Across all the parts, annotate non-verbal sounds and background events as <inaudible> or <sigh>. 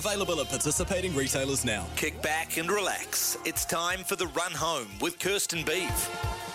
Available at participating retailers now. Kick back and relax. It's time for the run home with Kirsten Beeve.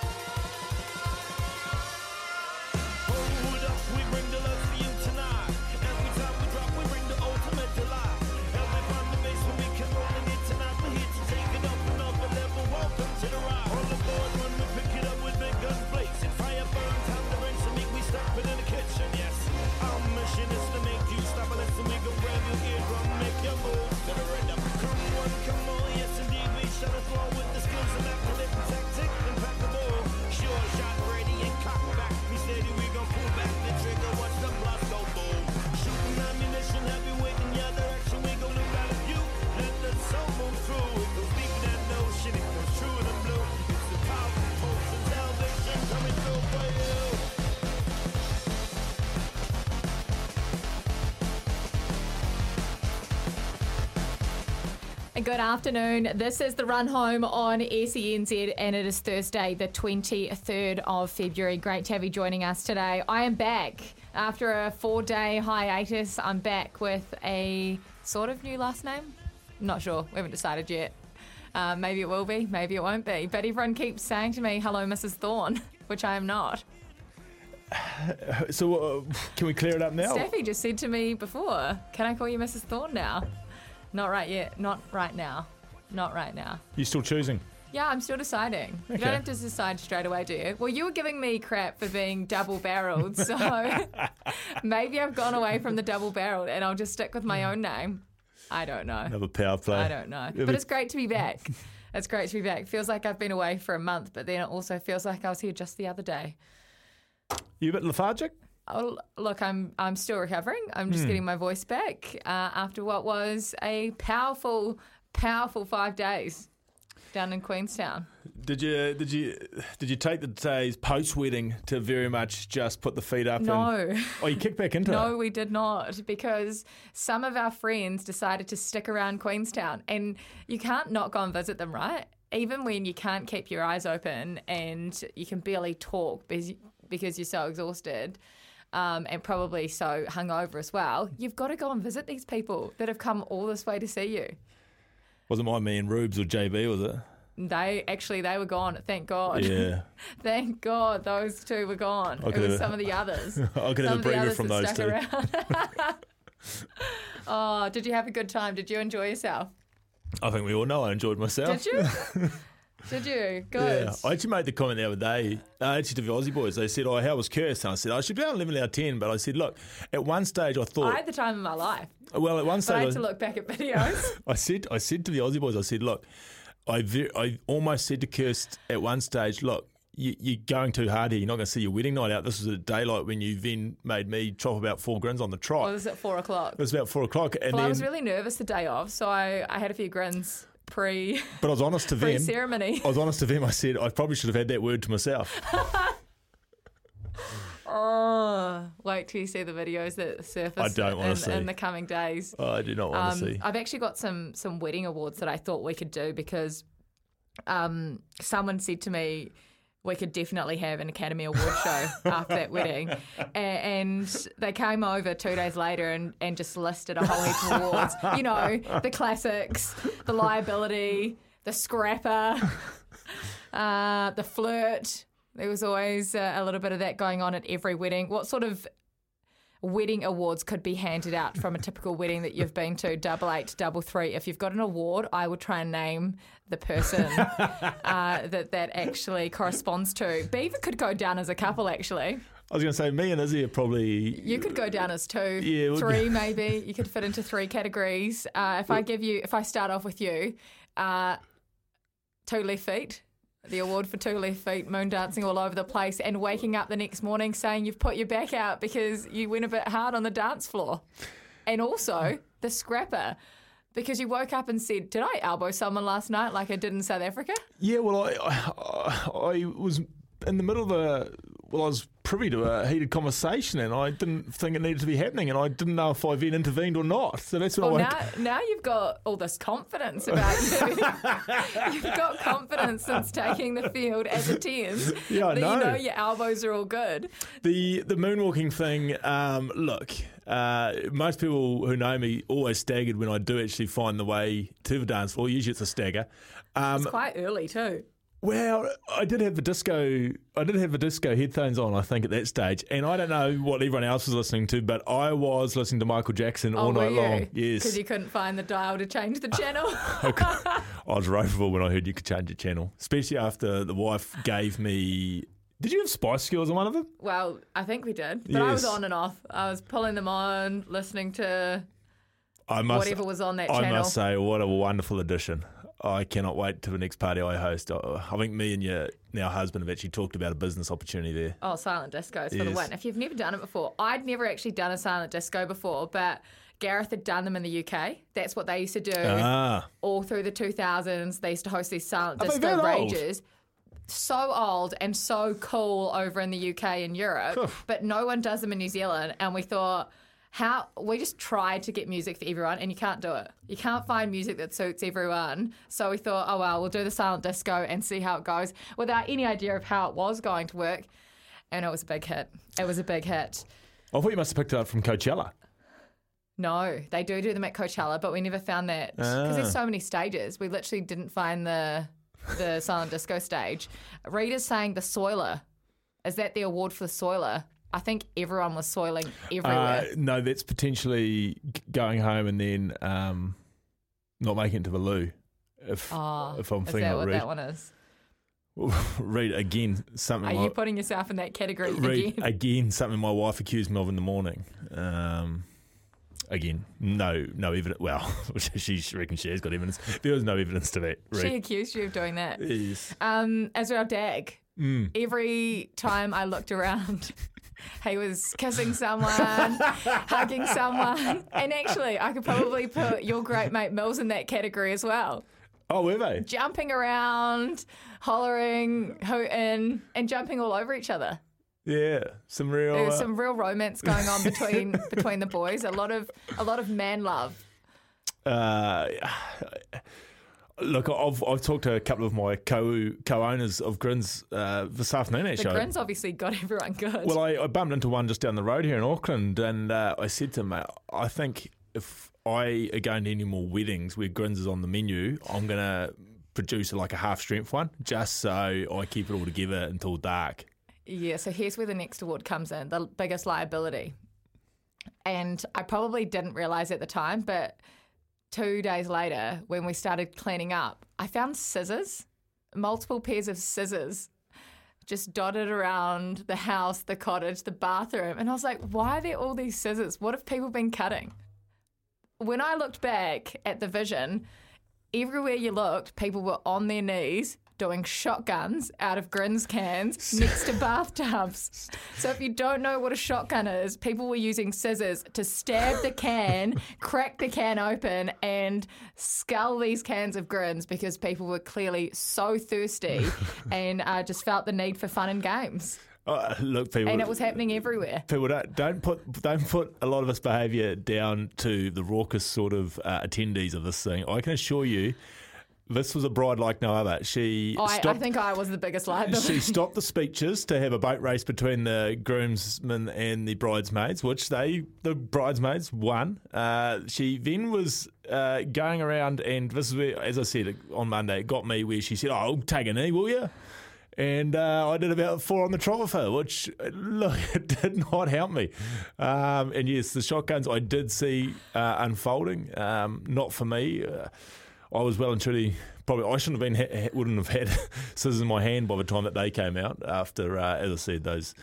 Good afternoon. This is the run home on SENZ, and it is Thursday, the 23rd of February. Great to have you joining us today. I am back after a four day hiatus. I'm back with a sort of new last name. Not sure. We haven't decided yet. Uh, maybe it will be, maybe it won't be. But everyone keeps saying to me, hello, Mrs. Thorne, <laughs> which I am not. So, uh, can we clear it up now? Steffi just said to me before, can I call you Mrs. Thorne now? Not right yet. Not right now. Not right now. You're still choosing? Yeah, I'm still deciding. You don't have to decide straight away, do you? Well, you were giving me crap for being double barreled, <laughs> so <laughs> maybe I've gone away from the double barreled and I'll just stick with my hmm. own name. I don't know. Another power play. I don't know. But it's great to be back. <laughs> It's great to be back. Feels like I've been away for a month, but then it also feels like I was here just the other day. You a bit lethargic? Oh, look, I'm I'm still recovering. I'm just getting my voice back uh, after what was a powerful, powerful five days down in Queenstown. Did you did you did you take the days post wedding to very much just put the feet up? No. And, oh, you kicked back into <laughs> No, it. No, we did not because some of our friends decided to stick around Queenstown, and you can't not go and visit them, right? Even when you can't keep your eyes open and you can barely talk because because you're so exhausted. Um, and probably so hungover as well. You've got to go and visit these people that have come all this way to see you. Wasn't my me and Rubes or JB, was it? They actually they were gone. Thank God. Yeah. <laughs> Thank God those two were gone. It was have- some of the others. <laughs> I could some have a breather from those two. <laughs> oh, did you have a good time? Did you enjoy yourself? I think we all know I enjoyed myself. Did you? Did you? Good. Yeah, I actually made the comment the other day, uh, actually to the Aussie boys. They said, "Oh, how was Kirst?" And I said, "I should be able to live in our ten." But I said, "Look, at one stage I thought. I had the time of my life, well, at one but I had stage to look back at videos. <laughs> I said, I said to the Aussie boys, I said, look, I ve- I almost said to Kirst at one stage, look, you, you're going too hard here. You're not going to see your wedding night out. This was at daylight when you then made me chop about four grins on the trot. well, it was at four o'clock. it was about four o'clock, and Well, I was really nervous the day of, so I, I had a few grins pre but I was honest to <laughs> them. ceremony. I was honest to them. I said I probably should have had that word to myself. <laughs> Oh, wait till you see the videos that surface I don't in, see. in the coming days. Oh, I do not want Um, to see. I've actually got some some wedding awards that I thought we could do because um, someone said to me we could definitely have an Academy Award show after that wedding, <laughs> A- and they came over two days later and, and just listed a whole heap of awards. You know, the classics, the liability, the scrapper, <laughs> uh, the flirt. There was always uh, a little bit of that going on at every wedding. What sort of wedding awards could be handed out from a typical wedding that you've been to, double eight, double three. If you've got an award, I would try and name the person <laughs> uh, that that actually corresponds to. Beaver could go down as a couple, actually. I was going to say me and Izzy are probably. You could go down as two, Yeah, three <laughs> maybe. You could fit into three categories. Uh, if I give you, if I start off with you, uh, two left feet. The award for two left feet, moon dancing all over the place, and waking up the next morning saying you've put your back out because you went a bit hard on the dance floor. And also the scrapper, Because you woke up and said, "Did I elbow someone last night like I did in South Africa?" Yeah, well, I, I, I was in the middle of a. Well, I was privy to a heated conversation, and I didn't think it needed to be happening, and I didn't know if I then intervened or not. So that's what Well, I. now, now you've got all this confidence about you. <laughs> you've got confidence since taking the field as a 10. Yeah, I know. you know your elbows are all good. The the moonwalking thing. Um, look, uh, most people who know me always staggered when I do actually find the way to the dance floor. Usually it's a stagger. Um, It's quite early too. Well, I did have the disco. I did have the disco headphones on. I think at that stage, and I don't know what everyone else was listening to, but I was listening to Michael Jackson oh, all oh, night were long. Yes, Because you couldn't find the dial to change the channel. <laughs> I was ropeable when I heard you could change the channel, especially after the wife gave me. Did you have Spice Girls on one of them? well, I think we did. But I was on and off. I was pulling them on, listening to I must. whatever was on that I channel. I must say, what a wonderful addition. I cannot wait to the next party I host. I I think me and your now husband have actually talked about a business opportunity there. Oh, silent discos for the Yes. win. If you've never done it before, I'd never actually done a silent disco before, but Gareth had done them in the UK. That's what they used to do Ah, all through the 2000s. They used to host these silent Are disco old? rages. So old and so cool over in the UK and Europe, but no one does them in New Zealand. And we thought, how we just tried to get music for everyone, and you can't do it. You can't find music that suits everyone. So we thought, oh well, we'll do the silent disco and see how it goes, without any idea of how it was going to work. And it was a big hit. It was a big hit. I thought you must have picked it up from Coachella. No, they do do them at Coachella, but we never found that because there's Ah. so many stages. We literally didn't find the the <laughs> silent disco stage. Reader's saying the Soiler. Is that the award for the Soiler? I think everyone was soiling Uh, everywhere. no, that's potentially going home and then um, not making it to the loo. If oh, if I'm is thinking that what read, that one is? <laughs> read again something. Are you putting yourself in that category <laughs> read again? again something my wife accused me of in the morning. Um, again, no, no evidence. Well, <laughs> she reckons she has got evidence. There was no evidence to that. She accused you of doing that. Yes. Um, Azrael Dag. Mm. Every time I looked around, he was kissing someone, <laughs> hugging someone. And actually, I could probably put your great mate Mills in that category as well. Oh, were they? Jumping around, hollering, hooting, and jumping all over each other. Yeah, some real. There was uh, some real romance going on between <laughs> between the boys. A lot of a lot of man love. uh, look, I've I've talked to a couple of my co co owners of Grins uh, this afternoon. The grins obviously got <laughs> everyone good. Well, I, I bumped into one just down the road here in Auckland, and uh, I said to him, "Mate, I think if I are going to any more weddings where grins is on the menu, I'm going to produce like a half strength one, just so I keep it all together until dark. Yeah, so here's where the next award comes in the biggest liability. And I probably didn't realize at the time, but two days later, when we started cleaning up, I found scissors, multiple pairs of scissors, just dotted around the house, the cottage, the bathroom. And I was like, why are there all these scissors? What have people been cutting? When I looked back at the vision, everywhere you looked, people were on their knees doing shotguns out of grins cans next to bathtubs. So if you don't know what a shotgun is, people were using scissors to stab the can, <laughs> crack the can open, and scull these cans of grins because people were clearly so thirsty <laughs> and uh, just felt the need for fun and games. Uh, look, people, And it was happening everywhere. people don't don't put don't put a lot of this behaviour down to the raucous sort of uh, attendees of this thing. I can assure you, this was a bride like no other. She I, I stopped think I was the biggest liability. she <laughs> stopped the speeches to have a boat race between the groomsmen and the bridesmaids, which they the bridesmaids won. Uh, she then was uh, going around, and this is where, as I said on Monday, it got me where she said, "Oh, take a knee, will you?" And uh, I did about four on the trot with her, which look, <laughs> it did not help me. Um, and yes, the shotguns I did see uh, unfolding. Um, not for me. Uh, I was well and truly probably I shouldn't have been wouldn't have had <laughs> scissors in my hand by the time that they came out. After, uh, as I said, those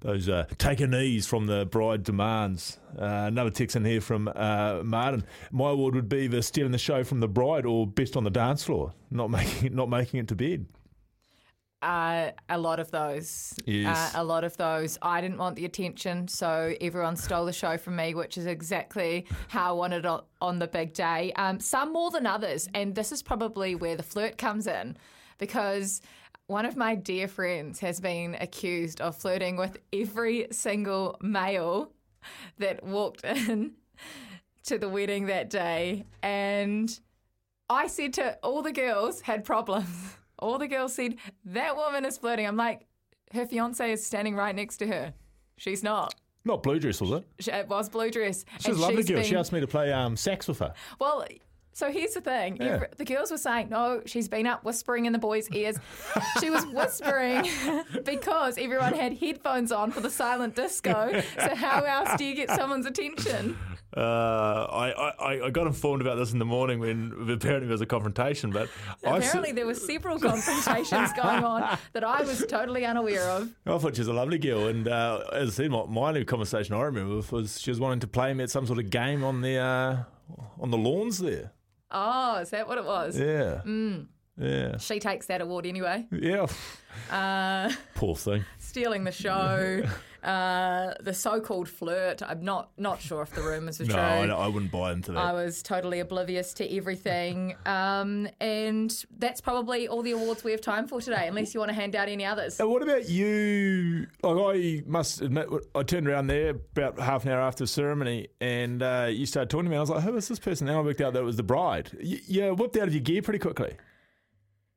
those uh, take a knees from the bride demands. Uh, another text in here from uh, Martin. My award would be the stealing the show from the bride or best on the dance floor, not <laughs> making not making it to bed. Uh, a lot of those. Yes. Uh, a lot of those. I didn't want the attention, so everyone stole the show from me, which is exactly how I wanted it on the big day. Um, some more than others, and this is probably where the flirt comes in, because one of my dear friends has been accused of flirting with every single male that walked in to the wedding that day, and I said to all the girls had problems. <laughs> All the girls said that woman is flirting. I'm like, her fiance is standing right next to her. She's not. Not blue dress, was it? She- It was blue dress. She's a lovely girl. She asked me to play um, sax with her. Well, so here's the thing. Yeah. Every- the girls were saying, no, she's been up whispering in the boys' ears. <laughs> she was whispering <laughs> because everyone had headphones on for the silent disco. So how else do you get someone's attention? Uh, I, I, I got informed about this in the morning when <laughs> apparently there was a confrontation, but Apparently there were several confrontations <laughs> going on that I was totally unaware of. I thought she was a lovely girl, and uh, as I said, my, my only conversation I remember was she was wanting to play me at some sort of game on the uh, on the lawns there. Oh, is that what it was? Yeah, Mm. yeah, She takes that award anyway. yeah. Uh, Poor thing. <laughs> stealing the show, uh, the so-called flirt. I'm not not sure if the rumours are <laughs> No, true. I, I wouldn't buy into that. I was totally oblivious to everything. Um, and that's probably all the awards we have time for today, unless you want to hand out any others. Uh, what about you? Like I must admit, I turned around there about half an hour after the ceremony, and uh, you started talking to me. I was like, "Who is this person?" Then I worked out that it was the bride. You, you whipped out of your gear pretty quickly.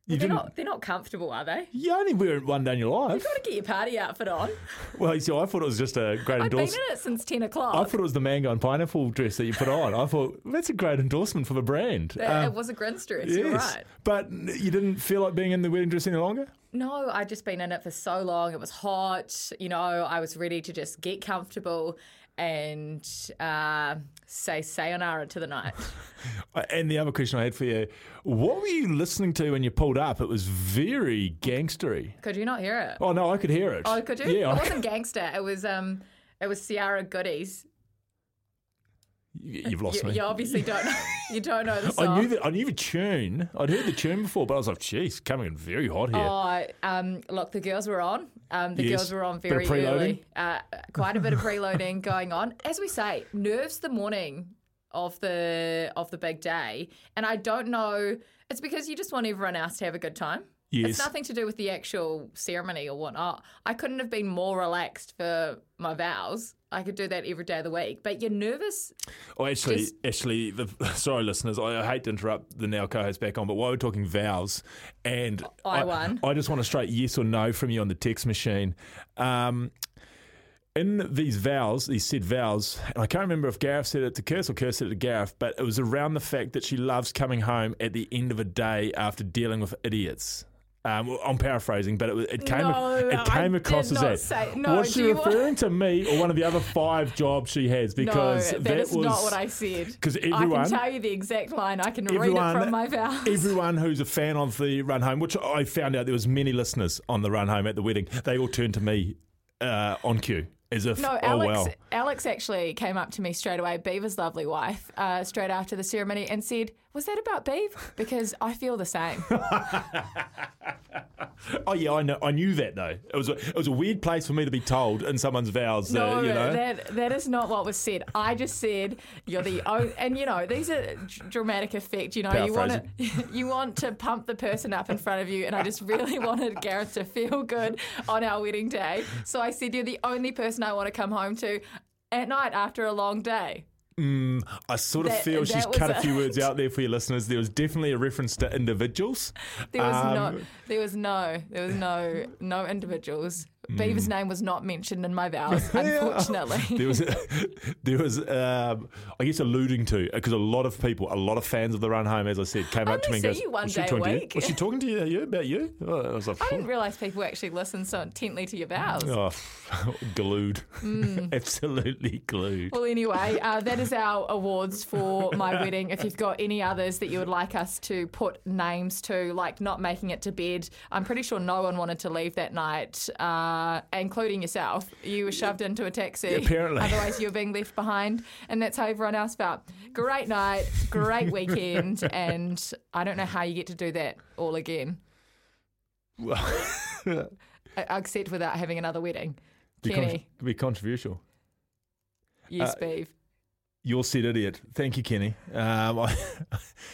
You They're didn't. not, they're not comfortable, are they? You only wear it one day in your life. You've got to get your party outfit on. <laughs> Well, you see, I thought it was just a great endorsement. I've been in it since 10 o'clock. I thought it was the mango and pineapple dress that you put on. I thought that's a great endorsement for the brand. It- Um, it was a grinch dress, you're right. But you didn't feel like being in the wedding dress any longer? No, I'd just been in it for so long. It was hot. You know, I was ready to just get comfortable and uh, say sayonara to the night. <laughs> And the other question I had for you, what were you listening to when you pulled up? It was very gangstery. Could you not hear it? Oh no, I could hear it. Oh, could you? Yeah, it I, wasn't <laughs> gangster. It was um, it was Ciara Goodies. you- you've lost You, me. you obviously don't. Know, <laughs> You don't know the song. I knew the, I knew the tune. I'd heard the tune before, but I was like, "Geez, coming in very hot here." Oh, um, look, the girls were on. Um, the Yes. girls were on very early. Uh, quite a bit of preloading <laughs> going on. As we say, nerves the morning of the of the big day, and I don't know. It's because you just want everyone else to have a good time. Yes. It's nothing to do with the actual ceremony or whatnot. I couldn't have been more relaxed for my vows. I could do that every day of the week. But you're nervous. Oh, actually, Just- actually, the, <laughs> sorry, listeners, I, I hate to interrupt the now co-host back on, but while we're talking vows, and I won. I just want a straight yes or no from you on the text machine. Um, in these vows, these said vows, and I can't remember if Gareth said it to Kirst or Kirst said it to Gareth, but it was around the fact that she loves coming home at the end of a day after dealing with idiots. Um, I'm paraphrasing, but it, it came No, it came did across as that. say- no, was she you want- referring to me or one of the other five jobs she has? Because no, that, that is was not what I said. 'Cause I everyone- I can tell you the exact line. I can read it from my vows. everyone who's a fan of the run home, which I found out there was many listeners on the run home at the wedding, they all turned to me uh, on cue as if, No, oh Alex. well. Alex actually came up to me straight away, Beaver's lovely wife, uh, straight after the ceremony, and said, "Was that about Beav? Because I feel the same." <laughs> Oh yeah, I know. I knew that though. It was a, it was a weird place for me to be told in someone's vows. no, uh, you know, that that is not what was said. I just said you're the oh, and you know these are dramatic effect. You know, you want to <laughs> you want to pump the person up in front of you, and I just really wanted Gareth to feel good on our wedding day. So I said, "You're the only person I want to come home to." At night after a long day. I sort of that- feel she's that cut a a- few words out there for your listeners. There was definitely a reference to individuals. There was Um, no, there was no, there was no, no individuals. Mm. Beaver's name was not mentioned in my <laughs> vows, unfortunately. <laughs> there was <laughs> there was um, I guess alluding to because a lot of people, a lot of fans of the run home, as I said, came up to me and goes, you one "Was she talking to you? week." Was she talking to you, you about you?" Oh, I was like, I didn't realise people actually listen so intently to your vows. Oh, glued. Mm. Absolutely glued. Well, anyway, uh, that is our awards for my wedding. If you've got any others that you would like us to put names to, like not making it to bed, I'm pretty sure no one wanted to leave that night, uh, including yourself. You were shoved into a taxi. Apparently. Otherwise, you were being left behind. And that's how everyone else felt. Great night, great weekend. <laughs> And I don't know how you get to do that all again. I- <laughs> Except without having another wedding. be, con- Kenny, be controversial. yes, uh, Beeve. You're said idiot. Thank you, Kenny. Um, I,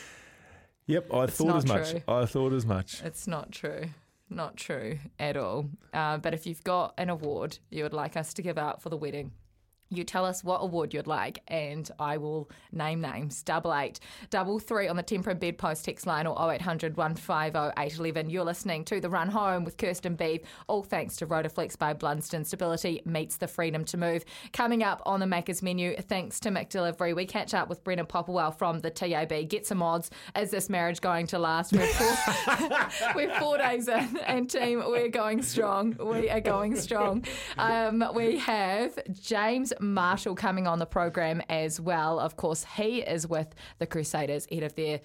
<laughs> yep, I It's thought as much. true. I thought as much. It's not true. Not true at all. Uh, but if you've got an award you would like us to give out for the wedding, you tell us what award you'd like, and I will name names. Double eight, double three on the Temper Bedpost text line or 0800 150 811. You're listening to The Run Home with Kirsten Beeve, all thanks to Rotaflex by Blundstone. Stability meets the freedom to move. Coming up on the Macca's menu, thanks to McDelivery, we catch up with Brendan Popplewell from the TAB. Get some odds. Is this marriage going to last? We're four, <laughs> we're four days in, and team, we're going strong. We are going strong. Um, we have James Marshall coming on the program as well. Of course, he is with the Crusaders ahead of their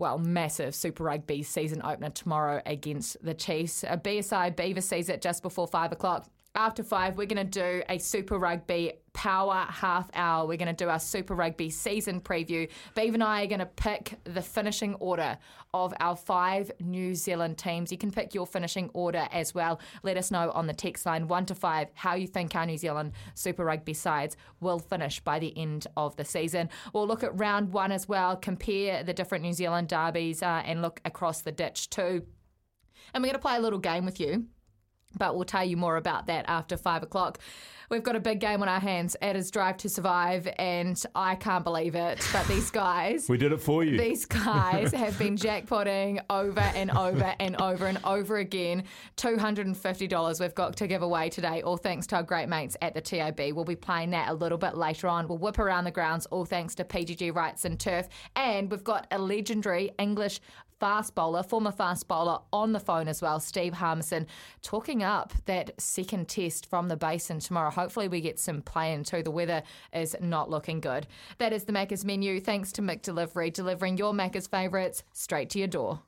well, massive Super Rugby season opener tomorrow against the Chiefs. A BSI Beaver sees it just before five o'clock. After five, we're going to do a Super Rugby power half hour. We're going to do our Super Rugby season preview. Beaver and I are going to pick the finishing order of our five New Zealand teams. You can pick your finishing order as well. Let us know on the text line one to five how you think our New Zealand Super Rugby sides will finish by the end of the season. We'll look at round one as well, compare the different New Zealand derbies, uh, and look across the ditch too. And we're going to play a little game with you but we'll tell you more about that after five o'clock. We've got a big game on our hands. It is Drive to Survive, and I can't believe it. But these <laughs> guys, We did it for you. these guys <laughs> have been jackpotting over and over and over and over again. $250 we've got to give away today, all thanks to our great mates at the TAB. We'll be playing that a little bit later on. We'll whip around the grounds, all thanks to PGG Wrightson Turf. And we've got a legendary English fast bowler, former fast bowler, on the phone as well, Steve Harmison, talking up that second test from the basin tomorrow. Hopefully, we get some play into. The weather is not looking good. That is the Macca's menu. Thanks to McDelivery, delivering your Macca's favourites straight to your door.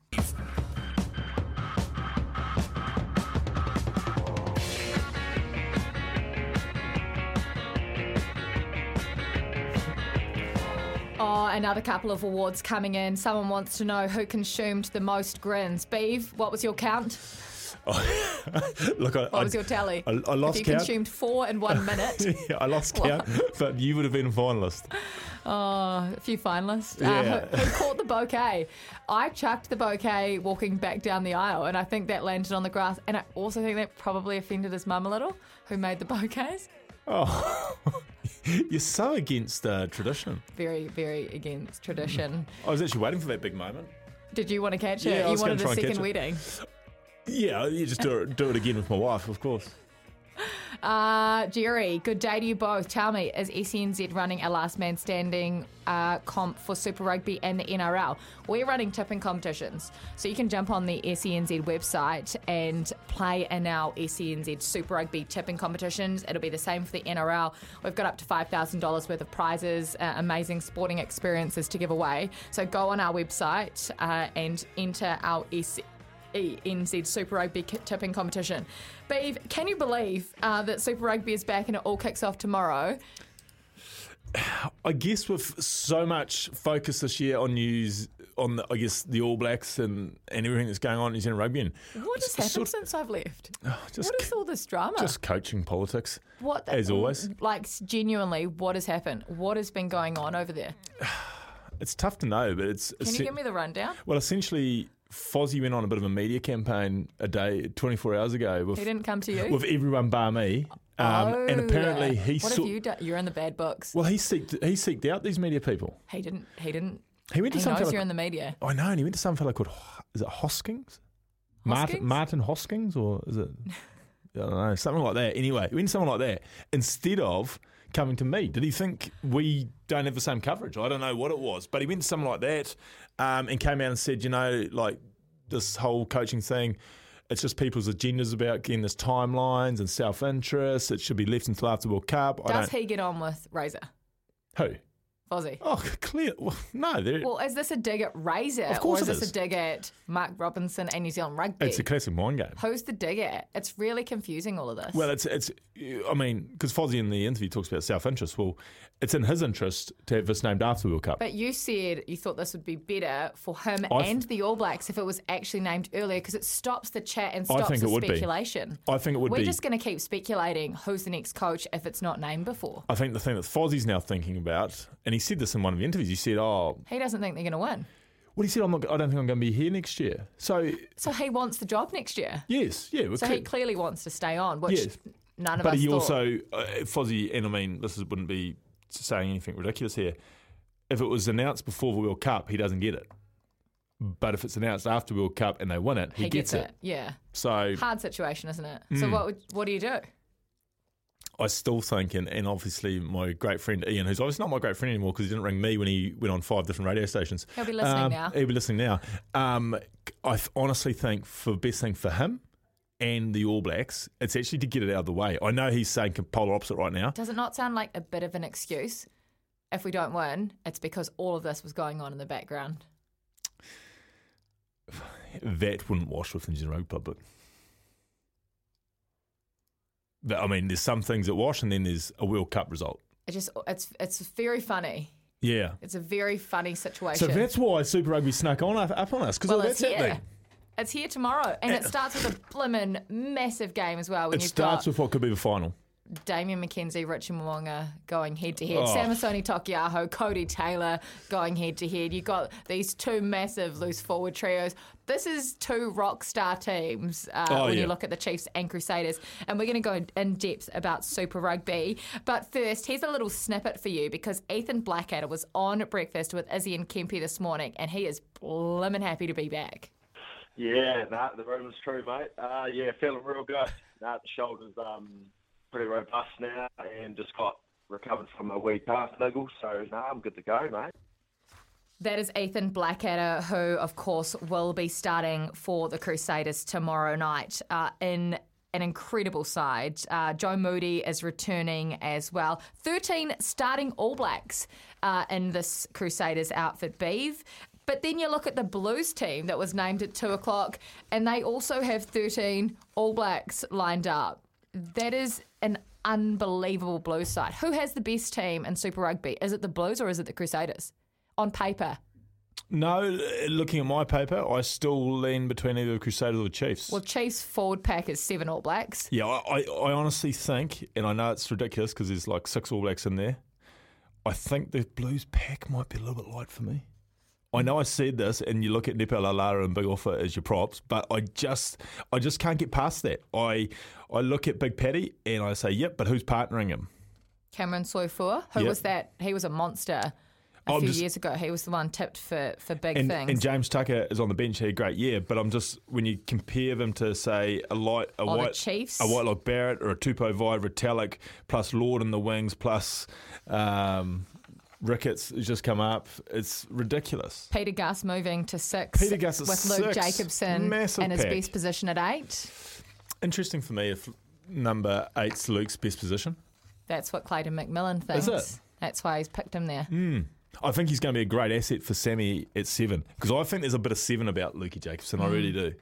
Oh, another couple of awards coming in. Someone wants to know who consumed the most grins. Beeve, what was your count? <laughs> Look, I, What I, was your tally? I, I lost If you count. consumed four in one <laughs> minute. Yeah, I lost count, but you would have been a finalist. Oh, a few finalists. Uh, who, who caught the bouquet? I chucked the bouquet walking back down the aisle, and I think that landed on the grass. And I also think that probably offended his mum a little, who made the bouquets. Oh, <laughs> <laughs> you're so against uh, tradition. Very, very against tradition. I was actually waiting for that big moment. Did you want to catch it? Yeah, I you wanted a second catch it. wedding. Yeah, you just do it, do it again with my wife, of course. <laughs> Uh, Jerry, good day to you both. Tell me, is SENZ running a last man standing uh, comp for Super Rugby and the NRL? We're running tipping competitions. So you can jump on the SENZ website and play in our SENZ Super Rugby tipping competitions. It'll be the same for the NRL. We've got up to $5,000 worth of prizes, uh, amazing sporting experiences to give away. So go on our website uh, and enter our SENZ. NZ Super Rugby tipping competition. Beeve, can you believe uh, that Super Rugby is back and it all kicks off tomorrow? I guess with so much focus this year on news, on the, I guess the All Blacks and, and everything that's going on in New Zealand rugby, and What has happened sort- since I've left? <sighs> just what is all this drama? just coaching politics, what as always. Like genuinely, what has happened? What has been going on over there? <sighs> It's tough to know, but it's Can you give me the rundown? well, essentially, Fozzie went on a bit of a media campaign a day, 24 hours ago, with He didn't come to you. with everyone bar me, um, and Oh, apparently he What saw. have you done? You're in the bad books. Well, he seeked he seeked out these media people. He didn't. He didn't. He went to He some knows fella. you're in the media. I know, and he went to some fellow called is it Hoskins? Hoskins? Martin Martin Hoskins, or is it? I don't know, something like that. Anyway, he went to someone like that instead of coming to me. Did he think we don't have the same coverage? I don't know what it was, but he went to someone like that um, and came out and said, you know, like this whole coaching thing. It's just people's agendas about getting this timelines and self interest. It should be left until after the World Cup. I Does he get on with Razor Who? Fozzie? Oh, clear. Well, no, Well, is this a dig at Razor? Of course or is it this is. a dig at Mark Robinson and New Zealand Rugby? it's a classic mind game. Who's the dig at? It's really confusing, all of this. Well, it's it's. I mean, because Fozzie in the interview talks about self interest. Well, it's in his interest to have this named after the World Cup. but you said you thought this would be better for him I th- and the All Blacks if it was actually named earlier because it stops the chat and I stops think the it would be. speculation. I think it would We're be. just going to keep speculating who's the next coach if it's not named before. I think the thing that Fozzie's now thinking about, and he said this in one of the interviews. He said, "Oh, He doesn't think they're going to win. well, he said, I'm not. I don't think I'm going to be here next year." So So he wants the job next year. yes, yeah, So he clearly wants to stay on, which Yes. none of But us But he thought. also, uh, Fozzie, and I mean, this is, wouldn't be saying anything ridiculous here. If it was announced before the World Cup, he doesn't get it. But if it's announced after World Cup and they win it, he, he gets, it. Yeah. So Hard situation, isn't it? Hmm. So what would, what do you do? I still think, and, and obviously my great friend Ian, who's obviously not my great friend anymore because he didn't ring me when he went on five different radio stations. He'll be listening Um, now. He'll be listening now. Um, I honestly think for the best thing for him and the All Blacks, it's actually to get it out of the way. I know he's saying polar opposite right now. Does it not sound like a bit of an excuse? If we don't win, it's because all of this was going on in the background. <sighs> that wouldn't wash with the New Zealand Rugby Club, but But, I mean, there's some things that wash, and then there's a World Cup result. It just it's it's very funny. Yeah. It's a very funny situation. So that's why Super Rugby snuck on up, up on us because well, all it's that's here. happening. It's here tomorrow, and it <laughs> starts with a blimmin' massive game as well. When It starts got with what could be the final. Damian McKenzie, Richard Mo'unga going head to head, Oh. Samisoni Taukei'aho, Codie Taylor going head to head. You've got these two massive loose forward trios. This is two rock star teams uh, Oh, when yeah. you look at the Chiefs and Crusaders. And we're going to go in depth about Super Rugby. But first, here's a little snippet for you because Ethan Blackadder was on breakfast with Izzy and Kempy this morning, and he is blimmin' happy to be back. Yeah, nah, the rumour's true, mate. Uh, yeah, feeling real good. Nah, the shoulder's um, pretty robust now and just got recovered from a wee calf niggle, so nah, I'm good to go, mate. That is Ethan Blackadder, who, of course, will be starting for the Crusaders tomorrow night uh, in an incredible side. Uh, Joe Moody is returning as well. 13 starting All Blacks uh, in this Crusaders outfit, Beeve. But then you look at the Blues team that was named at 2 o'clock, and they also have 13 All Blacks lined up. That is an unbelievable Blues side. Who has the best team in Super Rugby? Is it the Blues or is it the Crusaders? On paper. No, looking at my paper, I still lean between either the Crusaders or the Chiefs. Well, Chiefs forward pack is seven All Blacks. Yeah, I, I, I honestly think, and I know it's ridiculous because there's like six All Blacks in there. I think the Blues pack might be a little bit light for me. I know I said this, and you look at Nepo Laulala and Big Ofa as your props, but I just, I just can't get past that. I, I look at Big Paddy and I say, yep, but who's partnering him? Cameron Suafoa, who Yep. was that? He was a monster a I'm few just- years ago. He was the one tipped for, for big And, things. and James Tucker is on the bench. He had a great year, but I'm just when you compare them to say a light, a Or white, Chiefs. a Whitelock Barrett or a Tupou Vaa'i Retallick plus Lord in the wings plus um, Ricketts who's just come up. It's ridiculous. Pita Gus moving to six Pita Gus with Luke six. Jacobson Massive in his pack. best position at eight. Interesting for me if number eight's Luke's best position. That's what Clayton McMillan thinks. Is it? That's why he's picked him there. Hmm. I think he's going to be a great asset for Sammy at seven because I think there's a bit of seven about Lukey Jacobson. I hmm. really do.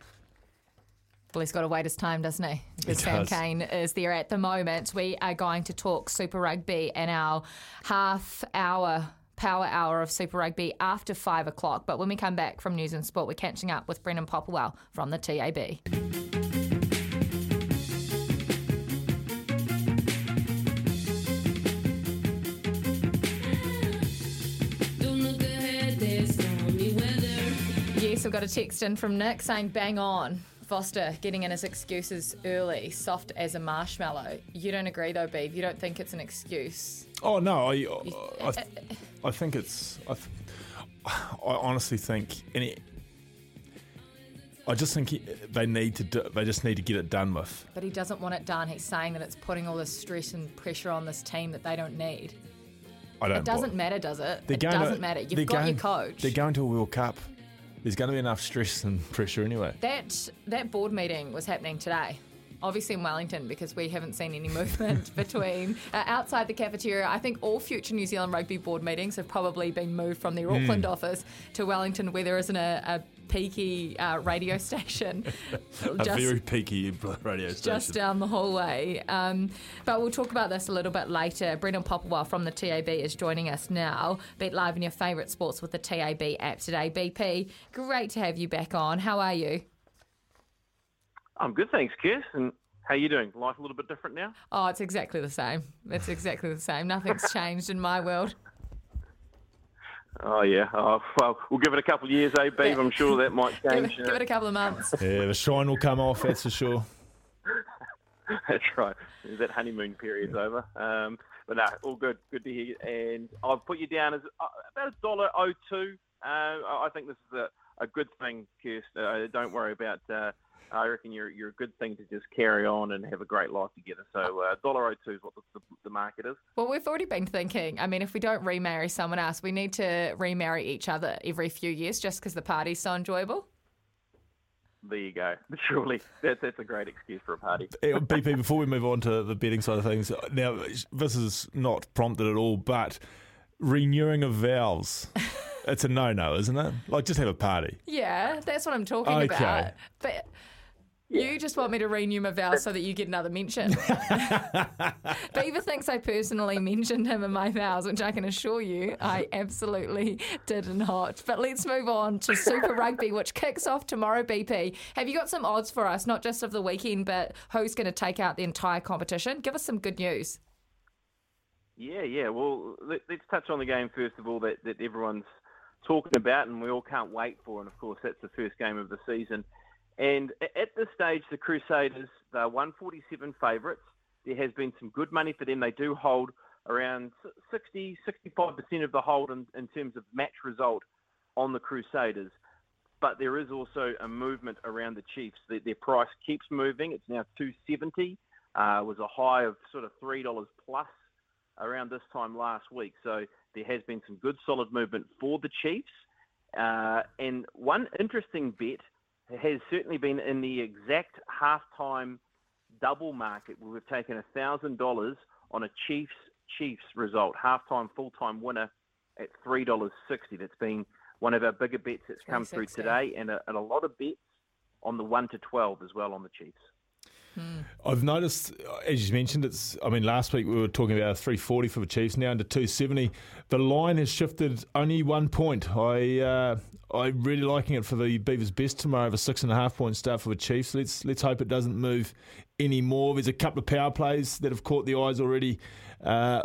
Well, he's got to wait his time, doesn't he? Because Sam. Cane is there at the moment. We are going to talk Super Rugby in our half hour. Power hour of Super Rugby after five o'clock. But when we come back from News and Sport, we're catching up with Brendan Popplewell from the TAB. Don't look ahead, there's stormy weather. Yes, I've got a text in from Nick saying bang on. Foster getting in his excuses early, soft as a marshmallow. You don't agree though, Beeve. You don't think it's an excuse. Oh no, I, uh, I, <laughs> I think it's. I, th- I honestly think, it, I just think he- they need to. Do, they just need to get it done with. But he doesn't want it done. He's saying that it's putting all this stress and pressure on this team that they don't need. I don't. It doesn't matter, does it? They're It doesn't matter. You've got going- your coach. They're going to a World Cup. There's going to be enough stress and pressure anyway. That that board meeting was happening today. obviously in Wellington because we haven't seen any <laughs> movement between uh, outside the cafeteria. I think all future New Zealand Rugby Board meetings have probably been moved from their Auckland office to Wellington, where there isn't a, a peaky uh, radio <laughs> station. <laughs> A very peaky <laughs> radio station. just down the hallway. Um, but we'll talk about this a little bit later. Brendan Popplewell from the TAB is joining us now. Bet live in your favourite sports with the TAB app today. BP, great to have you back on. How are you? I'm good, thanks, Kirsten. And- how are you doing? Life a little bit different now? Oh, it's exactly the same. It's exactly the same. Nothing's changed in my world. Oh yeah. Oh, well, we'll give it a couple of years, eh, Beav? I'm sure that might Give change. it, give it a couple of months. <laughs> yeah, the shine will come off, that's for sure. <laughs> That's right. That honeymoon period's over. Um, but no, all good. Good to hear. And I've put you down as uh, about a dollar oh two. Uh, I I think this is a, a good thing, Kirsten. Uh, don't worry about. Uh, I reckon you're you're a good thing to just carry on and have a great life together. So uh, dollar oh two is what the, the, the market is. Well, we've already been thinking. I mean, if we don't remarry someone else, we need to remarry each other every few years just because the party's so enjoyable. There you go. <laughs> Surely that's that's a great excuse for a party. <laughs> Eh, BP, before we move on to the betting side of things, now this is not prompted at all, but renewing of vows. <laughs> It's a no-no, isn't it? Like, just have a party. Yeah, that's what I'm talking Okay. about. But you just want me to renew my vows so that you get another mention. <laughs> <laughs> Beaver thinks I personally mentioned him in my vows, which I can assure you I absolutely did not. But let's move on to Super Rugby, which kicks off tomorrow, BP. Have you got some odds for us, not just of the weekend, but who's going to take out the entire competition? Give us some good news. Yeah, yeah. Well, let, let's touch on the game first of all that, that everyone's talking about, and we all can't wait for. And of course, that's the first game of the season. And at this stage, the Crusaders they're 147 favourites. There has been some good money for them. They do hold around 60, 65 percent of the hold in, in terms of match result on the Crusaders. But there is also a movement around the Chiefs. Their, their price keeps moving. It's now 270. Uh, was a high of sort of three dollars plus around this time last week. So there has been some good solid movement for the Chiefs. Uh, and one interesting bet has certainly been in the exact halftime double market where we've taken thousand dollars on a Chiefs Chiefs result, halftime full time winner at three dollars sixty. That's been one of our bigger bets that's come through today, and a, and a lot of bets on the one to twelve as well on the Chiefs. I've noticed, as you mentioned, it's. I mean, last week we were talking about a 340 for the Chiefs, now into 270. The line has shifted only one point. I, uh, I'm really liking it for the Beavers' best tomorrow, of a six and a half point start for the Chiefs. Let's let's hope it doesn't move any more. There's a couple of power plays that have caught the eyes already. Uh,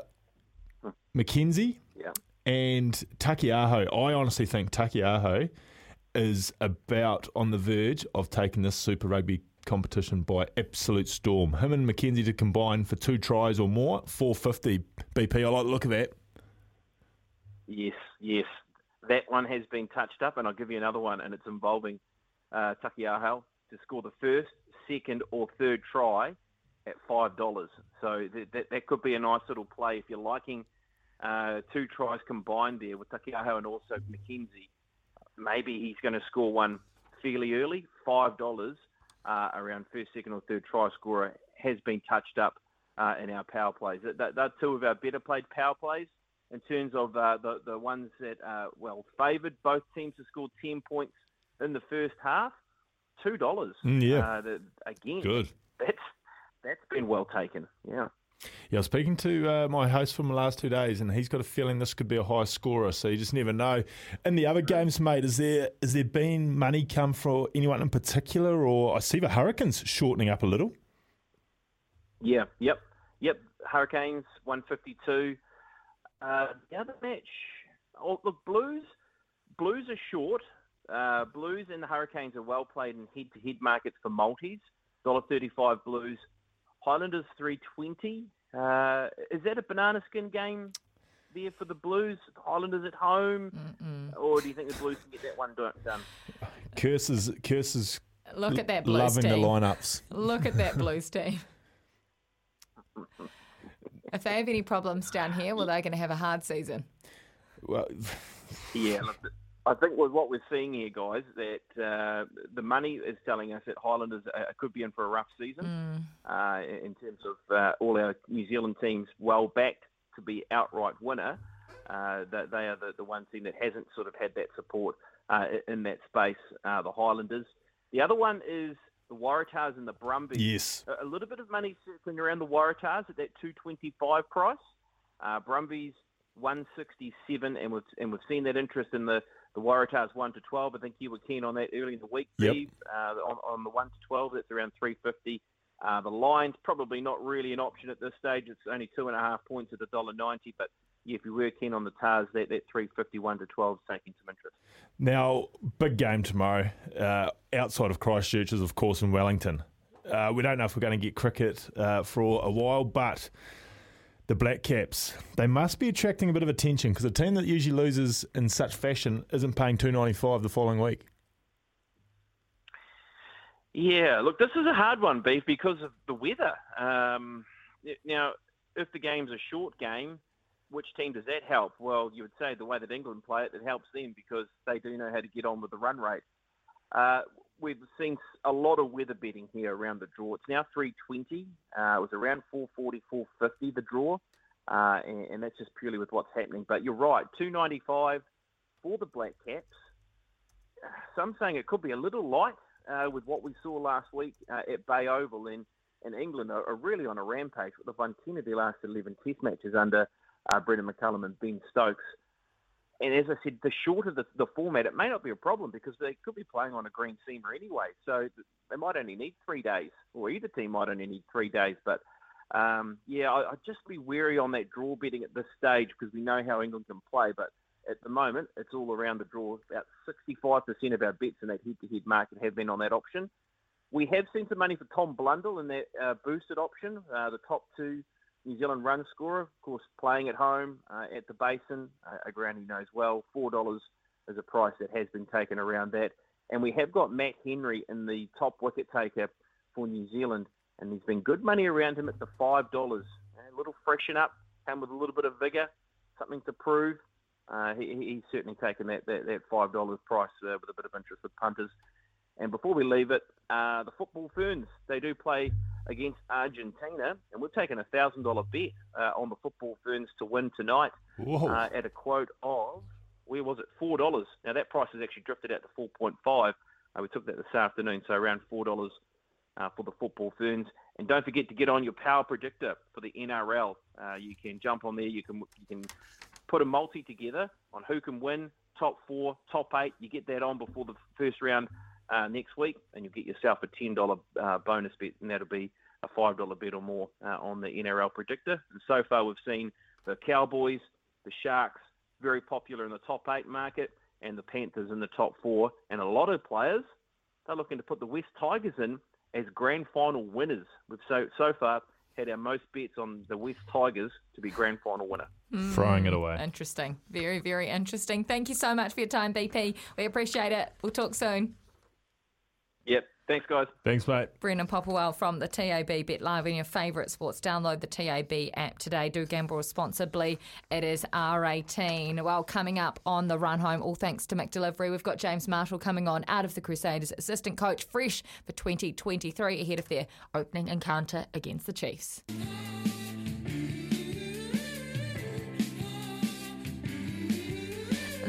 McKenzie Yeah. and Taukei'aho. I honestly think Taukei'aho is about on the verge of taking this Super Rugby competition by absolute storm. Him and McKenzie to combine for two tries or more, 450 BP. I like the look of that. Yes, yes. That one has been touched up, and I'll give you another one, and it's involving uh, Taukei'aho to score the first, second, or third try at five dollars. So that, that could be a nice little play if you're liking uh, two tries combined there with Taukei'aho and also McKenzie. Maybe he's going to score one fairly early. Five dollars uh, around first, second, or third try scorer has been touched up uh, in our power plays. That, that, that's two of our better played power plays in terms of uh, the the ones that are well favoured. Both teams have scored ten points in the first half. Two dollars. Mm, yeah. Uh, the, again, Good. That's that's been well taken. Yeah. Yeah, I was speaking to uh, my host from the last two days, and he's got a feeling this could be a high scorer. So you just never know. In the other games, mate, is there is there been money come for anyone in particular, or I see the Hurricanes shortening up a little? Yeah. Yep. Yep. Hurricanes one fifty two. Uh, the other match. Oh, look, Blues. Blues are short. Uh, Blues and the Hurricanes are well played in head-to-head markets for multis. Dollar thirty-five Blues. Highlanders three twenty. Uh, is that a banana skin game there for the Blues? Highlanders at home, or do you think the Blues can get that one done? Curses, curses. Look at that Blues loving team. the lineups. Look at that <laughs> Blues team. If they have any problems down here, well, they're going to have a hard season. Well, Yeah, <laughs> look, I think with what we're seeing here, guys, that uh, the money is telling us that Highlanders uh, could be in for a rough season uh, in terms of uh, all our New Zealand teams well backed to be outright winner. Uh, that they are the, the one team that hasn't sort of had that support uh, in that space, uh, the Highlanders. The other one is the Waratahs and the Brumbies. Yes. A, a little bit of money circling around the Waratahs at that 225 price. Uh, Brumbies 167, and we've and we've seen that interest in the the Waratahs 1 to 12. I think you were keen on that early in the week, Yep. Steve. Uh, on, on the 1 to 12, that's around 350. Uh, the line's probably not really an option at this stage. It's only two and a half points at $1.90, but yeah, if you were keen on the Tars, that, that 351 to 12 is taking some interest. Now, big game tomorrow. Uh, outside of Christchurch is, of course, in Wellington. Uh, we don't know if we're going to get cricket uh, for a while, but the Black Caps, they must be attracting a bit of attention because a team that usually loses in such fashion isn't paying two ninety five the following week. Yeah, look, this is a hard one, Beef, because of the weather. Um, now, if the game's a short game, which team does that help? Well, you would say the way that England play it, it helps them because they do know how to get on with the run rate. Uh, we've seen a lot of weather betting here around the draw. It's now 320. Uh, it was around 440, 450 the draw, uh, and, and that's just purely with what's happening. But you're right, 295 for the Black Caps. Some saying it could be a little light uh, with what we saw last week uh, at Bay Oval in, in England are, are really on a rampage. They've won 10 of their last 11 test matches under uh, Brendon McCullum and Ben Stokes. And as I said, the shorter the, the format, it may not be a problem because they could be playing on a green seamer anyway. So they might only need three days, or either team might only need three days. But um, yeah, I, I'd just be wary on that draw betting at this stage because we know how England can play. But at the moment, it's all around the draw. About 65% of our bets in that head-to-head market have been on that option. We have seen some money for Tom Blundell in that uh, boosted option, uh, the top two New Zealand run scorer, of course, playing at home uh, at the Basin, uh, a ground he knows well. Four dollars is a price that has been taken around that, and we have got Matt Henry in the top wicket taker for New Zealand, and there's been good money around him at the five dollars. A little freshen up, come with a little bit of vigour, something to prove. Uh, he- he's certainly taken that that, that five dollars price uh, with a bit of interest with punters. And before we leave it, uh, the football ferns they do play against Argentina, and we've taken a thousand dollar bet uh, on the football ferns to win tonight uh, at a quote of where was it four dollars? Now that price has actually drifted out to four point five. Uh, we took that this afternoon, so around four dollars uh, for the football ferns. And don't forget to get on your power predictor for the NRL. Uh, you can jump on there. You can you can put a multi together on who can win top four, top eight. You get that on before the first round uh, next week, and you'll get yourself a ten dollar uh, bonus bet, and that'll be a five dollar bet or more uh, on the NRL predictor. And so far, we've seen the Cowboys, the Sharks, very popular in the top eight market, and the Panthers in the top four. And a lot of players they're looking to put the West Tigers in as grand final winners. We've so so far had our most bets on the West Tigers to be grand final winner. Throwing it away. Interesting. Very, very interesting. Thank you so much for your time, BP. We appreciate it. We'll talk soon. Yep. Thanks, guys. Thanks, mate. Brendan Popplewell from the TAB Bet Live in your favourite sports. Download the TAB app today. Do gamble responsibly. It is R18. Well, coming up on the run home, all thanks to McDelivery, we've got James Marshall coming on out of the Crusaders, assistant coach, fresh for 2023 ahead of their opening encounter against the Chiefs.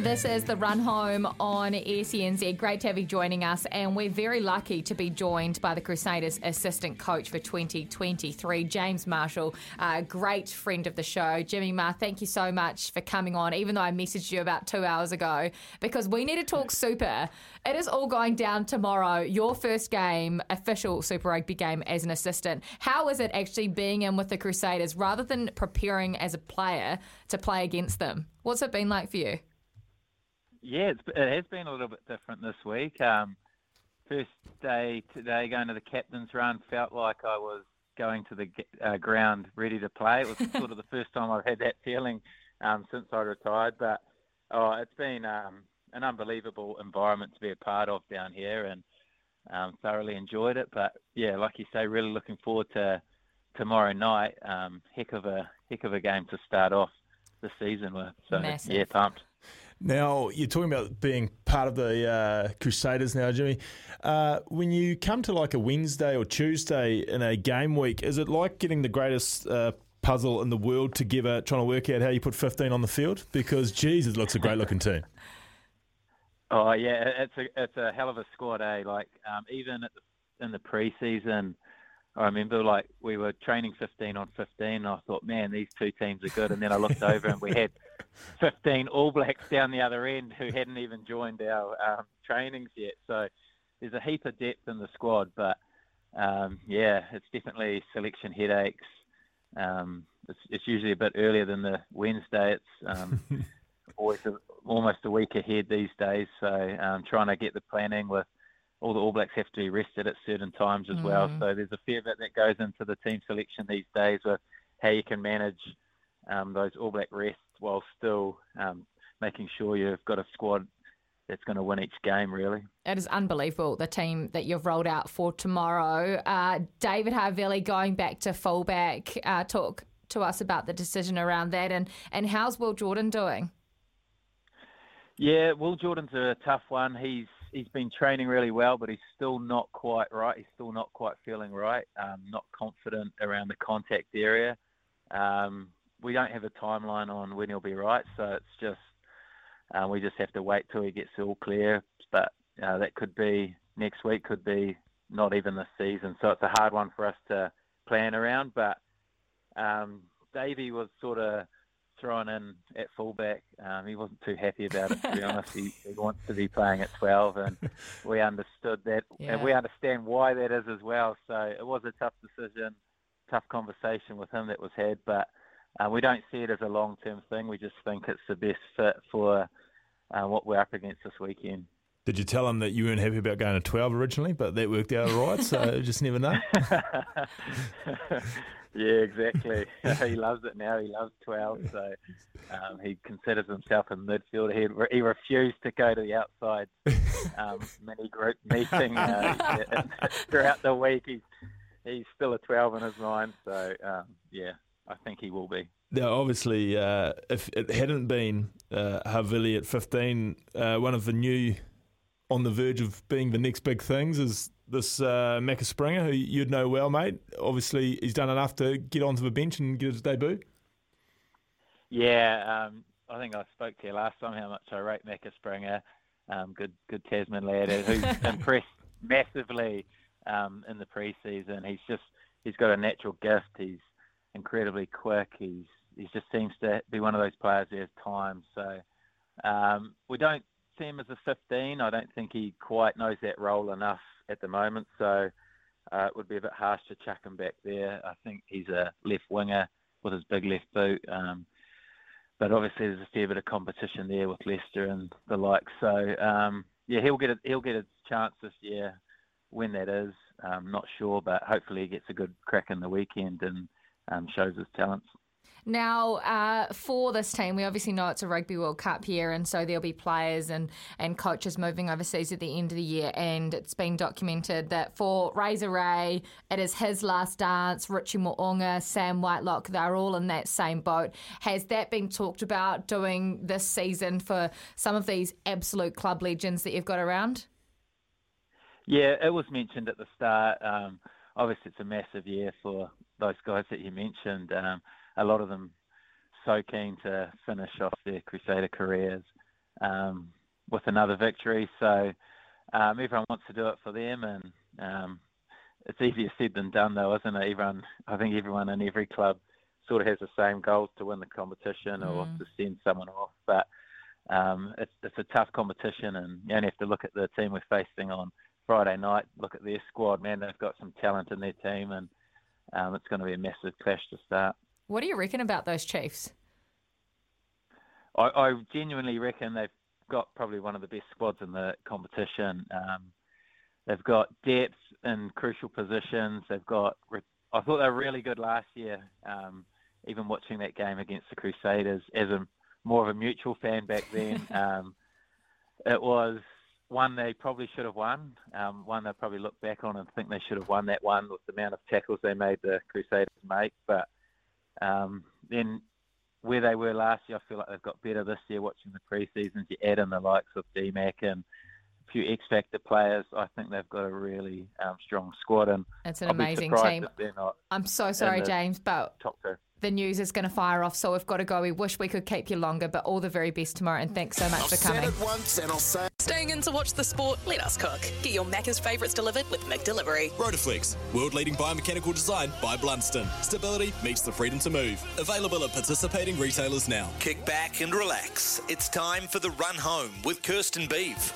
This is the run home on SENZ. Great to have you joining us, and we're very lucky to be joined by the Crusaders assistant coach for 2023, James Marshall, a great friend of the show. Jimmy Ma, thank you so much for coming on, even though I messaged you about two hours ago, because we need to talk super. It is all going down tomorrow, your first game, official Super Rugby game as an assistant. How is it actually being in with the Crusaders rather than preparing as a player to play against them? What's it been like for you? Yeah, it's, it has been a little bit different this week. Um, first day today, going to the captain's run, felt like I was going to the uh, ground ready to play. It was <laughs> sort of the first time I've had that feeling um, since I retired. But oh, it's been um, an unbelievable environment to be a part of down here, and um, thoroughly enjoyed it. But yeah, like you say, really looking forward to tomorrow night. Um, heck of a heck of a game to start off the season with. So Massive. yeah, pumped. Now, you're talking about being part of the uh, Crusaders now, Jimmy. Uh, when you come to like a Wednesday or Tuesday in a game week, is it like getting the greatest uh, puzzle in the world together, trying to work out how you put 15 on the field? Because, geez, it looks a great looking team. Oh yeah, it's a it's a hell of a squad, eh? Like um, even at the, in the preseason, I remember like we were training 15 on 15. And I thought, man, these two teams are good. And then I looked over and we had <laughs> 15 All Blacks down the other end who hadn't even joined our um, trainings yet. So there's a heap of depth in the squad, but um, yeah, it's definitely selection headaches. Um, it's, it's usually a bit earlier than the Wednesday. It's um, <laughs> always a, almost a week ahead these days. So um, trying to get the planning with all the All Blacks have to be rested at certain times as well. Mm. So there's a fair bit that goes into the team selection these days with how you can manage um, those All Black rests while still um, making sure you've got a squad that's going to win each game. Really. It is unbelievable the team that you've rolled out for tomorrow. Uh, David Havili going back to fullback. Uh, talk to us about the decision around that and, and how's Will Jordan doing? Yeah, Will Jordan's a tough one. He's he's been training really well, but he's still not quite right. He's still not quite feeling right. Um, not confident around the contact area. Um, we don't have a timeline on when he'll be right, so it's just uh, we just have to wait till he gets all clear. But uh, that could be next week, could be not even this season. So it's a hard one for us to plan around. But um, Davey was sort of thrown in at fullback. Um, he wasn't too happy about it, to be <laughs> honest. He, he wants to be playing at 12, and we <laughs> understood that, Yeah. and we understand why that is as well. So it was a tough decision, tough conversation with him that was had, but uh, we don't see it as a long-term thing. We just think it's the best fit for uh, what we're up against this weekend. Did you tell him that you weren't happy about going to 12 originally, but that worked out all right? So <laughs> just never know. <laughs> yeah, exactly. <laughs> he loves it now. He loves 12, so um, he considers himself a midfielder. He, he refused to go to the outside um, mini group meeting uh, throughout the week. He's he's still a 12 in his mind, so um, yeah, I think he will be. Now, obviously, uh, if it hadn't been uh, Havili at 15, uh, one of the new on the verge of being the next big things is this uh, Macca Springer, who you'd know well, mate. Obviously, he's done enough to get onto the bench and get his debut. Yeah, um, I think I spoke to you last time how much I rate Macca Springer. Um, good, good Tasman lad who's <laughs> impressed massively um, in the preseason. He's just he's got a natural gift. He's incredibly quick. He's he just seems to be one of those players who has time. So um, we don't see him as a 15. I don't think he quite knows that role enough at the moment. So uh, it would be a bit harsh to chuck him back there. I think he's a left winger with his big left boot. Um, but obviously there's a fair bit of competition there with Leicester and the like. So um, yeah, he'll get a, he'll get a chance this year. When that is, um, not sure, but hopefully he gets a good crack in the weekend and um, shows his talents. Now, uh, for this team, we obviously know it's a Rugby World Cup year, and so there'll be players and, and coaches moving overseas at the end of the year. And it's been documented that for Razor Ray, it is his last dance. Richie Mo'unga, Sam Whitelock, they're all in that same boat. Has that been talked about doing this season for some of these absolute club legends that you've got around? Yeah, it was mentioned at the start. Um, obviously, it's a massive year for those guys that you mentioned. Um, a lot of them so keen to finish off their Crusader careers um, with another victory. So um, everyone wants to do it for them, and um, it's easier said than done, though, isn't it? Everyone, I think everyone in every club sort of has the same goals to win the competition or Mm. to send someone off, but um, it's, it's a tough competition, and you only have to look at the team we're facing on Friday night. Look at their squad, man. They've got some talent in their team, and um, it's going to be a massive clash to start. What do you reckon about those Chiefs? I, I genuinely reckon they've got probably one of the best squads in the competition. Um, they've got depth in crucial positions. They've got. I thought they were really good last year. Um, even watching that game against the Crusaders as a more of a mutual fan back then, <laughs> um, it was one they probably should have won. Um, one they probably look back on and think they should have won that one with the amount of tackles they made the Crusaders make. But um, then where they were last year, I feel like they've got better this year. Watching the pre-seasons, you add in the likes of DMAC and a few X Factor players. I think they've got a really um, strong squad, and It's an I'll amazing team. not I'm so sorry, James, but top two. The news is going to fire off, so we've got to go. We wish we could keep you longer, but all the very best tomorrow, and thanks so much I've for said coming. it once and I'll say. Staying in to watch the sport? Let us cook. Get your Macca's favourites delivered with McDelivery. Rotoflex, world leading biomechanical design by Blundstone. Stability meets the freedom to move. Available at participating retailers now. Kick back and relax. It's time for the run home with Kirsten Beeve.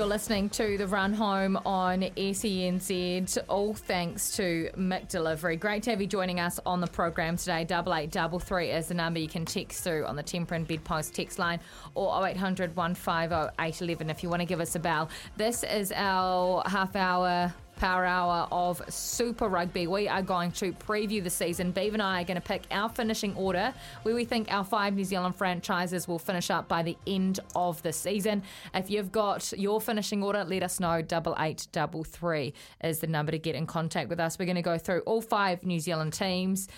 You're listening to the run home on SENZ, all thanks to McDelivery. Great to have you joining us on the program today. Double eight double three is the number you can text through on the Temper and Bedpost text line or 0800 150 811 if you want to give us a bell. This is our half hour power hour of Super Rugby. We are going to preview the season. Beav and I are going to pick our finishing order where we think our five New Zealand franchises will finish up by the end of the season. If you've got your finishing order, let us know. Double eight double three is the number to get in contact with us. We're going to go through all five New Zealand teams.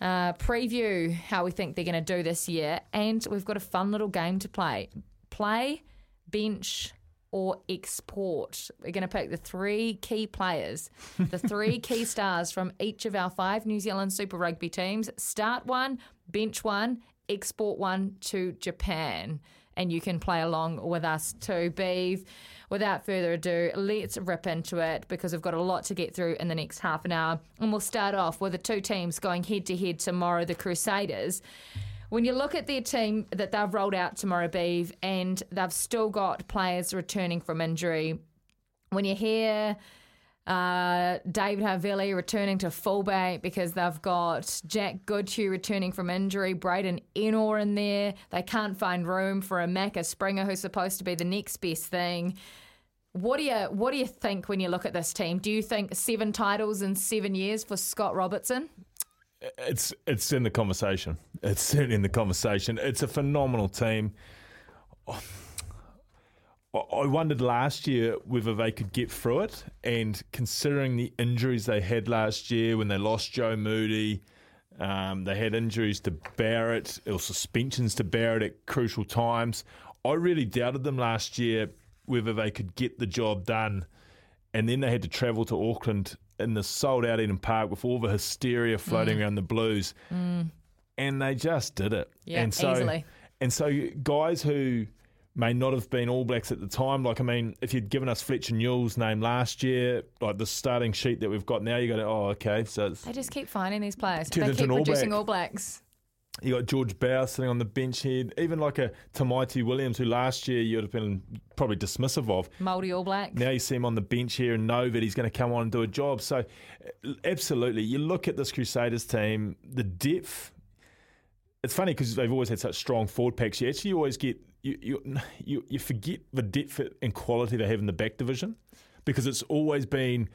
Uh, preview how we think they're going to do this year, and we've got a fun little game to play. Play, bench, or export. We're going to pick the three key players, the three key <laughs> stars from each of our five New Zealand Super Rugby teams. Start one, bench one, export one to Japan. And you can play along with us too, Beeve. Without further ado, let's rip into it because we've got a lot to get through in the next half an hour. And we'll start off with the two teams going head to head tomorrow the Crusaders. When you look at their team that they've rolled out tomorrow, Beeve, and they've still got players returning from injury, when you hear uh, David Havili returning to fullback because they've got Jack Goodhue returning from injury, Braydon Ennor in there. They can't find room for a Macca Springer who's supposed to be the next best thing. What do you what do you think when you look at this team? Do you think seven titles in seven years for Scott Robertson? It's it's in the conversation. It's certainly <laughs> in the conversation. It's a phenomenal team. <sighs> I- I wondered last year whether they could get through it, and considering the injuries they had last year when they lost Joe Moody, um, they had injuries to Barrett, or suspensions to Barrett at crucial times. I really doubted them last year whether they could get the job done, and then they had to travel to Auckland in the sold out Eden Park with all the hysteria floating mm. around the Blues, mm. and they just did it. Yeah, and so, easily. And so, guys who may not have been All Blacks at the time, like I mean, if you'd given us Fletcher Newell's name last year, like the starting sheet that we've got now, you go, to, oh, okay, so it's, They just keep finding these players. They keep All producing Black. All Blacks. You got George Bow sitting on the bench here, even like a Tamaiti Williams, who last year you would have been probably dismissive of. Mouldy All Black. Now you see him on the bench here and know that he's going to come on and do a job. So, absolutely, you look at this Crusaders team, the depth. It's funny because they've always had such strong forward packs. You actually always get you you you, you forget the depth and quality they have in the back division because it's always been.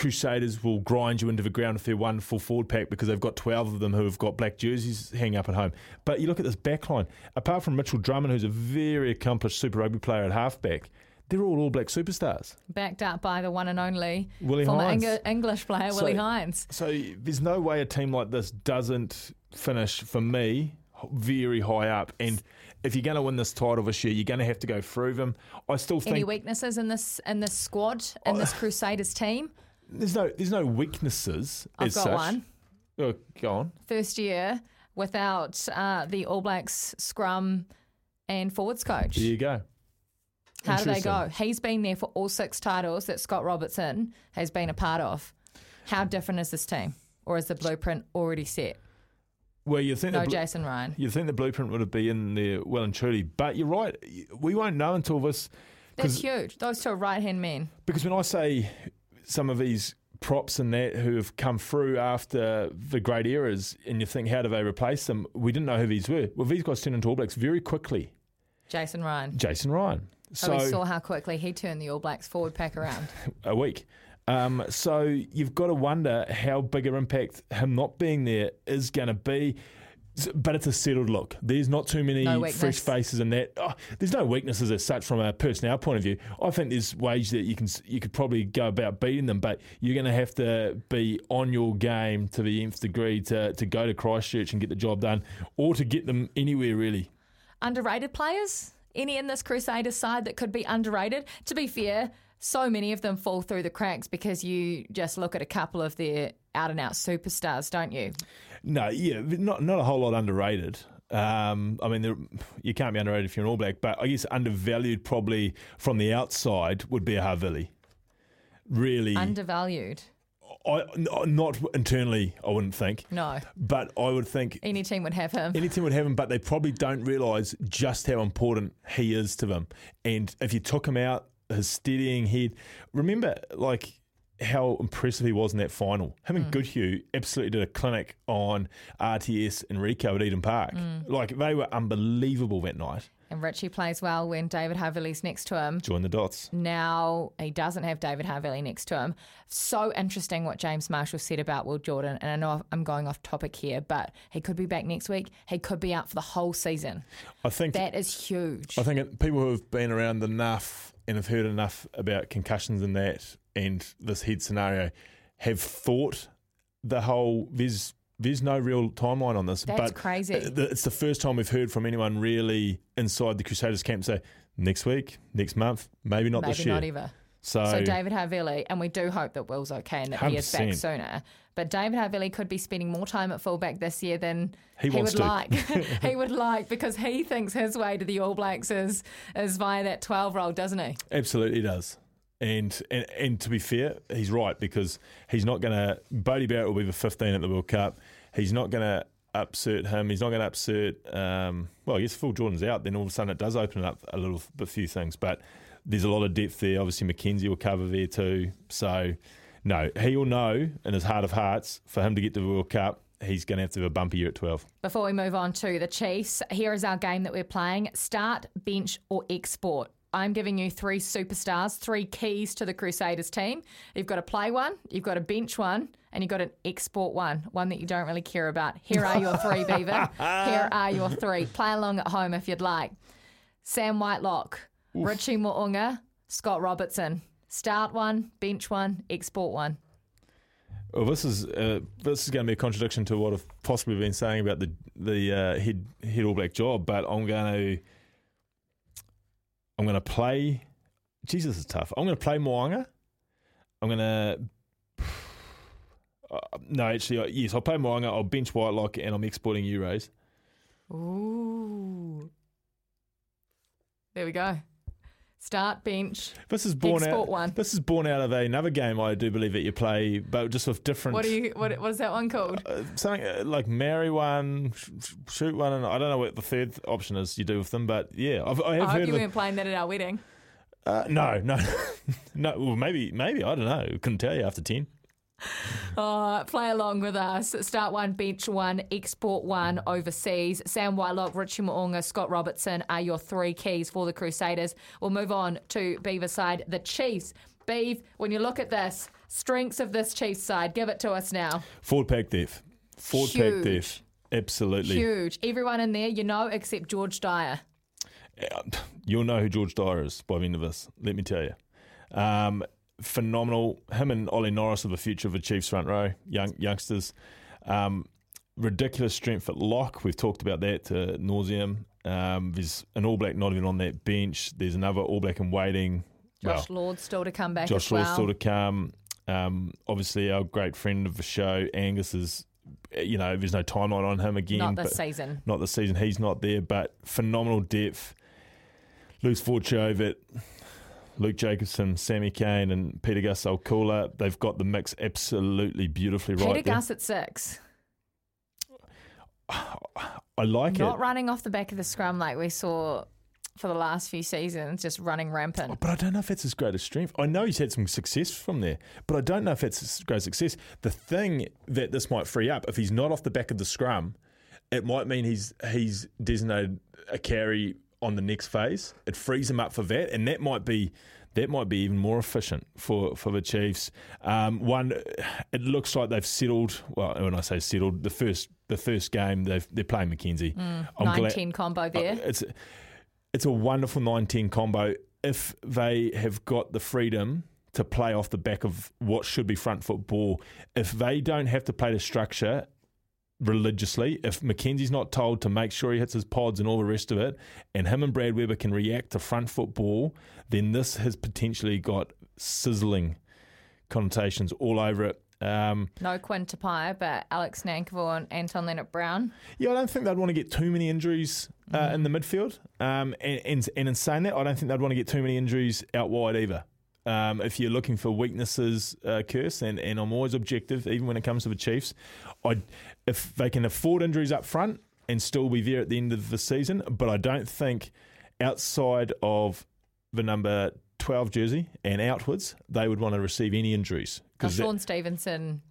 Crusaders will grind you into the ground if they're one full forward pack because they've got 12 of them who have got black jerseys hanging up at home. But you look at this back line, apart from Mitchell Drummond, who's a very accomplished Super Rugby player at halfback, they're all All Black superstars. Backed up by the one and only Willie former Heinz. Eng- English player, So- Willie Heinz. So there's no way a team like this doesn't finish for me very high up. And if you're going to win this title this year, you're going to have to go through them. I still think. Any weaknesses in this in this squad, in this Crusaders team? There's no there's no weaknesses. I've as got such. one. Oh, go on. First year without uh, the All Blacks scrum and forwards coach. There you go. How do they go? He's been there for all six titles that Scott Robertson has been a part of. How different is this team? Or is the blueprint already set? Well, you think No blu- Jason Ryan. You think the blueprint would have been there well and truly, but you're right. We won't know until this. That's huge. Those two are right hand men. Because when I say some of these props and that who have come through after the great eras, and you think, how do they replace them? We didn't know who these were. Well, these guys turned into All Blacks very quickly. Jason Ryan. Jason Ryan. So, we saw how quickly he turned the All Blacks forward pack around. <laughs> a week. Um, so you've got to wonder how big an impact him not being there is going to be. But it's a settled look. There's not too many No fresh faces in that. Oh, there's no weaknesses as such from a personnel point of view. I think there's ways that you can you could probably go about beating them, but you're going to have to be on your game to the nth degree to to go to Christchurch and get the job done, or to get them anywhere really. underrated players? Any in this Crusaders side that could be underrated? To be fair, so many of them fall through the cracks because you just look at a couple of their out and out superstars, don't you? No, yeah, not not a whole lot underrated. Um, I mean, there, you can't be underrated if you're an All Black, but I guess undervalued probably from the outside would be a Havili. Really, Undervalued. I, not internally, I wouldn't think, No. but I would think Any team would have him. any team would have him, but they probably don't realise just how important he is to them. And if you took him out, his steadying head, remember like how impressive he was in that final. Him and mm. Goodhue absolutely did a clinic on RTS and Rieko at Eden Park. Mm. Like they were unbelievable that night. And Richie plays well when David Havili's next to him. Join the dots. Now he doesn't have David Havili next to him. So interesting what James Marshall said about Will Jordan. And I know I'm going off topic here, but he could be back next week. He could be out for the whole season. I think That is huge. I think people who have been around enough and have heard enough about concussions and that and this head scenario have thought the whole there's there's no real timeline on this. That's but crazy. It's the first time we've heard from anyone really inside the Crusaders camp say next week, next month, maybe not Maybe this year. not ever. So, So David Havili, and we do hope that Will's okay and that he is back sooner. But David Havili could be spending more time at fullback this year than He wants would to. like. <laughs> <laughs> he would like because he thinks his way to the All Blacks is is via that twelve role, doesn't he? Absolutely does. And, and and to be fair, he's right because he's not going to. Bodie Barrett will be the 15 at the World Cup. He's not going to upset him. He's not going to upset. Um, well, I guess Phil Jordan's out, then all of a sudden it does open up a little, a few things. But there's a lot of depth there. Obviously, McKenzie will cover there too. So, no, he will know in his heart of hearts for him to get to the World Cup. He's going to have to have a bumpy year at 12. Before we move on to the Chiefs, here is our game that we're playing start, bench, or export. I'm giving you three superstars, three keys to the Crusaders team. You've got to play one, you've got to bench one, and you've got an export one, one that you don't really care about. Here are your three, <laughs> Beaver. Here are your three. Play along at home if you'd like. Sam Whitelock, Richie Mo'unga, Scott Robertson. Start one, bench one, export one. Well, this is uh, this is going to be a contradiction to what I've possibly been saying about the the uh, head head All Black job, but I'm going to I'm going to play. Jesus is tough. I'm going to play Mo'unga. I'm going <sighs> to. Uh, no, actually, yes, I'll play Mo'unga. I'll bench Whitelock, and I'm exporting Euros. Ooh. There we go. Start, bench. This is born out. one. This is born out of another game I do believe that you play, but just with different. What do you? What, what is that one called? uh, something uh, like marry one, sh- sh- shoot one, and I don't know what the third option is you do with them, but yeah, I've, I I have hope heard you weren't playing that at our wedding. Uh, no, no, <laughs> no. Well, maybe, maybe I don't know. Couldn't tell you after ten. <laughs> Uh, play along with us. Start one, bench one, export one overseas. Sam Whitelock, Richie Mo'unga, Scott Robertson are your three keys for the Crusaders. We'll move on to Beaver side, the Chiefs. Beav, when you look at this, strengths of this Chiefs side, give it to us now. Forward pack depth. Pack Huge. depth. Absolutely. Huge. Everyone in there, you know, except George Dyer. Uh, You'll know who George Dyer is by the end of this. Let me tell you. Um, phenomenal. Him and Ollie Norris are the future of the Chiefs front row. Young youngsters. Um, ridiculous strength at lock. We've talked about that to nauseum. Um, there's an All Black not even on that bench. There's another All Black in waiting. Josh Lord still to come back Josh as well. Still to come. Um, obviously, our great friend of the show, Angus, is, you know, there's no timeline on him again. Not this season. Not this season. He's not there, but phenomenal depth. Luke Forchovet, Luke Jacobson, Sammy Cane, and Pita Gus Cooler. They've got the mix absolutely beautifully Pita right there. Gus at six. I like Not it. Not running off the back of the scrum like we saw for the last few seasons, just running rampant. But I don't know if that's his greatest strength. I know he's had some success from there, but I don't know if it's his great success. The thing that this might free up, if he's not off the back of the scrum, it might mean he's he's designated a carry on the next phase. It frees them up for that, and that might be that might be even more efficient for, for the Chiefs. Um, one, it looks like they've settled. Well, when I say settled, the first the first game they've, they're playing McKenzie. Mm, I'm glad- 19 combo there. uh, It's it's a wonderful 9-10 combo if they have got the freedom to play off the back of what should be front foot ball. If they don't have to play the structure religiously, if McKenzie's not told to make sure he hits his pods and all the rest of it, and him and Brad Weber can react to front football, then this has potentially got sizzling connotations all over it. Um, no Quinn Tupaea, but Alex Nankivell and Anton Lienert-Brown. Yeah, I don't think they'd want to get too many injuries uh, in the midfield. Um, and, and, and in saying that, I don't think they'd want to get too many injuries out wide either. Um, if you're looking for weaknesses, uh, Curse, and, and I'm always objective, even when it comes to the Chiefs, I if they can afford injuries up front and still be there at the end of the season, but I don't think outside of the number 12 jersey and outwards, they would want to receive any injuries. 'Cause that- Shaun Stevenson,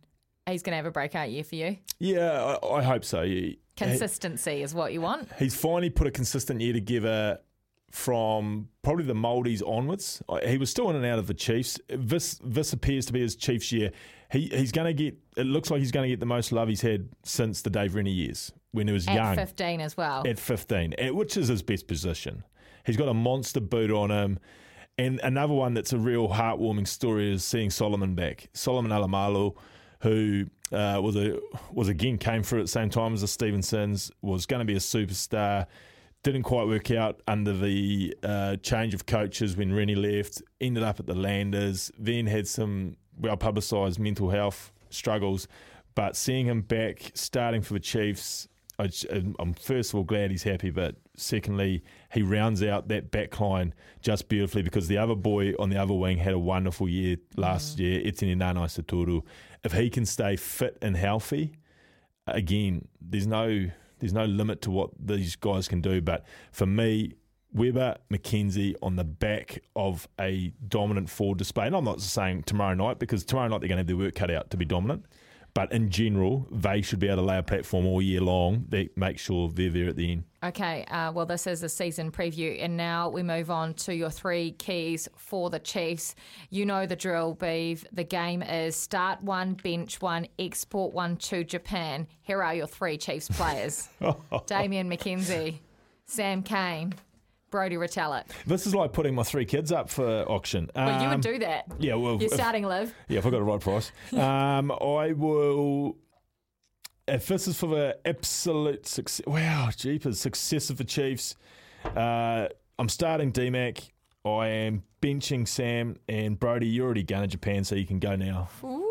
he's going to have a breakout year for you. yeah, I, I hope so. He- Consistency is what you want. He's finally put a consistent year together from probably the Maldives onwards. Uh, He was still in and out of the Chiefs. This this appears to be his Chiefs year. He he's going to get. It looks like he's going to get the most love he's had since the Dave Rennie years when he was At young 15 as well. at 15, eh, which is his best position. He's got a monster boot on him. And another one that's a real heartwarming story is seeing Solomon back. Solomon Alaimalo, who uh, was a was again came through at the same time as the Stevensons, was going to be a superstar. Didn't quite work out under the uh, change of coaches when Rennie left. Ended up at the Landers. Then had some well publicised mental health struggles. But seeing him back, starting for the Chiefs, I, am first of all glad he's happy, but secondly, he rounds out that back line just beautifully because the other boy on the other wing had a wonderful year last year, Etene Nanai-Seturo. If he can stay fit and healthy, again, there's no there's no limit to what these guys can do. But for me, Weber, McKenzie on the back of a dominant forward display. And I'm not saying tomorrow night because tomorrow night they're going to have their work cut out to be dominant. But in general, they should be able to lay a platform all year long that make sure they're there at the end. Okay, uh, well, this is a season preview, and now we move on to your three keys for the Chiefs. You know the drill, Beeve. The game is start one, bench one, export one to Japan. Here are your three Chiefs players <laughs> Damian McKenzie, Sam Cane, Brodie Retallick. This is like putting my three kids up for auction. Well, you Um, would do that. Yeah, well, You're if- starting live. Yeah, if I got a right price. <laughs> um, I will. If this is for the absolute success, wow, jeepers, success of the Chiefs, uh, I'm starting DMAC. I am benching Sam and Brodie. You're already going to Japan, so you can go now. Ooh.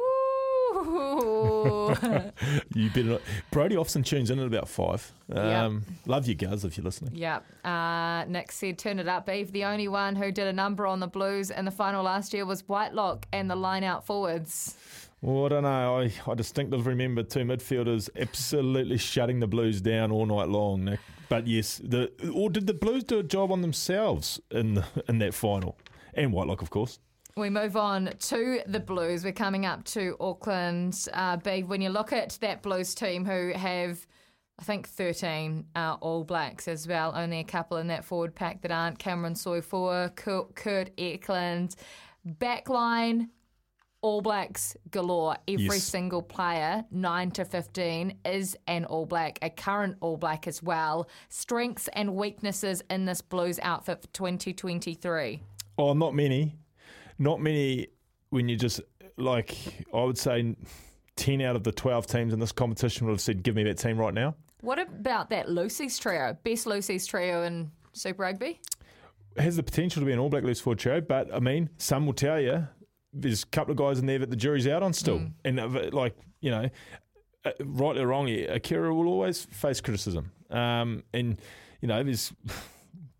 <laughs> You better not. Brodie often tunes in at about five. Um, Love you, Guz, if you're listening. Yep. Uh, Nick said, turn it up, Beeve. The only one who did a number on the Blues in the final last year was Whitelock and the line out forwards. Well, I don't know. I, I distinctly remember two midfielders absolutely shutting the Blues down all night long, Nick. But yes, the or did the Blues do a job on themselves in the, in that final? And Whitelock, of course. We move on to the Blues. We're coming up to Auckland. Uh, when you look at that Blues team who have, I think, 13 uh, All Blacks as well, only a couple in that forward pack that aren't Cameron Suafoa, Kurt, Kurt Eklund. Backline, All Blacks galore. Every Yes. single player, 9 to 15, is an All Black, a current All Black as well. Strengths and weaknesses in this Blues outfit for 2023. Oh, not many. Not many when you just, like, I would say 10 out of the 12 teams in this competition would have said, give me that team right now. What about that Lucy's trio? Best Lucy's trio in Super Rugby? has the potential to be an All Black loose forward trio, but I mean, some will tell you there's a couple of guys in there that the jury's out on still, Mm. and uh, like you know, uh, rightly or wrongly, Akira will always face criticism, um, and you know, there's.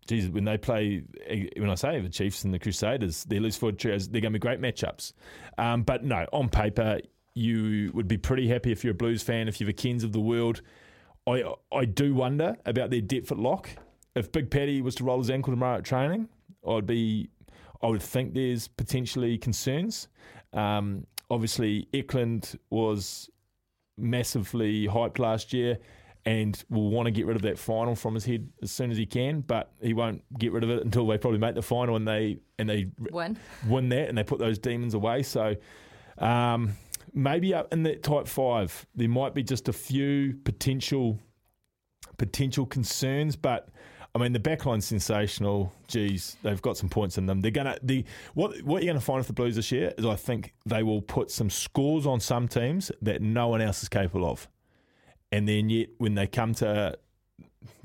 Geez, when they play, eh, when I say the Chiefs and the Crusaders, their loose forward trios, they're going to be great matchups. Um, but no, on paper, you would be pretty happy if you're a Blues fan, if you're the Kings of the world. I I do wonder about their depth at lock. If Big Paddy was to roll his ankle tomorrow at training, I'd be, I would think there's potentially concerns. Um, obviously, Eklund was massively hyped last year and will want to get rid of that final from his head as soon as he can, but he won't get rid of it until they probably make the final and they and they Win. win that and they put those demons away. So um, maybe up in that type five, there might be just a few potential potential concerns, but. I mean, the backline's sensational. Geez, they've got some points in them. They're gonna the what what you're gonna find with the Blues this year is I think they will put some scores on some teams that no one else is capable of, and then yet when they come to,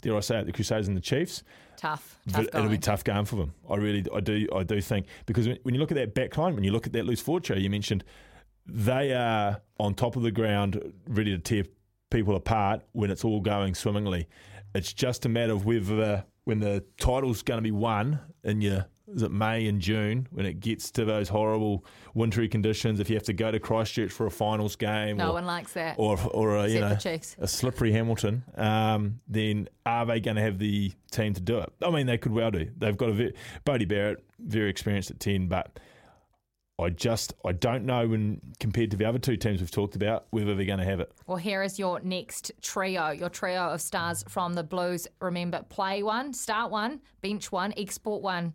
dare I say it, the Crusaders and the Chiefs, Tough. Tough it'll be tough going for them. I really, I do, I do think because when, when you look at that back line, when you look at that loose forward show you mentioned, they are on top of the ground, ready to tear people apart when it's all going swimmingly. It's just a matter of whether when the title's going to be won in your is it May and June when it gets to those horrible wintry conditions. If you have to go to Christchurch for a finals game, No or, one likes that. or or a, you know Chiefs. a slippery Hamilton, um, then are they going to have the team to do it? I mean, they could well do. They've got a very, Bodie Barrett, very experienced at ten, but I just I don't know when compared to the other two teams we've talked about whether they're going to have it. Well, here is your next trio, your trio of stars from the Blues. Remember, play one, start one, bench one, export one.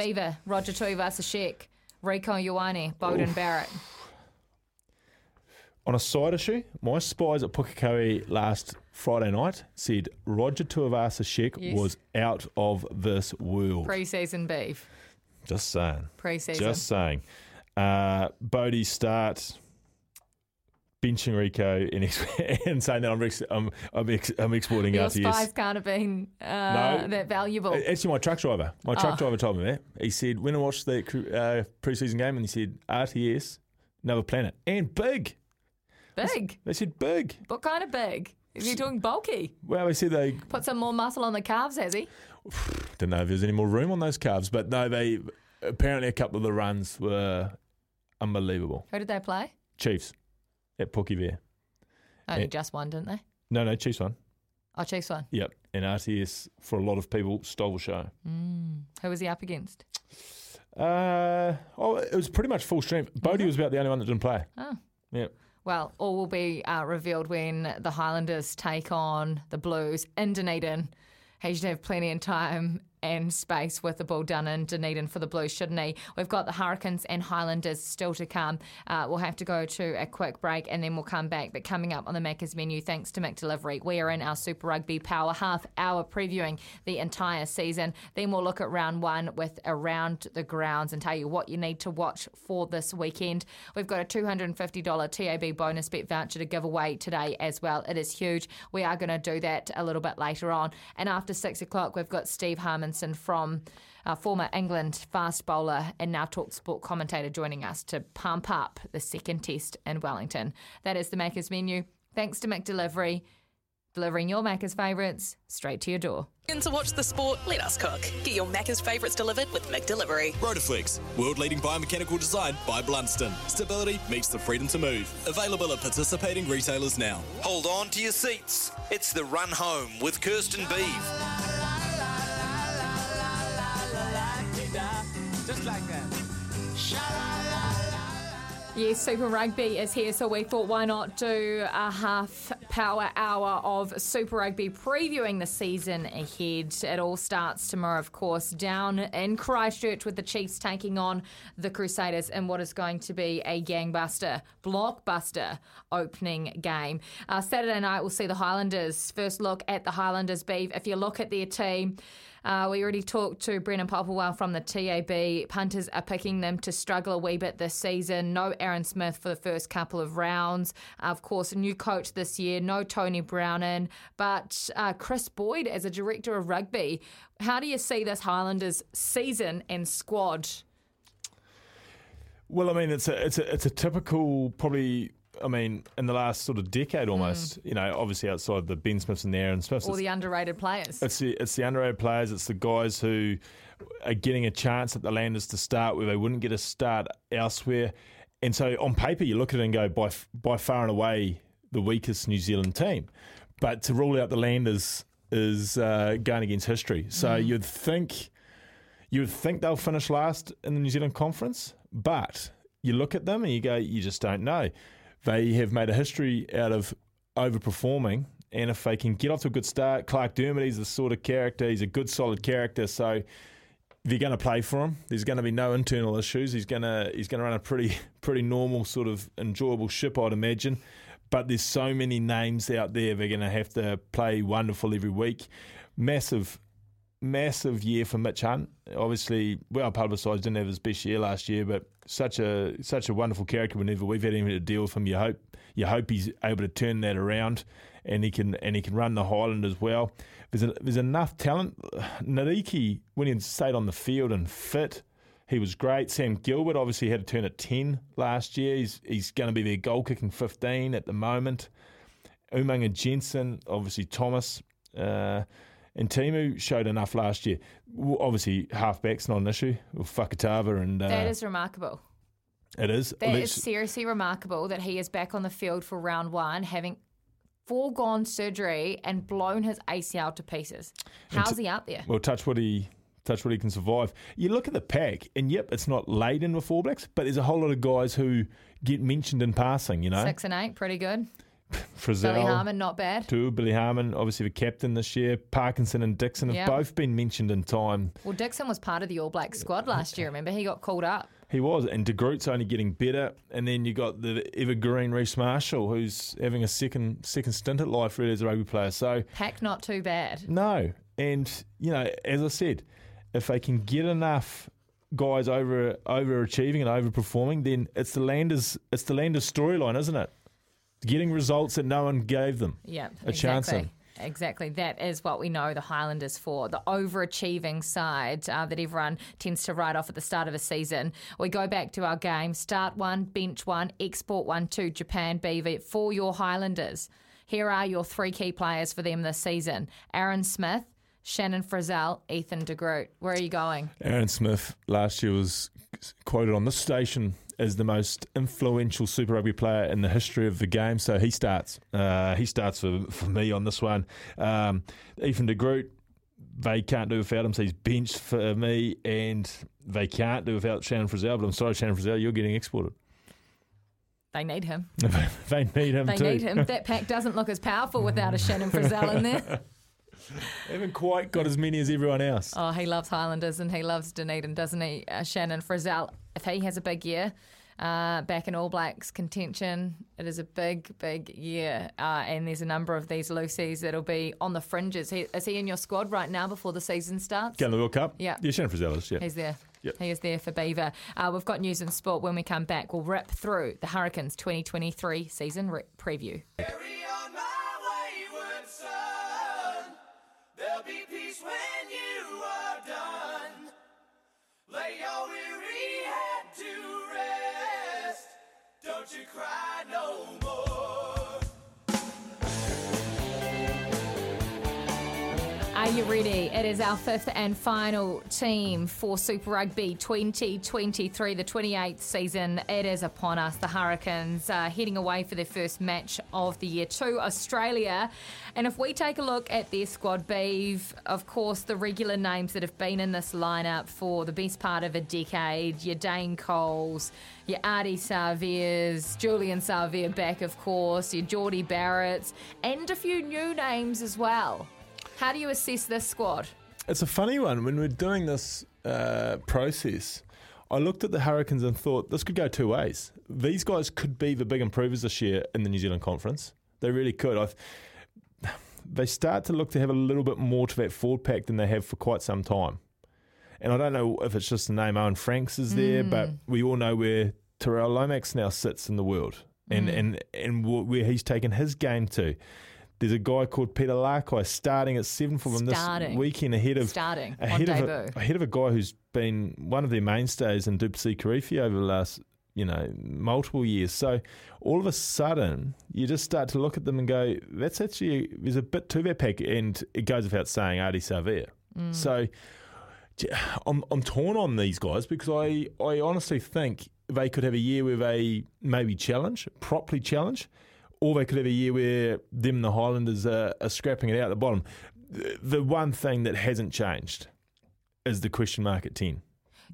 Beaver, Roger Tuivasa-Sheck, Rieko Ioane, Beauden Barrett. On a side issue, my spies at Pukekohe last Friday night said Roger Tuivasa Sheck Yes. was out of this world. Pre-season beef. Just saying. Pre-season. Just saying. Uh, Bodie start benching Rieko and, <laughs> ex- and saying that I'm ex- I'm, I'm, ex- I'm exporting Your RTS. spies can't have been uh, No. that valuable. Actually, my truck driver. My truck Oh. driver told me that. He said when I watched the uh, preseason game, and he said RTS, another planet, and big. Big. They said big. What kind of big? Is he talking bulky? Well, they said they Put some more muscle on the calves, has he? <sighs> Don't know if there's any more room on those calves, but no, they apparently a couple of the runs were unbelievable. Who did they play? Chiefs at Pookie there. Only Yeah. just one, didn't they? No, no, Chiefs won. Oh, Chiefs one. Yep, and RTS for a lot of people stole the show. Mm. Who was he up against? Uh, oh, it was pretty much full strength. Bodie was about the only one that didn't play. Oh. Yep. Well, all will be uh, revealed when the Highlanders take on the Blues in Dunedin. He should have plenty of time and space with the ball done in Dunedin for the Blues, shouldn't he? We've got the Hurricanes and Highlanders still to come. Uh, we'll have to go to a quick break and then we'll come back. But coming up on the Macca's menu, thanks to McDelivery, we are in our Super Rugby Power half hour previewing the entire season. Then we'll look at round one with Around the Grounds and tell you what you need to watch for this weekend. We've got a $250 TAB bonus bet voucher to give away today as well. It is huge. We are going to do that a little bit later on. And after six o'clock, we've got Steve Harmison from uh, former England fast bowler and now talk sport commentator joining us to pump up the second test in Wellington. That is the Macca's menu. Thanks to McDelivery, delivering your Macca's favourites straight to your door. And to watch the sport, let us cook. Get your Macca's favourites delivered with McDelivery. Rotaflex, world leading biomechanical design by Blundstone. Stability meets the freedom to move. Available at participating retailers now. Hold on to your seats. It's the run home with Kirsten Beeve. Just like that. Yes, Super Rugby is here, so we thought why not do a half power hour of Super Rugby previewing the season ahead. It all starts tomorrow, of course, down in Christchurch with the Chiefs taking on the Crusaders in what is going to be a gangbuster, blockbuster opening game. Uh, Saturday night, we'll see the Highlanders. First look at the Highlanders, Beef. If you look at their team, uh, we already talked to Brendan Popplewell from the TAB. Punters are picking them to struggle a wee bit this season. No Aaron Smith for the first couple of rounds. of course, new coach this year. No Tony Brown in, but uh, Chris Boyd as a director of rugby. How do you see this Highlanders season and squad? Well, I mean, it's a it's a it's a typical probably. I mean, in the last sort of decade, almost. You know, obviously outside the Ben Smiths and the Aaron Smiths, All the underrated players. it's the it's the underrated players. It's the guys who are getting a chance at the Landers to start where they wouldn't get a start elsewhere. And so, on paper, you look at it and go by by far and away the weakest New Zealand team. But to rule out the Landers is uh, going against history. So you'd think you would think they'll finish last in the New Zealand Conference, but you look at them and you go, you just don't know. They have made a history out of overperforming, and if they can get off to a good start, Clark Dermody's the sort of character. He's a good, solid character. So they're going to play for him. There's going to be no internal issues. He's going to he's going to run a pretty <laughs> pretty normal sort of enjoyable ship, I'd imagine. But there's so many names out there. They're going to have to play wonderful every week. Massive massive year for Mitch Hunt. Obviously, well publicised, didn't have his best year last year, but such a such a wonderful character. Whenever we've had anything to deal with him, you hope you hope he's able to turn that around, and he can and he can run the Highland as well. There's a, there's enough talent. <sighs> Nareki, when he stayed on the field and fit. He was great. Sam Gilbert obviously had a turn at 10 last year. He's, he's going to be their goal kicking 15 at the moment. Umaga-Jensen, obviously Thomas. Uh, and Timu showed enough last year. Obviously, halfback's not an issue with Fakatava, and uh, that is remarkable. it is. That Let's- is seriously remarkable that he is back on the field for round one, having foregone surgery and blown his ACL to pieces. How's he out there? Well, touch what he touch what he can survive. You look at the pack, and yep, it's not laden with All Blacks, but there's a whole lot of guys who get mentioned in passing. You know, Six and eight, pretty good. <laughs> Frizzell, Billy Harper, not bad. Two, Billy Harper, obviously the captain this year. Parkinson and Dixon have Yeah. both been mentioned in time. Well, Dixon was part of the All Black squad last year. Remember, he got called up. He was, and De Groot's only getting better. And then you got the evergreen Reese Marshall, who's having a second second stint at life really as a rugby player. So Pack not too bad. no, and you know, as I said, if they can get enough guys over overachieving and overperforming, then it's the Landers it's the Landers storyline, isn't it? Getting results that no one gave them. Yeah, a chance in. exactly. Exactly. That is what we know the Highlanders for the overachieving side uh, that everyone tends to write off at the start of a season. We go back to our game start one, bench one, export one to Japan BV for your Highlanders. Here are your three key players for them this season Aaron Smith, Shannon Frizzell, Ethan de Groot. Where are you going? Aaron Smith last year was quoted on this station as the most influential Super Rugby player in the history of the game. So he starts. Uh, he starts for, for me on this one. Um, Ethan de Groot, they can't do without him, so he's benched for me, and they can't do without Shannon Frizzell. But I'm sorry, Shannon Frizzell, you're getting exported. They need him. <laughs> they need him They too. need him. <laughs> That pack doesn't look as powerful without a Shannon Frizzell in there. <laughs> haven't quite got as many as everyone else. Oh, he loves Highlanders and he loves Dunedin, doesn't he? Uh, Shannon Frizzell, if he has a big year, uh, back in All Blacks contention, it is a big, big year. Uh, and there's a number of these Lucy's that'll be on the fringes. He, is he in your squad right now before the season starts? Getting the World Cup? Yeah. Yeah, Shannon Frizzell is, yeah. He's there. Yep. He is there for Beaver. Uh, we've got news and sport. When we come back, we'll rip through the Hurricanes 2023 season re- preview. There'll be peace when you are done. Lay your weary head to rest. Don't you cry no more. You ready? It is our fifth and final team for Super Rugby 2023, the 28th season. It is upon us. The Hurricanes uh, heading away for their first match of the year to Australia. And if we take a look at their squad, Beeve, of course, the regular names that have been in this lineup for the best part of a decade your Dane Coles, your Ardie Saveas, Julian Savea back, of course, your Jordie Barretts, and a few new names as well. How do you assess this squad? It's a funny one. When we're doing this uh, process, I looked at the Hurricanes and thought this could go two ways. These guys could be the big improvers this year in the New Zealand Conference. They really could. I've, <sighs> they start to look to have a little bit more to that forward pack than they have for quite some time. And I don't know if it's just the name Owen Franks is there, but we all know where Tyrel Lomax now sits in the world and, and, and where he's taken his game to. There's a guy called Peter Lakai starting at seven for them Starting. this weekend ahead of Starting ahead of a, ahead of a guy who's been one of their mainstays in Dupsy Kirifi over the last you know, multiple years. So all of a sudden, you just start to look at them and go, that's actually, there's a bit to that pack. And it goes without saying, Ardie Savea. Mm. So I'm, I'm torn on these guys because I, I honestly think they could have a year where they maybe challenge, properly challenge, or they could have a year where them the Highlanders are, are scrapping it out at the bottom. The, one thing that hasn't changed is the question mark at 10.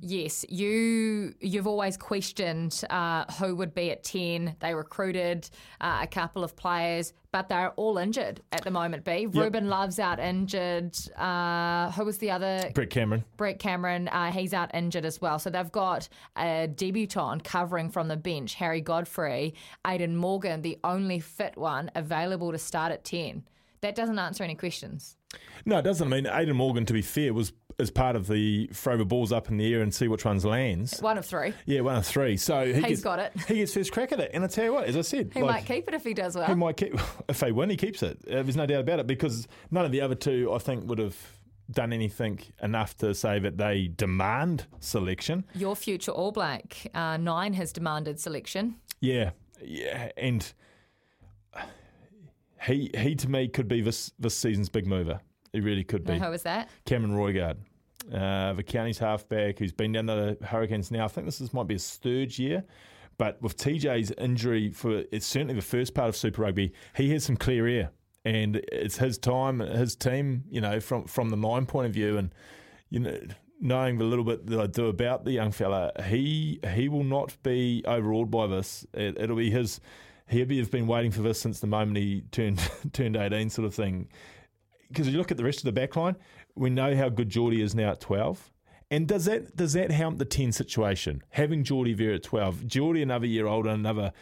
Yes, you you've always questioned uh, who would be at ten. They recruited uh, a couple of players, but they're all injured at the moment. B. Ruben Love's out injured. Uh, who was the other? Brett Cameron. Brett Cameron, uh, he's out injured as well. So they've got a debutant covering from the bench, Harry Godfrey, Aidan Morgan, the only fit one available to start at 10. That doesn't answer any questions. No, it doesn't. I mean, Aidan Morgan, to be fair, was as part of the throw the balls up in the air and see which ones lands. One of three. Yeah, one of three. So he He's gets, got it. He gets first crack at it. And I tell you what, as I said, He like, might keep it if he does well. He might keep. <laughs> If they win, he keeps it. Uh, there's no doubt about it because none of the other two, I think, would have done anything enough to say that they demand selection. Your future All Black, uh, nine has demanded selection. Yeah, yeah, and he he to me could be this this season's big mover. He really could be. Who is that? Cameron Roigard, uh, the county's halfback who's been down the Hurricanes now. I think this is, might be his third year. But with TJ's injury for it's certainly the first part of Super Rugby, he has some clear air, and it's his time, his team. You know, from from the nine point of view, and you know, knowing the little bit that I do about the young fella, he he will not be overawed by this. It, it'll be his. He'll be have been waiting for this since the moment he turned <laughs> turned eighteen, sort of thing because you look at the rest of the back line, we know how good Jordie is now at 12. And does that does that help the 10 situation? Having Jordie there at 12, Jordie another year older, another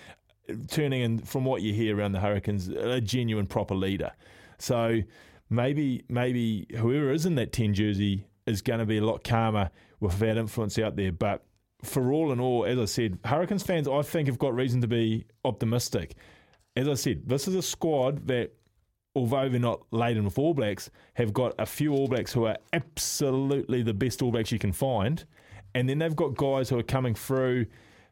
turning in, from what you hear around the Hurricanes, a genuine proper leader. So maybe maybe whoever is in that 10 jersey is going to be a lot calmer with that influence out there. But for all in all, as I said, Hurricanes fans, I think, have got reason to be optimistic. As I said, this is a squad that although they're not laden with All Blacks, have got a few All Blacks who are absolutely the best All Blacks you can find. And then they've got guys who are coming through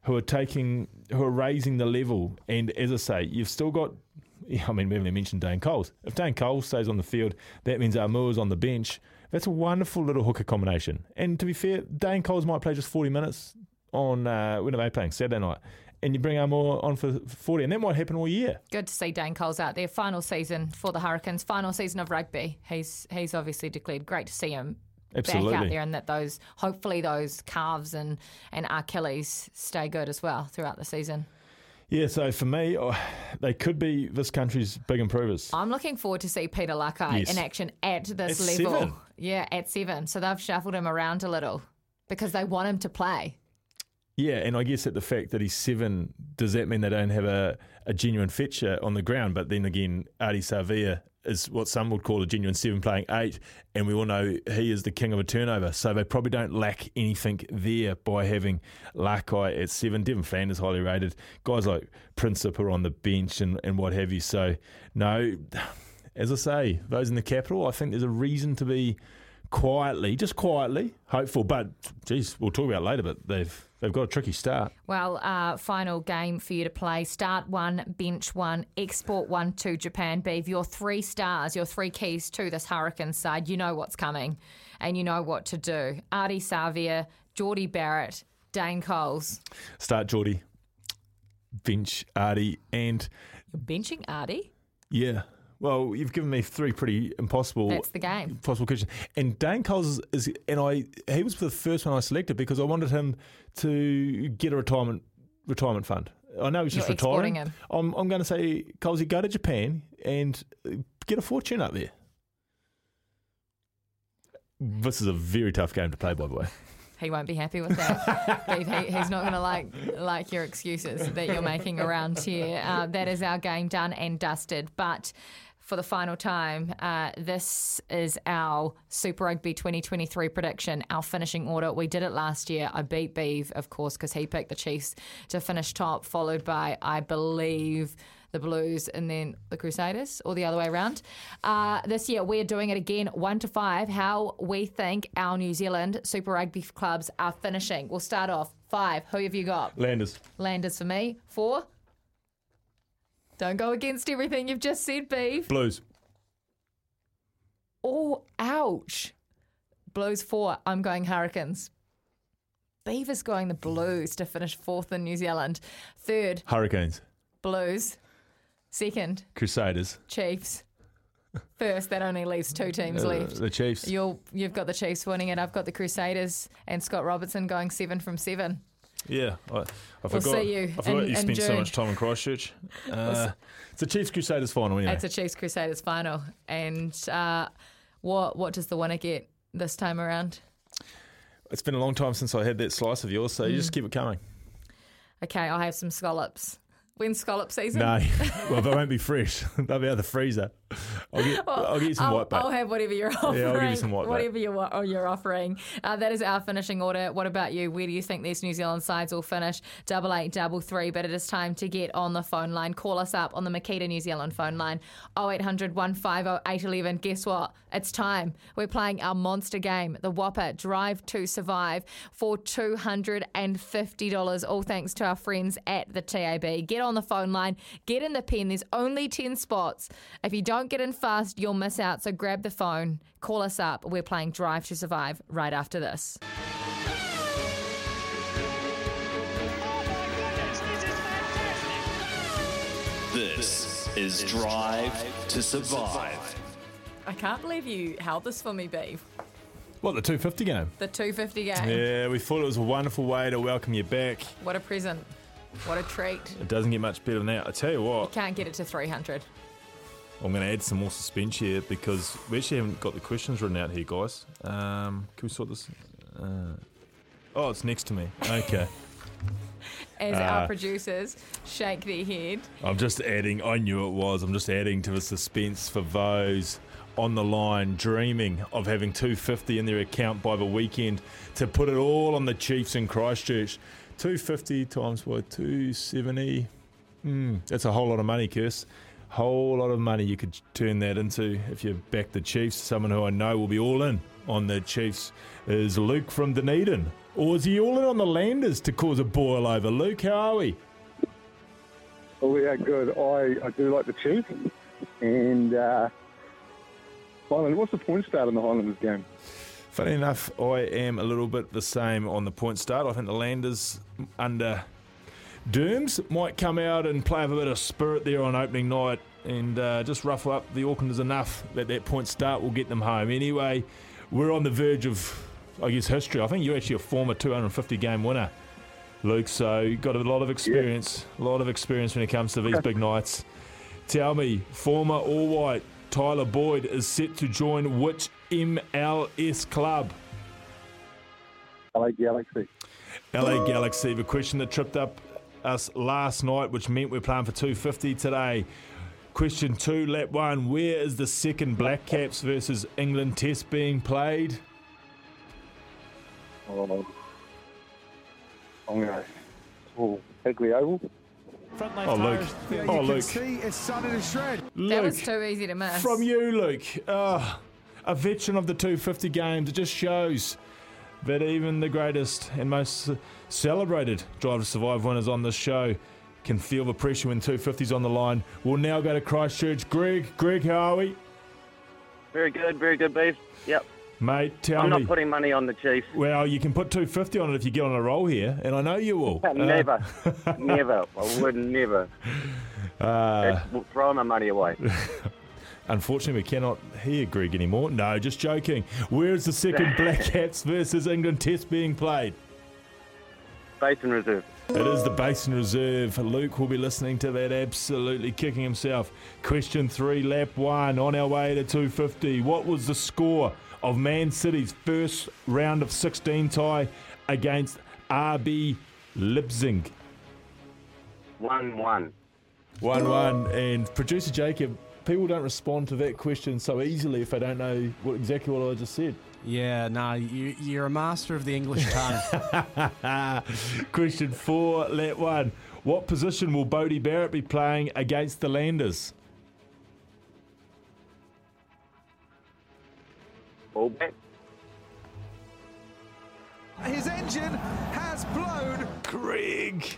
who are taking, who are raising the level. And as I say, you've still got, <laughs> I mean, we haven't mentioned Dane Coles. If Dane Coles stays on the field, that means Aumua's on the bench. That's a wonderful little hooker combination. And to be fair, Dane Coles might play just 40 minutes on, uh, when are they playing? Saturday night. And you bring Aumua on for 40, and that might happen all year. Good to see Dane Coles out there. Final season for the Hurricanes. Final season of rugby. He's he's obviously declared. Great to see him back out there, and that those hopefully those calves and and Achilles stay good as well throughout the season. Yeah, so for me, oh, they could be this country's big improvers. I'm looking forward to see Peter Lakai Yes. in action at this At level. seven. Yeah, at seven. So they've shuffled him around a little because they want him to play. Yeah, and I guess that the fact that he's seven, does that mean they don't have a, a genuine fetcher on the ground? But then again, Ardie Savea is what some would call a genuine seven playing eight, and we all know he is the king of a turnover. So they probably don't lack anything there by having Lakai at seven. Devan Flanders highly rated. Guys like Princip are on the bench and, and what have you. So, no, as I say, those in the capital, I think there's a reason to be quietly, just quietly, hopeful. But, geez, we'll talk about later, but they've they've got a tricky start. Well, uh, final game for you to play. Start one, bench one, export one to Japan. Beeve, your three stars, your three keys to this Hurricane side. You know what's coming and you know what to do. Ardie Savea, Jordie Barrett, Dane Coles. Start Jordie, bench Ardie, and You're benching Ardie? yeah. Well, you've given me three pretty impossible. That's the game. Possible questions. And Dan Coles is, is, and I, he was the first one I selected because I wanted him to get a retirement retirement fund. I know he's just You're exporting retiring. him. I'm, I'm going to say, Coles, you go to Japan and get a fortune up there. This is a very tough game to play, by the way. <laughs> He won't be happy with that. He, he's not going to like like your excuses that you're making around here. Uh, that is our game done and dusted. But for the final time, uh, this is our Super Rugby 2023 prediction, our finishing order. We did it last year. I beat Beeve, of course, because he picked the Chiefs to finish top, followed by, I believe, the Blues and then the Crusaders, or the other way around. Uh, this year, we're doing it again, one to five, how we think our New Zealand Super Rugby clubs are finishing. We'll start off. Five. Who have you got? Landers. Landers for me. Four. Don't go against everything you've just said, Beef. Blues. Oh, ouch. Blues four. I'm going Hurricanes. Beaver's going the Blues to finish fourth in New Zealand. Third, Hurricanes. Blues. Second, Crusaders. Chiefs. First, that only leaves two teams Uh, left. the Chiefs. You'll, you've got the Chiefs winning it. I've got the Crusaders and Scott Robertson going seven from seven. Yeah, I, I We'll forgot. see you I forgot you spent so much time in Christchurch. <laughs> Uh, it's a Chiefs Crusaders final anyway. It's a Chiefs Crusaders final. And uh, what what does the winner get this time around? It's been a long time since I had that slice of yours, so you Mm. just keep it coming. Okay, I'll have some scallops. When's scallop season? No, <laughs> well they won't be fresh. <laughs> They'll be out of the freezer. I'll get, I'll get you some I'll, white bait. I'll have whatever you're offering. Yeah, I'll give you some white bait. whatever you're, oh, you're offering. Uh, that is our finishing order. What about you? Where do you think these New Zealand sides will finish? Double eight, double three. But it is time to get on the phone line. Call us up on the Makita New Zealand phone line 0800 150 811. Guess what? It's time. We're playing our monster game, the Whopper Drive to Survive, for $250. All thanks to our friends at the TAB. Get on the phone line, get in the pen. There's only 10 spots. If you don't get in fast, you'll miss out. So grab the phone, call us up. We're playing Drive to Survive right after this. This is Drive to Survive. I can't believe you held this for me, Beef. What, the 250 game? The 250 game. Yeah, we thought it was a wonderful way to welcome you back. What a present. What a treat. It doesn't get much better than that. I tell you what, You Can't get it to 300. I'm going to add some more suspense here because we actually haven't got the questions written out here, guys. Um, can we sort this? Uh, oh, it's next to me. Okay. <laughs> As Uh, our producers shake their head. I'm just adding, I knew it was, I'm just adding to the suspense for those on the line dreaming of having 250 in their account by the weekend to put it all on the Chiefs in Christchurch. 250 times what, 270? Hmm, that's a whole lot of money, Kirst. Whole lot of money you could turn that into if you back the Chiefs. Someone who I know will be all in on the Chiefs is Luke from Dunedin. Or is he all in on the Landers to cause a boil over? Luke, how are we? Oh yeah, good. I, I do like the Chiefs. And uh, Highland, what's the point start in the Highlanders game? Funny enough, I am a little bit the same on the point start. I think the Landers under Dooms might come out and play with a bit of spirit there on opening night and uh, just ruffle up the Aucklanders enough that that point start will get them home. Anyway, we're on the verge of, I guess, history. I think you're actually a former 250 game winner, Luke, so you've got a lot of experience, yeah. a lot of experience when it comes to these big nights. Tell me, former All White Tyler Boyd is set to join which MLS club? LA Galaxy. LA Galaxy. The question that tripped up us last night, which meant we're playing for 250 today. Question two, lap one. Where is the second Black Caps versus England test being played? Oh, I'm going to oh, Hagley Oval. Oh, Luke. Oh, Luke. it's sun in a shred. That was too easy to miss. From you, Luke. Ah, a veteran of the 250 games. It just shows that even the greatest and most celebrated Drive to Survive winners on this show can feel the pressure when 250's on the line. We'll now go to Christchurch. Greg, Greg, how are we? Very good, very good, Beef. Yep. Mate, tell I'm me. not putting money on the Chiefs. well, you can put 250 on it if you get on a roll here, and I know you will. <laughs> Uh, never, <laughs> never. I would never. <laughs> Uh, That's throwing my money away. Unfortunately, we cannot hear Greg anymore. No, just joking. Where is the second Black Caps versus England test being played? Basin Reserve. It is the Basin Reserve. Luke will be listening to that, absolutely kicking himself. Question three, lap one, on our way to 250. What was the score of Man City's first round of 16 tie against RB Leipzig? 1 1. 1 1. And producer Jacob, people don't respond to that question so easily if they don't know what, exactly what I just said. Yeah, no, you, you're a master of the English tongue. <laughs> Question four, let one. What position will Bodie Barrett be playing against the Landers? Fullback. His engine has blown. Greg.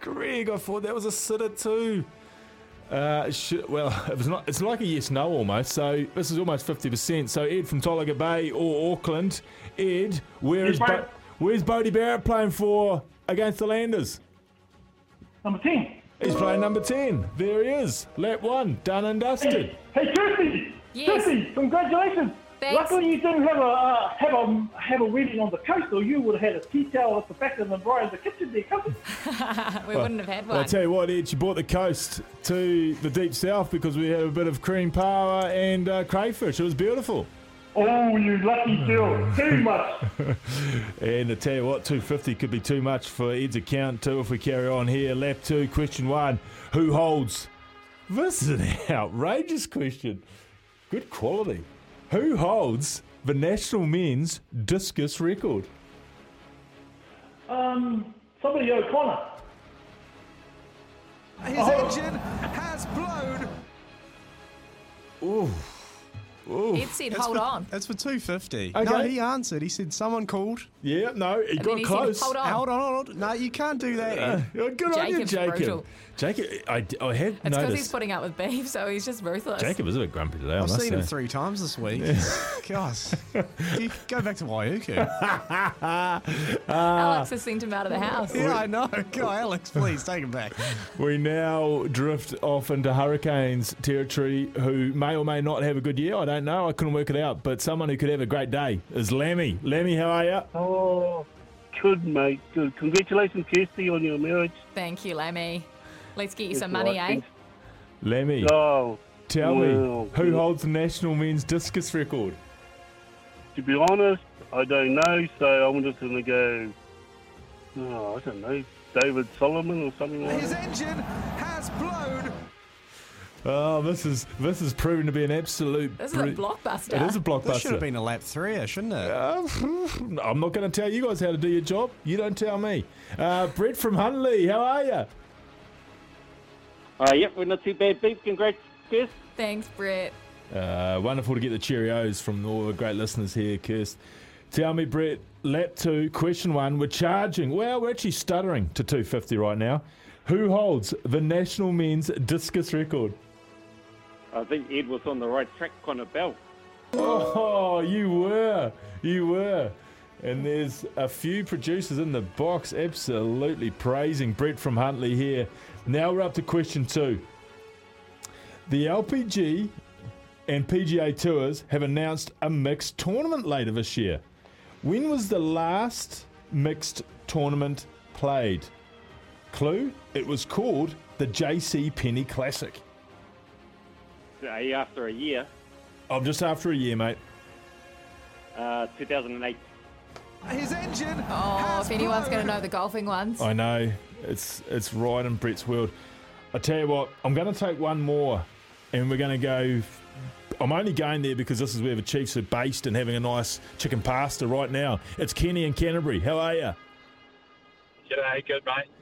Greg, I thought that was a sitter too. Uh, sh- well, <laughs> it was not. It's like a yes no almost. So this is almost fifty percent. So Ed from Tolaga Bay or Auckland. Ed, where yes, is Bo- where's Bodie Barrett playing for against the Landers? Number 10. He's playing number ten. There he is. Lap one, done and dusted. Hey, Kirsty! Yes. Kirsty, congratulations! Thanks. Luckily you didn't have a uh, have a have a wedding on the coast, or you would have had a tea towel at the back of the Brian the kitchen there, cousin. <laughs> we wouldn't have had Well, one. I tell you what, Ed, you brought the coast to the deep south because we had a bit of cream power and uh, crayfish. It was beautiful. Oh, you lucky girl! Too <laughs> much. And I tell you what, 250 could be too much for Ed's account too if we carry on here. Lap two, question one. Who holds? This is an <laughs> outrageous question. Good quality. Who holds the national men's discus record? Um, somebody O'Connor. His Oh. engine has blown. Ooh. Ooh. Ed said, That's hold for, on. That's for 250. Okay. No, he answered. He said someone called. Yeah, no, he And got then he said, close. hold on. Hold on, hold on. No, you can't do that. Uh, <laughs> Ed. good on you, Jacob's Jacob. brutal. Jacob, I, I have It's because noticed. he's putting up with beef, so he's just ruthless. Jacob is a bit grumpy today. I I've must seen him say. three times this week. <laughs> Gosh. You go back to Waiuku. <laughs> Alex has sent him out of the house. yeah, I know. Go, Alex, please take him back. We now drift off into Hurricanes territory who may or may not have a good year. I don't know. I couldn't work it out. But someone who could have a great day is Lemmy. Lemmy, how are you? Oh, good, mate. Good. Congratulations, Kirsty, on your marriage. Thank you, Lemmy. Let's get you some money, right, eh? thanks. Lemmy, Oh, tell well, me, who holds the national men's discus record? to be honest, I don't know, so I'm just going to go, oh, I don't know, David Solomon or something like His that. His engine has blown. Oh, this is this is proving to be an absolute. This is a blockbuster. It is a blockbuster. This should have been a lap three, shouldn't it? Uh, <laughs> I'm not going to tell you guys how to do your job. You don't tell me. Uh, Brett from Huntly, how are you? Uh, yep, we're not too bad, beef. Congrats, Kirst. Thanks, Brett. Uh, wonderful to get the Cheerios from all the great listeners here, Kirst. Tell me, Brett, lap two, question one. We're charging, well, we're actually stuttering to 250 right now. Who holds the national men's discus record? I think Ed was on the right track, Connor Bell. Oh, you were. You were. And there's a few producers in the box absolutely praising Brett from Huntly here. Now we're up to question two. The LPGA and PGA Tours have announced a mixed tournament later this year. When was the last mixed tournament played? Clue? It was called the JC Penney Classic. After a year, I'm just after a year, mate. uh, 2008. His engine Oh, has if anyone's going to know the golfing ones. I know it's it's right in Brett's world. I tell you what, I'm going to take one more, and we're going to go. I'm only going there because this is where the Chiefs are based and having a nice chicken pasta right now. It's Kenny in Canterbury. How are you? G'day, good mate.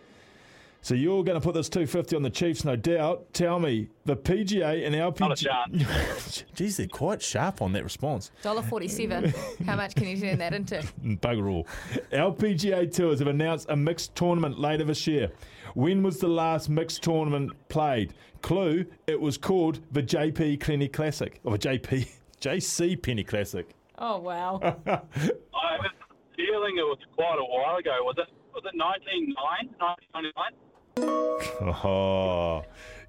So you're going to put this 250 on the Chiefs, no doubt. Tell me the PGA and LPGA. Not a chance. <laughs> Geez, they're quite sharp on that response. Dollar forty-seven. How much can you turn that into? <laughs> Bugger all. LPGA Tours have announced a mixed tournament later this year. When was the last mixed tournament played? Clue, it was called the JP Penny Classic. Or the JP, <laughs> JC Penney Classic. Oh wow. I have a feeling it was quite a while ago. Was it? Was it 1999? 1999? Oh,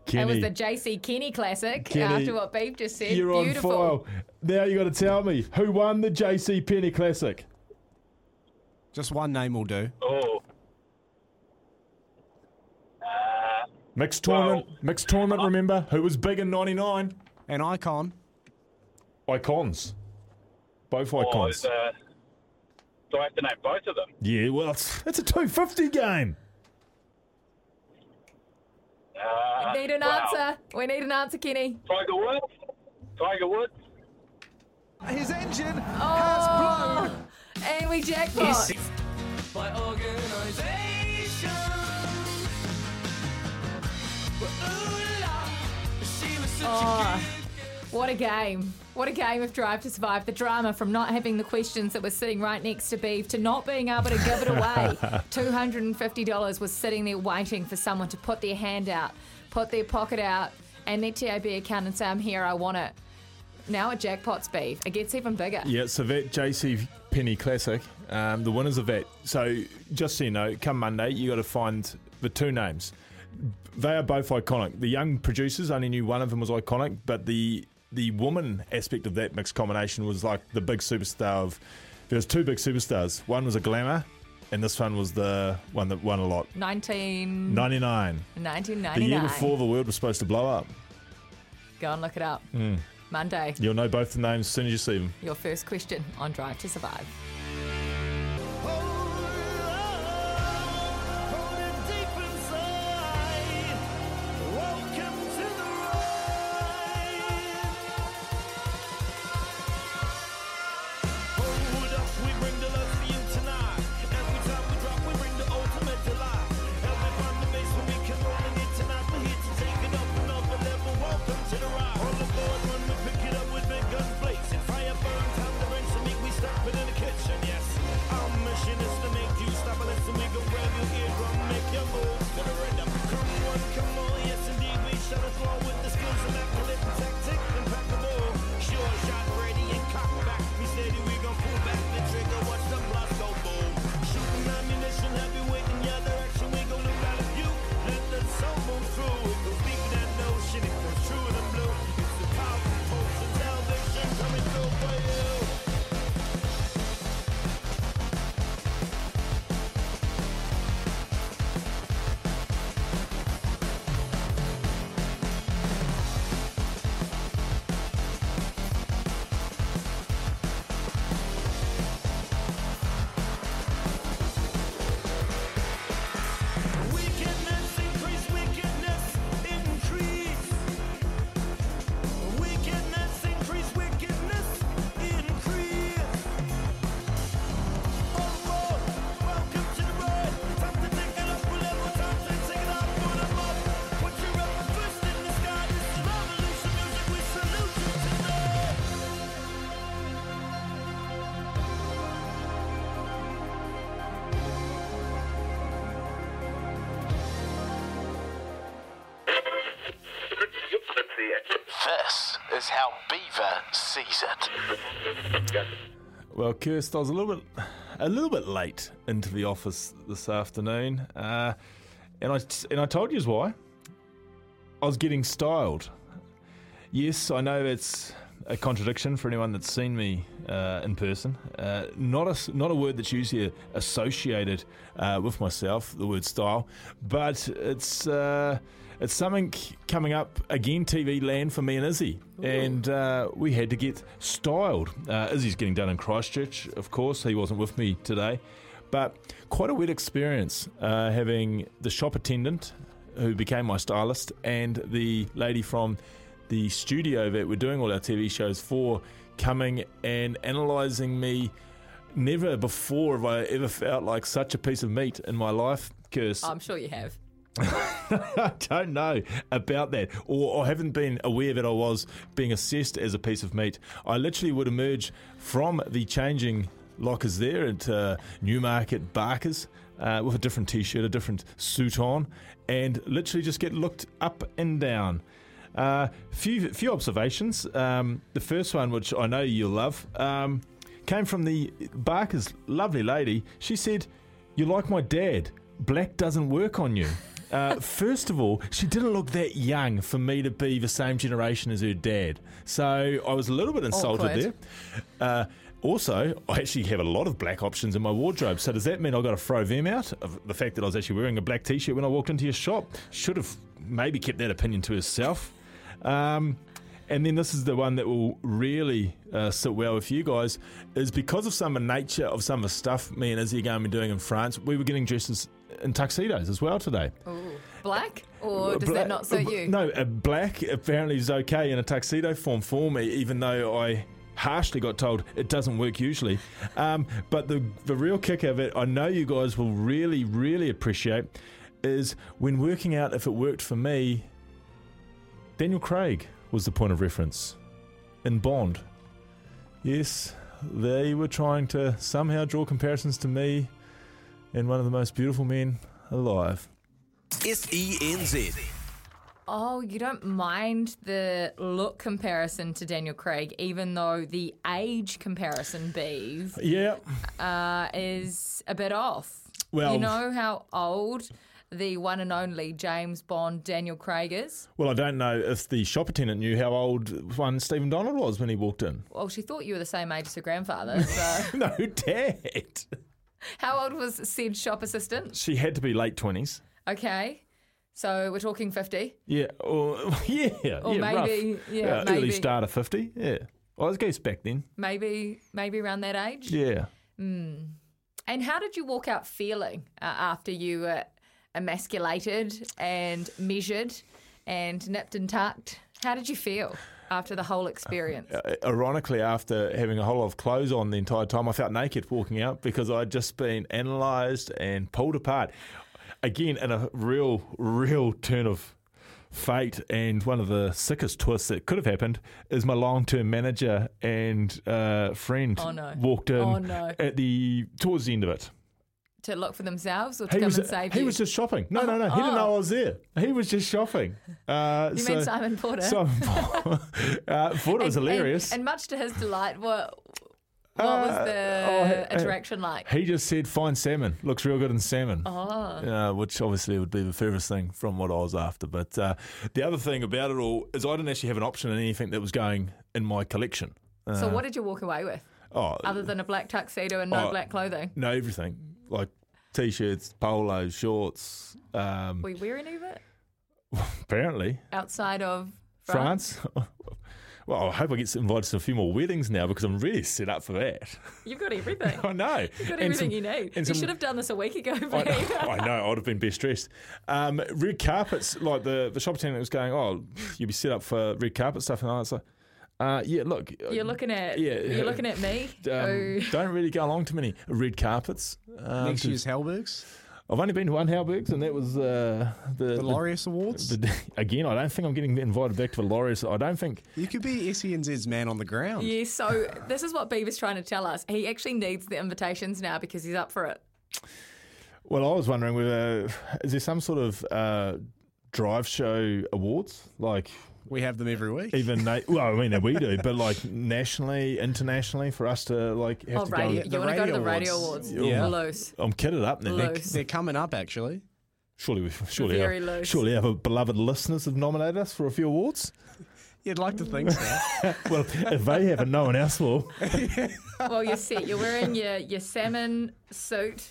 It was the JC Kenny Classic. Kenny, after what Beef just said, you're on beautiful. file. Now you got to tell me who won the JC Penney Classic. Just one name will do. Oh. Mixed tournament, mixed tournament. Remember who was big in '99? An icon. Icons, both icons. is, uh, do I have to name both of them? Yeah, well, it's, it's a 250 game. Uh, need an wow. answer. We need an answer, Kenny. Tiger Woods. Tiger Woods. His engine oh, has blown. And we jackpot. Yes. By organisation. Oh, what a game. What a game of Drive to Survive. The drama from not having the questions that were sitting right next to Beef to not being able to give it away. <laughs> $250 was sitting there waiting for someone to put their hand out, put their pocket out, and their TAB account and say, I'm here, I want it. Now a jackpot's beef. It gets even bigger. Yeah, so that JC Penney Classic, um, the winners of that. So just so you know, come Monday, you got to find the two names. They are both iconic. The young producers only knew one of them was iconic, but the the woman aspect of that mixed combination was like the big superstar of. There was two big superstars. One was a glamour, and this one was the one that won a lot. 1999. 1999. The year before the world was supposed to blow up. Go and look it up. Mm. Monday, You'll know both the names as soon as you see them. your first question on Drive to Survive. Kirst, I was a little bit, a little bit late into the office this afternoon, uh, and I and I told you why. I was getting styled. Yes, I know it's a contradiction for anyone that's seen me uh, in person. Uh, not a not a word that's usually associated uh, with myself, the word style, but it's. It's something coming up again, TV land for me and Izzy, and uh, we had to get styled. Uh, Izzy's getting done in Christchurch, of course. He wasn't with me today, but quite a weird experience uh, having the shop attendant who became my stylist and the lady from the studio that we're doing all our TV shows for coming and analysing me. Never before have I ever felt like such a piece of meat in my life, Kirst. I'm sure you have. I <laughs> don't know about that, or I haven't been aware that I was being assessed as a piece of meat. I literally would emerge from the changing lockers there at uh, Newmarket Barkers uh, with a different t-shirt, a different suit on, and literally just get looked up and down. Uh, few few observations. Um, the first one, which I know you'll love, um, came from the Barker's lovely lady. She said, "You like my dad? Black doesn't work on you." Uh, first of all, she didn't look that young for me to be the same generation as her dad. So I was a little bit insulted Awkward. there. Uh, also, I actually have a lot of black options in my wardrobe. So does that mean I've got to throw them out? Of the fact that I was actually wearing a black t-shirt when I walked into your shop should have maybe kept that opinion to herself. Um, and then this is the one that will really uh, sit well with you guys is because of some of the nature of some of the stuff me and Izzy are going to be doing in France. We were getting dressed as, in tuxedos as well today. Ooh. Black? Or does Bla- that not suit uh, you? No, uh, black apparently is okay in a tuxedo form for me, even though I harshly got told it doesn't work usually. Um, but the the real kick of it, I know you guys will really, really appreciate, is when working out if it worked for me. Daniel Craig was the point of reference. In Bond, yes, they were trying to somehow draw comparisons to me and one of the most beautiful men alive. SENZ. Oh, you don't mind the look comparison to Daniel Craig, even though the age comparison, Beeve, Yeah. uh, is a bit off. Well- you know how old the one and only James Bond Daniel Craig is? Well, I don't know if the shop attendant knew how old one Stephen Donald was when he walked in. Well, she thought you were the same age as her grandfather. <laughs> So, no, <laughs> Dad. How old was said shop assistant? She had to be late 20s. Okay, so we're talking fifty. Yeah, or <laughs> yeah, Or yeah, maybe- rough. yeah, early maybe. start of fifty. Yeah, well, I guess back then. Maybe, maybe around that age. Yeah, Mm. And how did you walk out feeling uh, after you were emasculated and measured and nipped and tucked? How did you feel after the whole experience? Uh, ironically, after having a whole lot of clothes on the entire time, I felt naked walking out because I'd just been analysed and pulled apart. Again, in a real, real turn of fate, and one of the sickest twists that could have happened is my long-term manager and uh, friend Oh, no. walked in Oh, no. at the towards the end of it. To look for themselves or to He come was, and save he you? was just shopping. No, no, no. He didn't Oh. know I was there. He was just shopping. Uh, <laughs> You so, mean Simon Porter? So, <laughs> uh, thought it was And- hilarious. And, and much to his delight, what what Uh, was the oh, interaction like? He just said, "Fine salmon looks real good in salmon." Oh. Uh, which obviously would be the furthest thing from what I was after. But uh, the other thing about it all is I didn't actually have an option in anything that was going in my collection. Uh, so what did you walk away with, Oh, other than a black tuxedo and no Oh. black clothing? no, everything like t-shirts, polos, shorts. Um, Were you wearing any of it <laughs> apparently, outside of France? France. <laughs> well, I hope I get invited to a few more weddings now because I'm really set up for that. You've got <laughs> everything. I know. You've got everything some- you need. You some- should have done this a week ago, I babe. I know, I would have been best dressed. Um, red carpets, like the, the shop attendant was going, oh, you'll be set up for red carpet stuff. And I was like, uh, yeah, look. You're looking at Yeah, you're looking at me. <laughs> Um, who- don't really go along to many red carpets. Um, Next year's Halbergs. I've only been to one Halbergs, and that was uh, the, The Laureus Awards? the- <laughs> again, I don't think I'm getting invited back to the Laureus. I don't think. You could be SENZ's man on the ground. Yeah, so this is what Beaver's trying to tell us. He actually needs the invitations now because he's up for it. Well, I was wondering whether is there some sort of uh, drive show awards like we have them every week. Even na- <laughs> well, I mean we do, but like nationally, internationally, for us to like have Oh, to radio- go. you wanna go to the radio awards? Yeah. Loose. I'm kitted up now. Loose. They're coming up, actually. Surely, we, surely, Very our, loose. surely our beloved listeners have nominated us for a few awards. <laughs> You'd like to think so. <laughs> well, if they haven't, no one else will. Well, you're set. You're wearing your, your salmon suit.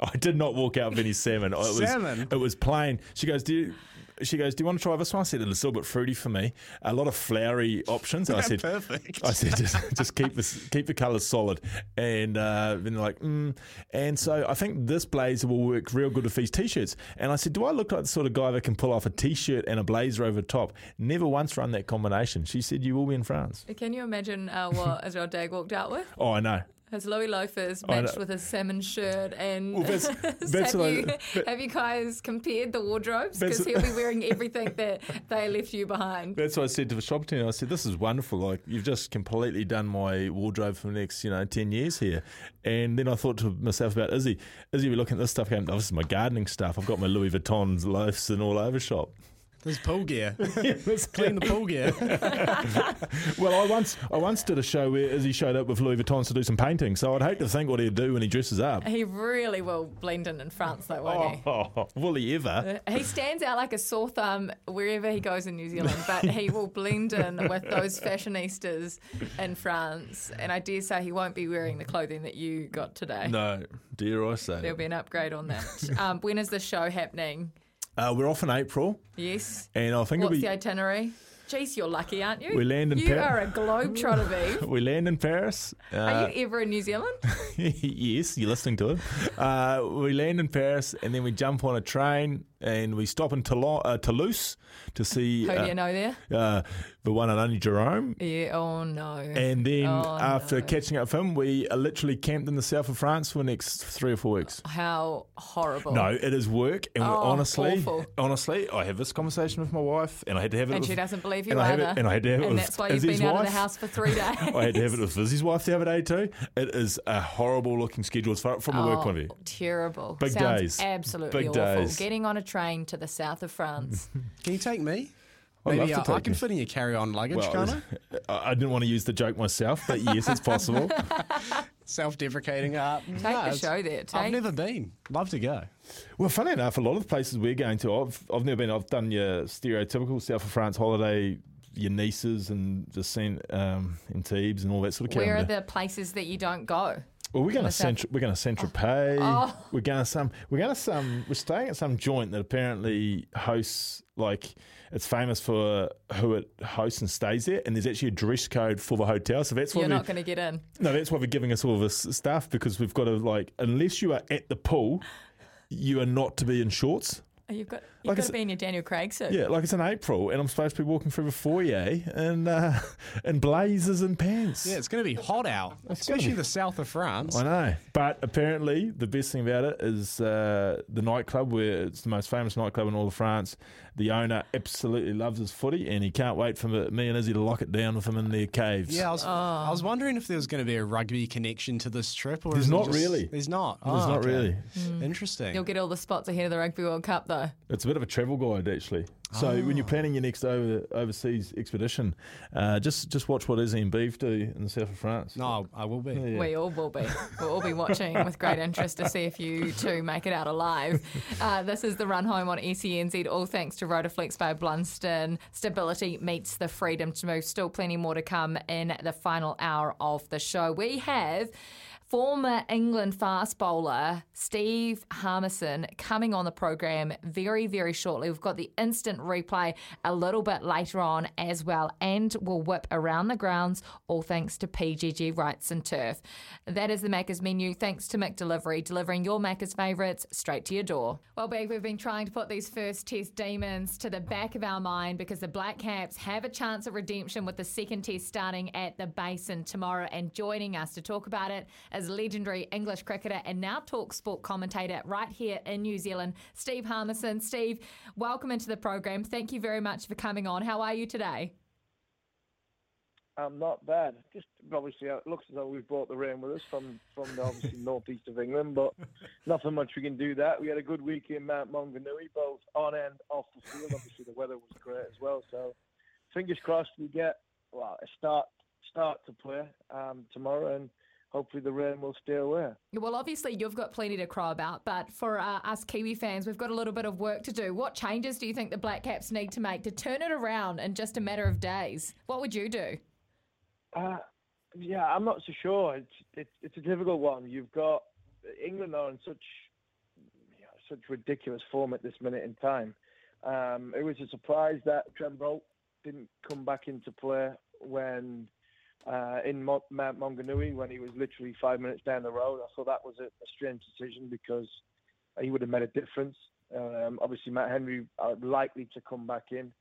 I did not walk out with any salmon. It was, Salmon? It was plain. She goes, "Do you?" She goes, "Do you want to try this one?" I said, "It's a little bit fruity for me. A lot of flowery options." I said, Perfect. I said, just, just keep this, keep the colours solid. And uh, then they're like, mm. and so I think this blazer will work real good with these t-shirts. And I said, do I look like the sort of guy that can pull off a t-shirt and a blazer over top? Never once run that combination. She said, you will be in France. Can you imagine uh, what Israel Dagg walked out with? Oh, I know. His Louis loafers oh, matched with his salmon shirt, and Well, that's- <laughs> that's have, I- you, have you guys compared the wardrobes? Because he'll be wearing everything that they left you behind. That's what I said to the shop attendant. I said, "This is wonderful. Like you've just completely done my wardrobe for the next, you know, ten years here." And then I thought to myself about Izzy. Izzy, we're looking at this stuff. Going, oh, this is my gardening stuff. I've got my Louis Vuitton's loafs and all over shop. There's pool gear. <laughs> Let's clean the pool gear. <laughs> well, I once I once did a show where Izzy showed up with Louis Vuittons to do some painting. So I'd hate to think what he'd do when he dresses up. He really will blend in in France, though, won't he? Oh, <laughs> will he ever? He stands out like a sore thumb wherever he goes in New Zealand, but he will blend in with those fashionistas in France. And I dare say he won't be wearing the clothing that you got today. No, dare I say? There'll be an upgrade on that. Um, when is the show happening? Uh, we're off in April, Yes. and I think What's it'll be the itinerary? Jeez, you're lucky, aren't you? We land in Paris. You Par- are a globetrotter, <laughs> Beef. we land in Paris. Are Uh, you ever in New Zealand? <laughs> yes, you're listening to it. Uh, we land in Paris and then we jump on a train and we stop in Toulon, uh, Toulouse to see Who do uh, you know there? The one and only Jerome. Yeah. Oh no. And then Oh, after no. catching up with him, we are literally camped in the south of France for the next three or four weeks. How horrible. No, it is work, and Oh, honestly, awful. honestly, I have this conversation with my wife, and I had to have it. And with, she doesn't believe you and I have it, and I had to have it And with that's why you've Izzy's been out of the house for three <laughs> days. I had to have it with Izzy's wife the other day too. It is a horrible looking schedule as far- from a work Oh, point of view. Terrible. Big Sounds days. Absolutely Big awful. days. Getting on a train to the south of France. <laughs> Can you take me? I'd Maybe love to I, I can you. fit in your carry-on luggage, Well, can't I? <laughs> I I didn't want to use the joke myself, but yes, it's possible. <laughs> <laughs> Self-deprecating art. Take the show there. Take, I've never been. Love to go. Well, funny enough, a lot of the places we're going to, I've, I've never been. I've done your stereotypical South of France holiday, your nieces and just seen um, Antibes and all that sort of. Where are calendar. the places that you don't go? Well, we're going to the we're going to Saint Tropez. Oh. We're going to some. We're going to some. We're staying at some joint that apparently hosts like it's famous for who it hosts and stays there. And there's actually a dress code for the hotel. So that's why You're we- not going to get in. no, that's why we're giving us all of this stuff because we've got to like unless you are at the pool, you are not to be in shorts. Oh, You've got you've Like got it's- to be in your Daniel Craig suit. Yeah, like it's in April, and I'm supposed to be walking through the foyer and uh, <laughs> in blazers and pants. Yeah, it's going to be hot out, especially the south of France. I know, but apparently the best thing about it is uh, the nightclub, where it's the most famous nightclub in all of France. The owner absolutely loves his footy, and he can't wait for me and Izzy to lock it down with him in their caves. Yeah, I was, I was wondering if there was going to be a rugby connection to this trip, or There's not just- really. There's not. There's Oh, not okay. really. Interesting. You'll get all the spots ahead of the Rugby World Cup, though. It's a bit of a travel guide, actually. So when Ah. you're planning your next over, overseas expedition, uh, just just watch what Izzy and Beef do in the south of France. No, I will be. Yeah. We all will be. We'll all be watching with great interest to see if you two make it out alive. Uh, this is the run home on SENZ. All thanks to Rotaflex by Blundstone. Stability meets the freedom to move. Still plenty more to come in the final hour of the show. We have former England fast bowler Steve Harmison coming on the program very, very shortly. We've got the instant replay a little bit later on as well, and we'll whip around the grounds, all thanks to PGG Wrightson Turf. That is the Macca's menu, thanks to McDelivery, delivering your Macca's favourites straight to your door. Well, Big, we've been trying to put these first test demons to the back of our mind because the Black Caps have a chance of redemption with the second test starting at the Basin tomorrow. And joining us to talk about it is legendary English cricketer and now talk sport commentator right here in New Zealand, Steve Harmison. Steve, welcome into the program. Thank you very much for coming on. How are you today? Um, not bad. Just obviously, uh, it looks as though we've brought the rain with us from from the obviously <laughs> northeast of England, but nothing much we can do that. We had a good week in Mount Maunganui, both on and off the field. Obviously, the weather was great as well. So, fingers crossed we get well a start start to play um, tomorrow, and hopefully the rain will stay away. Well, obviously, you've got plenty to crow about, but for uh, us Kiwi fans, we've got a little bit of work to do. What changes do you think the Black Caps need to make to turn it around in just a matter of days? What would you do? Uh, yeah, I'm not so sure. It's it's it's a difficult one. You've got England are in such you know, such ridiculous form at this minute in time. Um, it was a surprise that Trent Boult didn't come back into play when uh, in Mo- Mount Maunganui when he was literally five minutes down the road. I thought that was a, a strange decision because he would have made a difference. Um, obviously, Matt Henry are likely to come back in,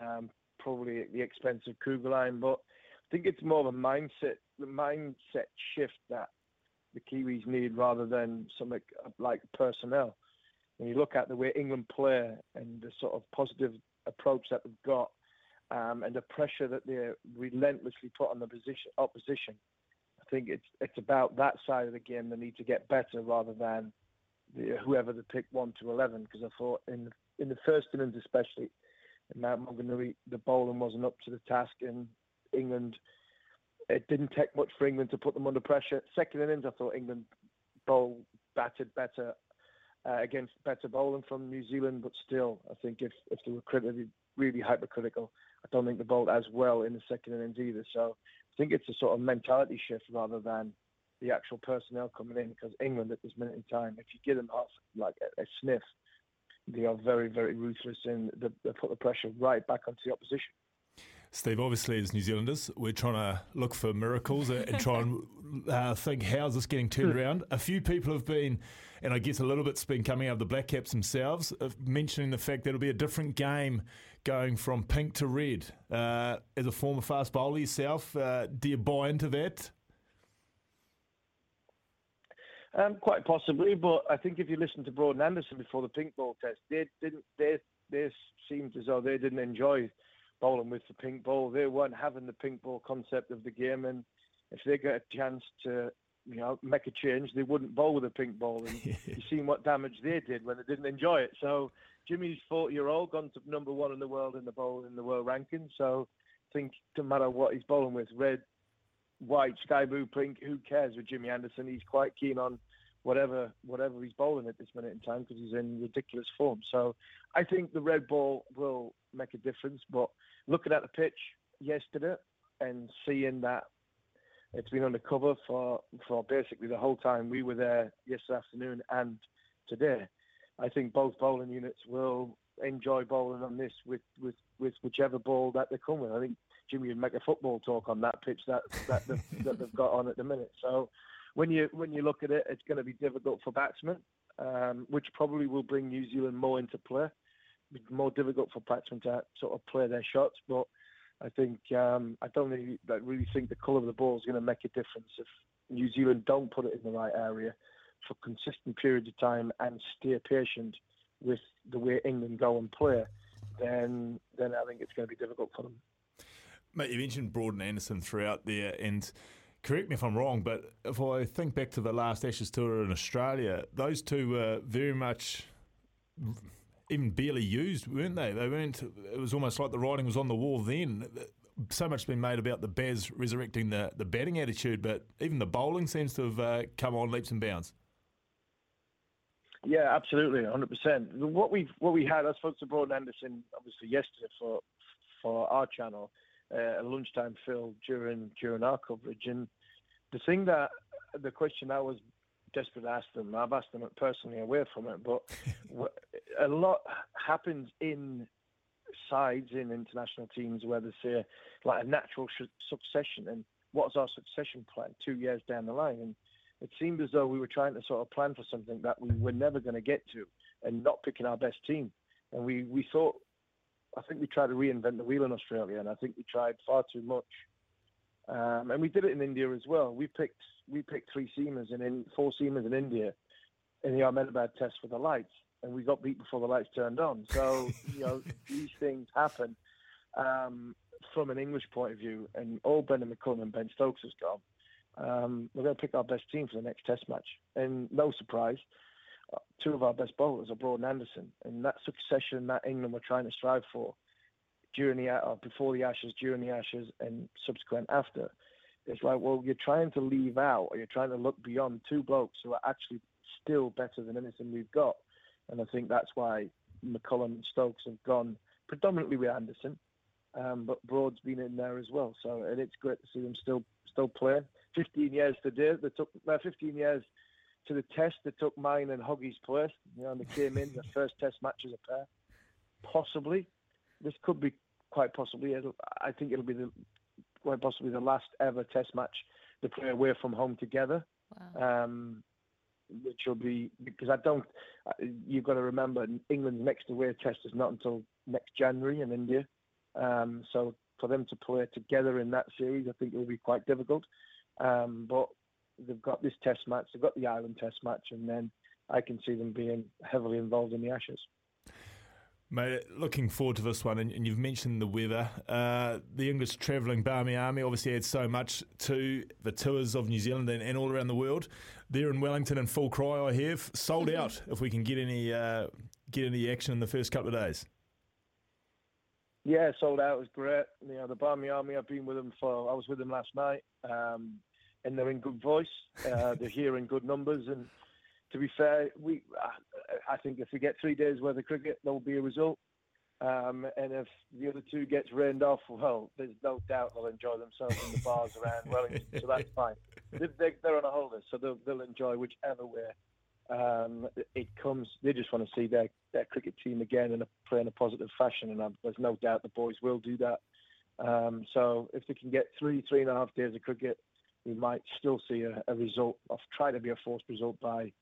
um, probably at the expense of Kuggeleijn, but I think it's more of a mindset, the mindset shift that the Kiwis need rather than something like personnel. When you look at the way England play and the sort of positive approach that they've got, um, and the pressure that they're relentlessly put on the position opposition, I think it's it's about that side of the game they need to get better rather than the, whoever they pick one to eleven. Because I thought in in the first innings especially, in Mount Maunganui, the bowling wasn't up to the task, and England. It didn't take much for England to put them under pressure. Second innings, I thought England bowl batted better uh, against better bowling from New Zealand, but still, I think if if they were critically really hypercritical, I don't think they bowled as well in the second innings either. So I think it's a sort of mentality shift rather than the actual personnel coming in. Because England at this minute in time, if you give them half like a, a sniff, they are very very ruthless and they, they put the pressure right back onto the opposition. Steve, obviously, as New Zealanders, we're trying to look for miracles and try and uh, think how's this getting turned around. A few people have been, and I guess a little bit's been coming out of the Black Caps themselves, of mentioning the fact that it'll be a different game going from pink to red. Uh, as a former fast bowler yourself, uh, do you buy into that? Um, quite possibly, but I think if you listen to Broad and Anderson before the pink ball test, they didn't. They they seemed as though they didn't enjoy bowling with the pink ball. They weren't having the pink ball concept of the game, and if they get a chance to, you know, make a change, they wouldn't bowl with a pink ball. And <laughs> you've seen what damage they did when they didn't enjoy it. So Jimmy's 40 year old, gone to number one in the world in the bowl in the world ranking. So I think no matter what he's bowling with, red, white, sky blue, pink, who cares with Jimmy Anderson? He's quite keen on whatever whatever he's bowling at this minute in time because he's in ridiculous form. So I think the red ball will make a difference. But looking at the pitch yesterday and seeing that it's been undercover for for basically the whole time we were there yesterday afternoon and today, I think both bowling units will enjoy bowling on this with, with, with whichever ball that they come with. I think Jimmy would make a football talk on that pitch that that they've, <laughs> that they've got on at the minute. So when you when you look at it, it's going to be difficult for batsmen, um, which probably will bring New Zealand more into play. More difficult for batsmen to sort of play their shots, but I think um, I don't really, really think the colour of the ball is going to make a difference if New Zealand don't put it in the right area for consistent periods of time and stay patient with the way England go and play. Then then I think it's going to be difficult for them. Mate, you mentioned Broad and Anderson throughout there, and correct me if I'm wrong, but if I think back to the last Ashes tour in Australia, those two were very much even barely used, weren't they? They weren't. It was almost like the writing was on the wall then. So much has been made about the Baz resurrecting the, the batting attitude, but even the bowling seems to have uh, come on leaps and bounds. Yeah, absolutely, hundred percent. What we what we had, I spoke to Broad Anderson obviously yesterday for for our channel, uh, a lunchtime fill during during our coverage, and the thing that the question I was desperate to ask them, I've asked them it personally away from it, but <laughs> a lot happens in sides in international teams where they say like a natural sh- succession, and what's our succession plan two years down the line, and it seemed as though we were trying to sort of plan for something that we were never going to get to, and not picking our best team, and we we thought. I think we tried to reinvent the wheel in Australia, and I think we tried far too much. Um, and we did it in India as well. We picked we picked three seamers and in four seamers in India in the Ahmedabad test for the lights, and we got beat before the lights turned on. So you know <laughs> these things happen um, from an English point of view, and all Brendon McCullum and Ben Stokes has gone. Um, we're going to pick our best team for the next Test match, and no surprise, uh, two of our best bowlers are Broad and Anderson, and that succession that England were trying to strive for during the or before the Ashes, during the Ashes, and subsequent after. It's like, well, you're trying to leave out, or you're trying to look beyond two blokes who are actually still better than anything we've got, and I think that's why McCullum and Stokes have gone predominantly with Anderson, um, but Broad's been in there as well. So, and it's great to see them still still playing. 15 years today, they took uh, 15 years to the test. They took mine and Hoggy's place. You know, and they came in the <laughs> first test match as a pair. Possibly, this could be quite possibly. It'll, I think it'll be the quite possibly the last ever Test match they play away from home together. Wow. Um, which will be because I don't. uh, You've got to remember England's next away Test is not until next January in India. Um, so for them to play together in that series, I think it will be quite difficult. Um, but they've got this Test match, they've got the Ireland Test match, and then I can see them being heavily involved in the Ashes. Mate, looking forward to this one, and, and you've mentioned the weather. Uh, the English travelling Barmy Army obviously adds so much to the tours of New Zealand and, and all around the world. They're in Wellington in full cry, I have. Sold out if we can get any uh, get any action in the first couple of days. Yeah, sold out. It was great. You know, the Barmy Army. I've been with them for. I was with them last night, um, and they're in good voice. Uh, <laughs> they're here in good numbers, and to be fair, we. I think if we get three days worth of cricket, there will be a result. Um, and if the other two gets rained off, well, there's no doubt they'll enjoy themselves in the bars around <laughs> Wellington. So that's fine. They- They're on a holiday, so they'll, they'll enjoy whichever way um, it comes. They just want to see their, their cricket team again and play in a positive fashion, and i there's no doubt the boys will do that. Um, so if they can get three, three and a half days of cricket, we might still see a, a result. Of try to be a forced result by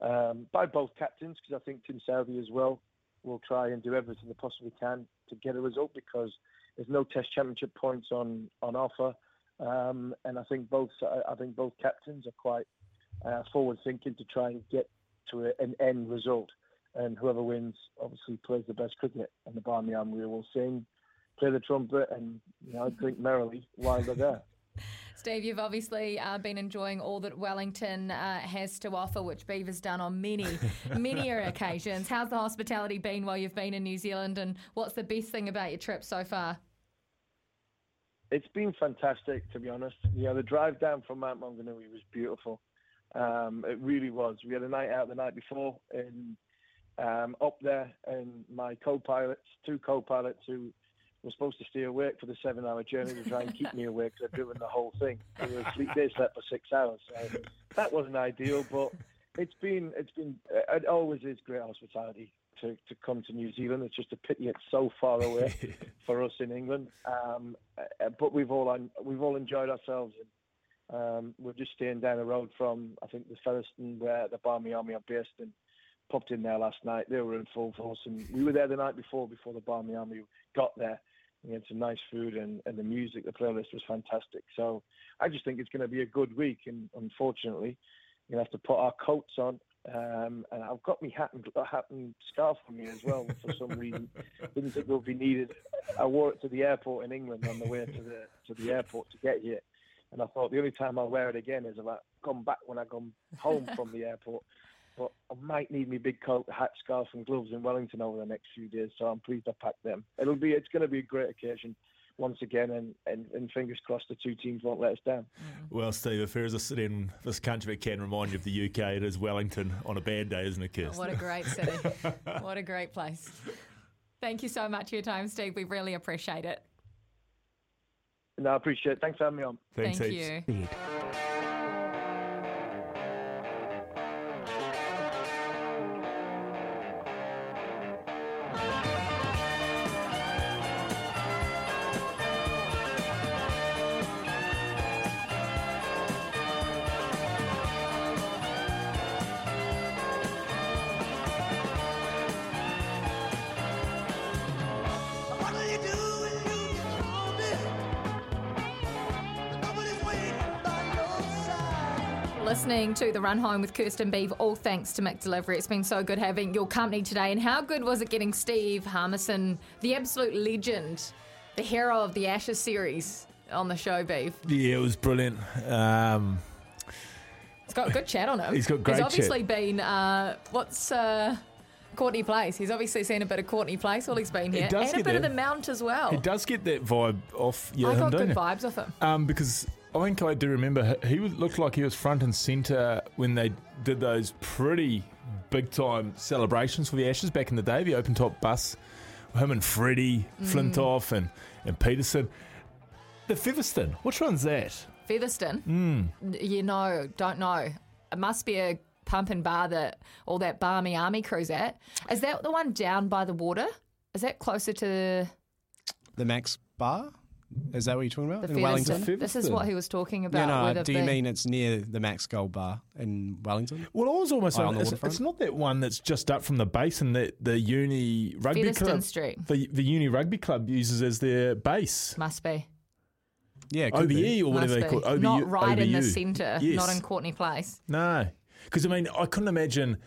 um, by both captains because I think Tim Southee as well will try and do everything they possibly can to get a result because there's no Test Championship points on on offer, um, and I think both I think both captains are quite uh, forward thinking to try and get to a, an end result. And whoever wins obviously plays the best cricket, and the Barmy Army will sing, play the trumpet, and you know drink merrily while they're there. <laughs> Steve, you've obviously uh, been enjoying all that Wellington uh, has to offer, which Beaver's done on many, <laughs> many occasions. How's the hospitality been while you've been in New Zealand, and what's the best thing about your trip so far? It's been fantastic, to be honest. You know, the drive down from Mount Maunganui was beautiful. Um, it really was. We had a night out the night before in um, up there, and my co-pilots, two co-pilots who were supposed to stay awake for the seven-hour journey to try and keep me awake because I'd driven the whole thing. They, were asleep, they slept for six hours. So that wasn't ideal, but it's been it's been it always is great hospitality to, to come to New Zealand. It's just a pity it's so far away <laughs> for us in England. Um, uh, but we've all, we've all enjoyed ourselves. And, um, we're just staying down the road from I think the Featherston where the Barmy Army are based and popped in there last night. They were in full force, and we were there the night before before the Barmy Army got there. We had some nice food and, and the music, the playlist was fantastic. So I just think it's going to be a good week. And unfortunately, you have to put our coats on. Um, and I've got my hat and, hat and scarf on me as well for some reason. <laughs> Didn't think it would be needed. I wore it to the airport in England on the way to the to the airport to get here. And I thought the only time I'll wear it again is if I come back when I come home from the airport. But I might need my big coat, hat, scarf, and gloves in Wellington over the next few days. So I'm pleased I packed them. It'll be it's going to be a great occasion once again, and, and, and fingers crossed the two teams won't let us down. Mm-hmm. Well, Steve, if there is a city in this country that can remind you of the UK, it is Wellington on a bad day, isn't it, Kirsten? What a great city. <laughs> what a great place. Thank you so much for your time, Steve. We really appreciate it. No, I appreciate it. Thanks for having me on. Thanks Thank heaps. you. Listening to the run home with Kirsten Beeve, all thanks to McDelivery. It's been so good having your company today. And how good was it getting Steve Harmison, the absolute legend, the hero of the Ashes series, on the show, Beeve? Yeah, it was brilliant. Um, He's got a good chat on him. He's got great He's obviously chat. been, uh, what's uh, Courtney Place? He's obviously seen a bit of Courtney Place while he's been He here. does and a bit of the Mount as well. He does get that vibe off Yeah, I got good vibes off him. Um, because I think I do remember he he was, looked like he was front and centre when they did those pretty big time celebrations for the Ashes back in the day. The open top bus, him and Freddie Mm. Flintoff and and Pietersen. The Featherston, which one's that? Featherston? Mm. You know, don't know. It must be a pump and bar that all that Barmy Army crews at. Is that the one down by the water? Is that closer to The Max Bar? Is that what you're talking about? the in Featherston? Wellington? This is what he was talking Yeah, about. no, whether do you the- mean it's near the Max Gold Bar in Wellington? Well, I was almost on on the it's, waterfront? it's not that one that's just up from the basin that the uni rugby Featherston club, Street. the the uni rugby club uses as their base. Must be. Yeah, OBE be. or whatever Must they call it. OBU, Not right in the centre, Yes. not in Courtney Place. No, because I mean, I couldn't imagine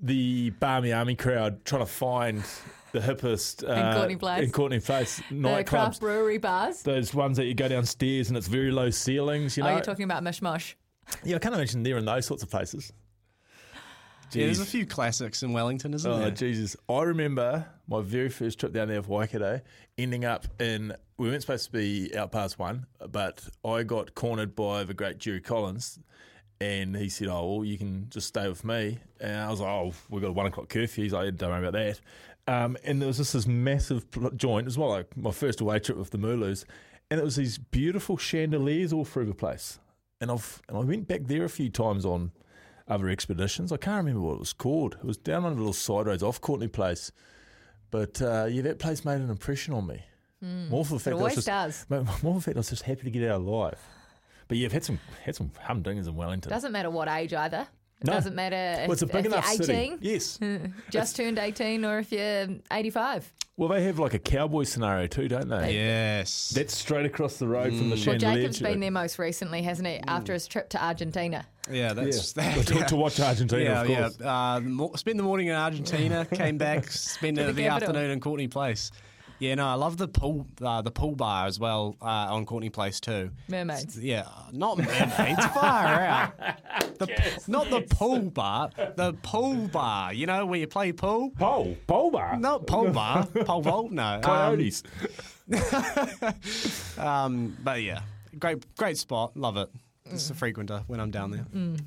the Barmy Army crowd trying to find the hippest uh, Courtney Place. in Courtney Place The nightclubs. craft brewery bars. Those ones that you go downstairs and it's very low ceilings. You know, oh, you're talking about Mishmash. yeah, I can't imagine they're in those sorts of places. Yeah, there's a few classics in Wellington, isn't Oh there? Jesus! I remember my very first trip down there with Waikato, ending up in. We weren't supposed to be out past one, but I got cornered by the great Jerry Collins, and he said, "Oh, well, you can just stay with me." And I was like, "Oh, we've got a one o'clock curfew." He's like, "Don't worry about that." Um, and there was just this massive joint as well, like my first away trip with the Mooloos, and it was these beautiful chandeliers all through the place. And I've and I went back there a few times on other expeditions. I can't remember what it was called. It was down on a little side roads off Courtney Place. But uh, yeah, that place made an impression on me. Mm. More for the fact It that I was always just, does. <laughs> More for the fact I was just happy to get out alive. But yeah, I've had some had some humdingers in Wellington. Doesn't matter what age either. It No. doesn't matter if, Well, it's a big if enough you're city. 18. Yes. <laughs> just turned 18 or if you're 85. Well, they have like a cowboy scenario too, don't they? Yes. That's straight across the road from the Well. Jacob's been there most recently, hasn't he, after his trip to Argentina? Yeah, that's Yeah. that. To- to watch Argentina, Yeah, of course. yeah. Uh, mo- spend the morning in Argentina, came back, <laughs> spent the the, afternoon in Courtney Place. Yeah, no, I love the pool, uh, the pool bar as well uh, on Courtney Place too. Mermaids. Yeah, not mermaids, far out. The, Not the pool bar, the pool bar. You know where you play pool. Pool, pool bar. Not pole bar, pole vault. No, <laughs> um, Coyotes. <laughs> um, but yeah, great, great spot. Love it. It's a frequenter when I'm down there. Mm.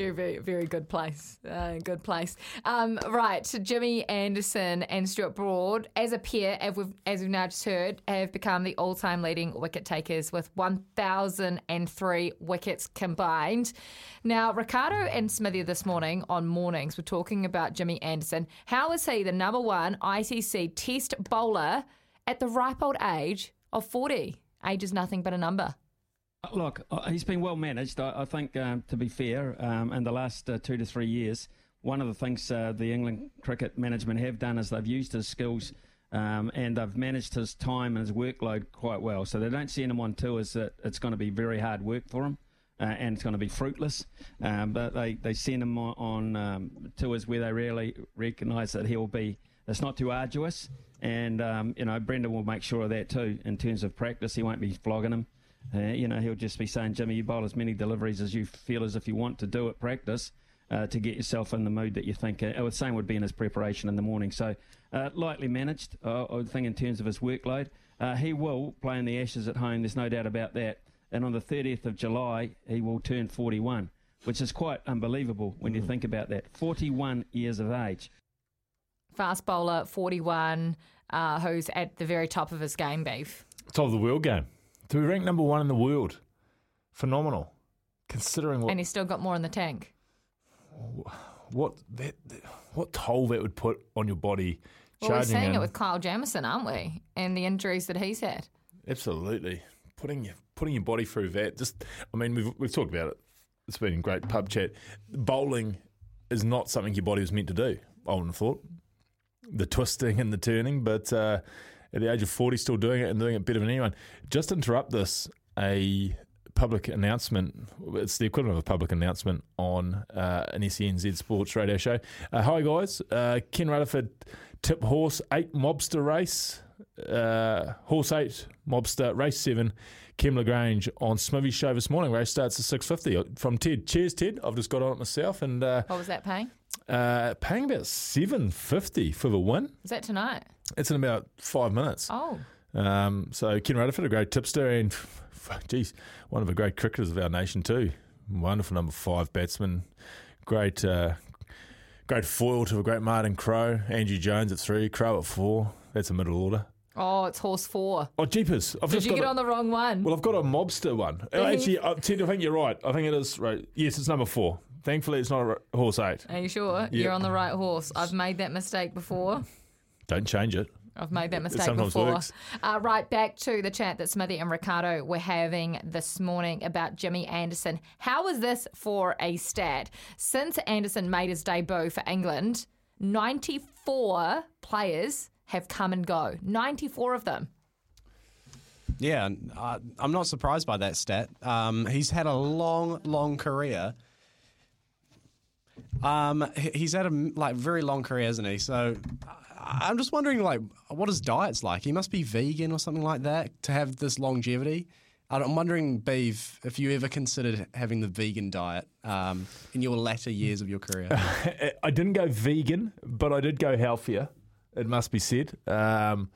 Very, very, very good place. Uh, good place. Um, right, so Jimmy Anderson and Stuart Broad, as a pair, as we've, as we've now just heard, have become the all-time leading wicket takers with 1,003 wickets combined. Now, Ricardo and Smithy this morning on mornings were talking about Jimmy Anderson. How is he the number one ICC Test bowler at the ripe old age of 40? Age is nothing but a number. Look, uh, he's been well managed. I, I think, um, to be fair, um, in the last uh, two to three years, one of the things uh, the England cricket management have done is they've used his skills um, and they've managed his time and his workload quite well. So they don't send him on tours that it's going to be very hard work for him. Uh, and it's going to be fruitless, um, but they, they send him on, on um, tours where they really recognise that he'll be. It's not too arduous, and um, you know Brendan will make sure of that too in terms of practice. He won't be flogging him. Uh, you know, he'll just be saying, Jimmy, you bowl as many deliveries as you feel as if you want to do at practice uh, to get yourself in the mood that you think. Uh, the same would be in his preparation in the morning. So, uh, lightly managed, uh, I would think, in terms of his workload. Uh, he will play in the Ashes at home, there's no doubt about that. And on the 30th of July, he will turn 41, which is quite unbelievable when you think about that. 41 years of age. Fast bowler, 41, uh, who's at the very top of his game, beef. Top of the world game. To be ranked number one in the world. Phenomenal. Considering what And he's still got more in the tank. what that, what toll that would put on your body. Well, we're seeing in. it with Kyle Jamieson, aren't we? And the injuries that he's had. Absolutely. Putting your putting your body through that. Just I mean, we've we've talked about it. It's been great pub chat. Bowling is not something your body was meant to do, I wouldn't have thought. The twisting and the turning, but uh, at the age of forty still doing it and doing it better than anyone. Just interrupt this, a public announcement. It's the equivalent of a public announcement on uh, an SENZ Sports radio show. Uh, hi guys, uh, Ken Rutherford tip horse eight mobster race. Uh, horse eight mobster race seven. Kim Lagrange on Smithy's show this morning. Race starts at six fifty from Ted. Cheers, Ted. I've just got on it myself and uh, What was that paying? Uh, paying about seven fifty for the win. Is that tonight? It's in about five minutes. Oh. Um, so Ken Rutherford, a great tipster, and <laughs> geez, one of the great cricketers of our nation too. Wonderful number five batsman, great, uh, great foil to a great Martin Crowe. Andrew Jones at three, Crowe at four. That's a middle order. Oh, it's horse four. Oh, jeepers! I've Did you get a- on the wrong one? well, I've got a mobster one. Oh. Actually, uh, I think you're right. I think it is right. Yes, it's number four. Thankfully, it's not a horse eight. Are you sure? Yeah. You're on the right horse. I've made that mistake before. Don't change it. I've made that mistake sometimes before. works. Uh, right, back to the chat that Smithy and Ricardo were having this morning about Jimmy Anderson. How is this for a stat? Since Anderson made his debut for England, 94 players have come and go. 94 of them. Yeah, and, uh, I'm not surprised by that stat. Um, he's had a long, long career. Um, he's had a like very long career, hasn't he? So I'm just wondering, like, what his diet's like. He must be vegan or something like that to have this longevity. I'm wondering, Beeve, if you ever considered having the vegan diet um, in your latter years of your career. <laughs> I didn't go vegan, but I did go healthier. It must be said. Um,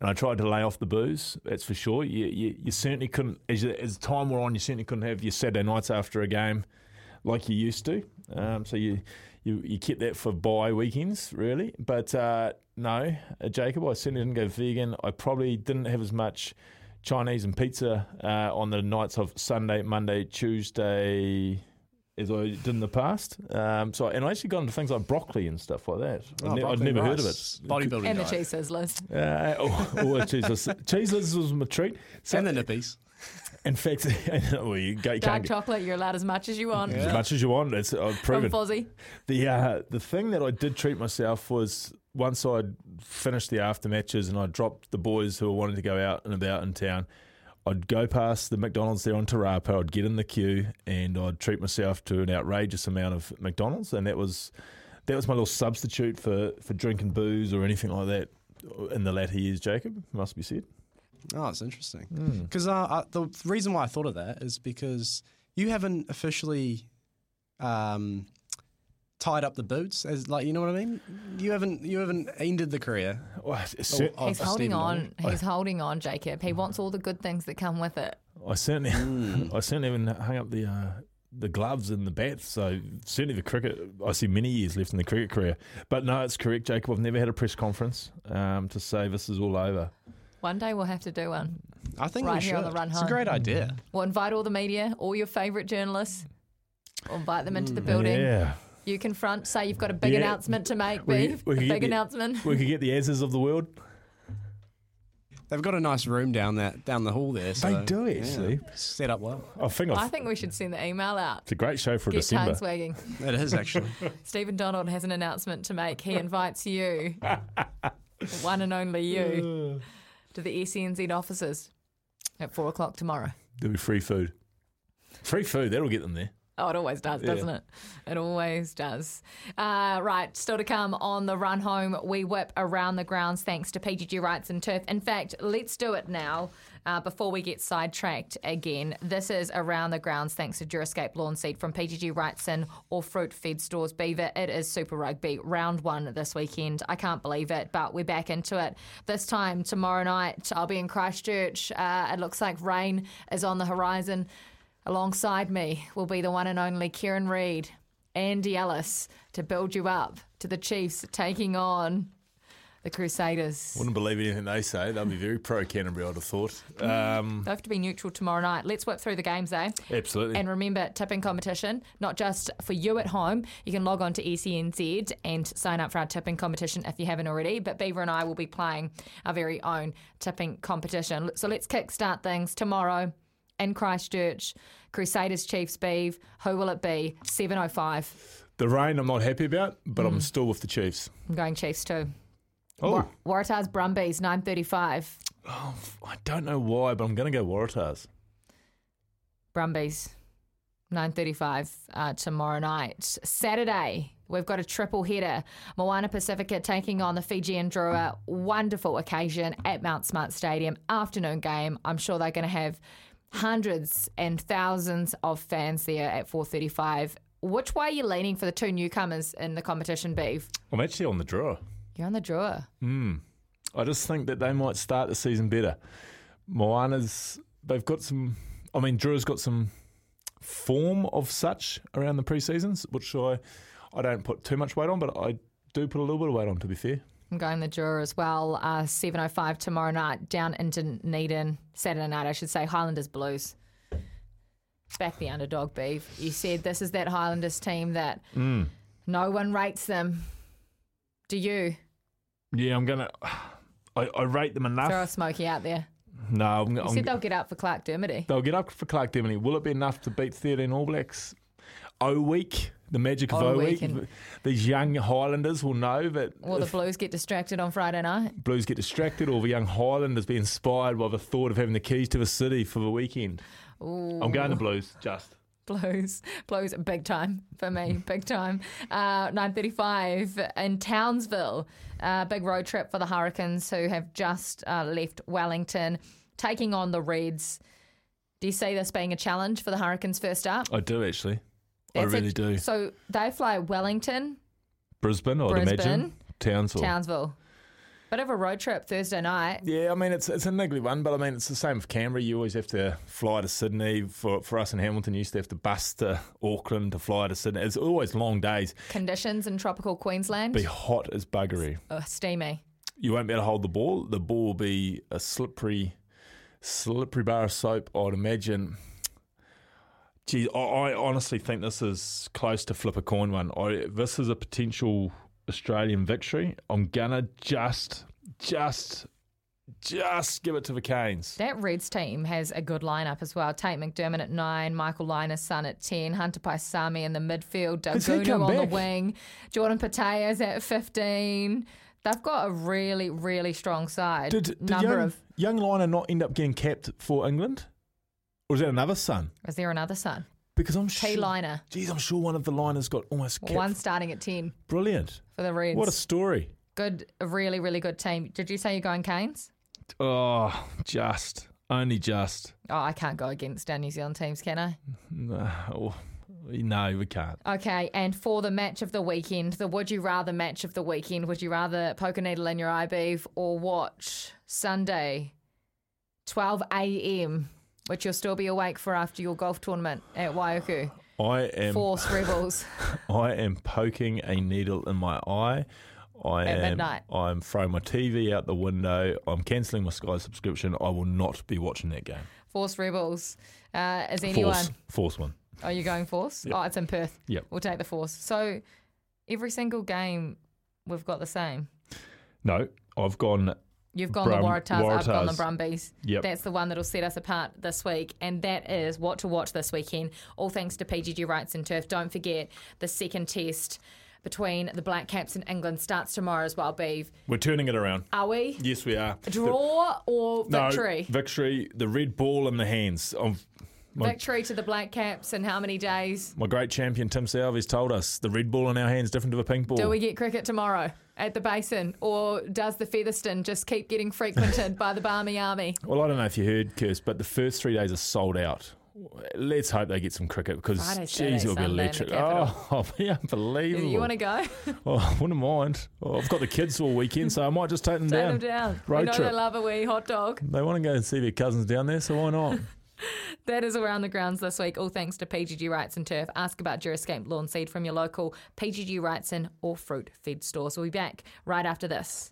and I tried to lay off the booze. That's for sure. You, you, you certainly couldn't, as, as time wore on, you certainly couldn't have your Saturday nights after a game like you used to. Um, so you, you you kept that for bye weekends, really. But uh, no, uh, Jacob, I certainly didn't go vegan. I probably didn't have as much Chinese and pizza uh, on the nights of Sunday, Monday, Tuesday, as I did in the past. Um, so and I actually got into things like broccoli and stuff like that. Oh, I'd, ne- I'd broccoli never heard of it. Bodybuilding And the diet. cheese sizzlers. Uh, oh, oh, cheese, <laughs> cheese Liz was my treat. So, And the nippies. In fact, <laughs> well, you, go, you Dark get chocolate, you're allowed as much as you want. as much as you want. It's I've From proven. Fozzie. The uh, the thing that I did treat myself was once I'd finished the after matches and I dropped the boys who were wanting to go out and about in town. I'd go past the McDonald's there on Te Rapa. I'd get in the queue and I'd treat myself to an outrageous amount of McDonald's, and that was that was my little substitute for, for drinking booze or anything like that in the latter years. Jacob must be said. Oh, it's interesting. Mm. Because uh, uh, the reason why I thought of that is because you haven't officially um, tied up the boots, as like you know what I mean. You haven't you haven't ended the career. Well, of- cer- of He's holding Stephen on. Donald. He's holding on, Jacob. He wants all the good things that come with it. I certainly, Hmm. <laughs> I certainly haven't hung up the uh, the gloves and the bats. So certainly the cricket. I see many years left in the cricket career. But no, it's correct, Jacob. I've never had a press conference um, to say this is all over. One day we'll have to do one. I think right we here on should. the run It's a great idea. We'll invite all the media, all your favourite journalists. We'll invite them into the building. Mm. Yeah. You confront, say you've got a big Yeah. announcement to make, We- Beef. we a could get big the- announcement. We could get the answers of the world. They've got a nice room down that down the hall there. So, They do, yeah, actually. set up well. I think I I've, think we should send the email out. it's a great show for Get December. tongue swagging. It is actually. <laughs> Stephen Donald has an announcement to make. He invites you, <laughs> one and only you, to the SENZ offices at four o'clock tomorrow. There'll be free food. Free food. That'll get them there. Oh, it always does, doesn't it? It always does. Uh, right, still to come on the run home. We whip around the grounds thanks to PGG Wrightson Turf. In fact, let's do it now uh, before we get sidetracked again. This is around the grounds thanks to Durascape Lawn Seed from PGG Wrightson or Fruit Fed Stores Beaver. It is Super Rugby round one this weekend. I can't believe it, but we're back into it. This time tomorrow night, I'll be in Christchurch. Uh, it looks like rain is on the horizon. Alongside me will be the one and only Kieran Read, Andy Ellis to build you up to the Chiefs taking on the Crusaders. Wouldn't believe anything they say. They'll be very pro Canterbury, I'd have thought. Um, They have to be neutral tomorrow night. Let's whip through the games, eh? absolutely. And remember, tipping competition, not just for you at home. You can log on to SENZ and sign up for our tipping competition if you haven't already. But Beaver and I will be playing our very own tipping competition. So let's kickstart things tomorrow in Christchurch. Crusaders Chiefs Beeve. Who will it be? 7.05. the rain I'm not happy about, but Hmm. I'm still with the Chiefs. I'm going Chiefs too. Oh. War- Waratahs Brumbies, 9.35. Oh, I don't know why, but I'm going to go Waratahs. Brumbies, 9.35 uh, tomorrow night. Saturday, we've got a triple header. Moana Pacifica taking on the Fijian Drua. Wonderful occasion at Mount Smart Stadium. Afternoon game. I'm sure they're going to have hundreds and thousands of fans there at 4.35. Which way are you leaning for the two newcomers in the competition, Beef? I'm actually on the draw. You're on the Drua. Hmm. I just think that they might start the season better. Moana's, they've got some, I mean, Drew's got some form of such around the pre-seasons, which I, I don't put too much weight on, but I do put a little bit of weight on, to be fair. I'm going the Drua as well. Uh, 7.05 tomorrow night down into Dunedin. Saturday night, I should say. Highlanders Blues. Back the underdog, Beef. You said this is that Highlanders team that Mm. no one rates them. Do you? Yeah, I'm going to, I, I rate them enough. Throw a smoky out there. No, I'm, You I'm, said they'll get up for Clark Dermody. they'll get up for Clark Dermody. Will it be enough to beat 13 All Blacks? O week, the magic of O O week week. These young Highlanders will know that Will the Blues get distracted on Friday night? Blues get distracted, or the young Highlanders be inspired by the thought of having the keys to the city for the weekend. Ooh. I'm going to Blues, just. Blues, <laughs> Blues, big time for me, <laughs> big time. Uh, 9:35 in Townsville, uh, big road trip for the Hurricanes who have just uh, left Wellington, taking on the Reds. Do you see this being a challenge for the Hurricanes first up? I do actually. I That's a- really do. So they fly Wellington, Brisbane, I'd Brisbane, imagine. Townsville. Townsville. Bit of a road trip Thursday night. Yeah, I mean it's it's a niggly one, but I mean it's the same with Canberra. You always have to fly to Sydney. For for us in Hamilton, you used to have to bus to Auckland to fly to Sydney. It's always long days. Conditions in tropical Queensland. Be hot as buggery. Oh, steamy. You won't be able to hold the ball. The ball will be a slippery, slippery bar of soap. I'd imagine. Geez, I, I honestly think this is close to flip a coin one. I, this is a potential Australian victory. I'm gonna just, just, just give it to the Canes. That Reds team has a good lineup as well. Tate McDermott at nine, Michael Lynagh's son at ten, Hunter Paisami in the midfield, Has he Daugunu come on the wing, Jordan Petaia's at fifteen. They've got a really, really strong side. Did, did Number young, of young Lynagh not end up getting capped for England? Or is that another son? is there another son? Because I'm sure. Lynagh. Geez, I'm sure one of the Lynaghs got almost capped. One starting at ten Brilliant. for the Reds. What a story. good a really, really good team. Did you say you're going Canes? Oh, just. Only just. Oh, I can't go against our New Zealand teams, can I? No, oh, no we can't. Okay, and for the match of the weekend, the would you rather match of the weekend, would you rather poke a needle in your eye beef or watch Sunday, 12 a.m., which you'll still be awake for after your golf tournament at Waiuku? I am. Force Rebels. <laughs> I am poking a needle in my eye. I At am. midnight. I'm throwing my TV out the window. I'm cancelling my Sky subscription. I will not be watching that game. Force Rebels. Uh, is anyone? Force, force one. Are you going Force? Yep. Oh, it's in Perth. Yep. We'll take the Force. So every single game, we've got the same. No, I've gone. You've gone Brum- the Waratahs, I've gone the Brumbies. Yep. That's the one that'll set us apart this week. And that is what to watch this weekend. All thanks to PGG Wrightson Turf. Don't forget the second test between the Black Caps and England starts tomorrow as well, Beeve. We're turning it around. Are we? Yes, we are. Draw or victory? No, victory. The red ball in the hands of my, victory to the Black Caps in how many days? my great champion Tim Southee's told us the red ball in our hands different to the pink ball. Do we get cricket tomorrow at the Basin? Or does the Featherston just keep getting frequented <laughs> by the Barmy Army? Well, I don't know if you heard, Kirst, but the first three days are sold out. Let's hope they get some cricket because, Friday, geez, it'll be electric. <laughs> Oh, it'll be unbelievable. You want to go? <laughs> Oh, I wouldn't mind. Oh, I've got the kids all weekend, so I might just take them Take down. them down. Road we know trip. they love a wee hot dog. They want to go and see their cousins down there, so why not? <laughs> That is around the grounds this week, all thanks to PGG Wrightson Turf. Ask about Durascape lawn seed from your local PGG Rights and or fruit fed stores. We'll be back right after this.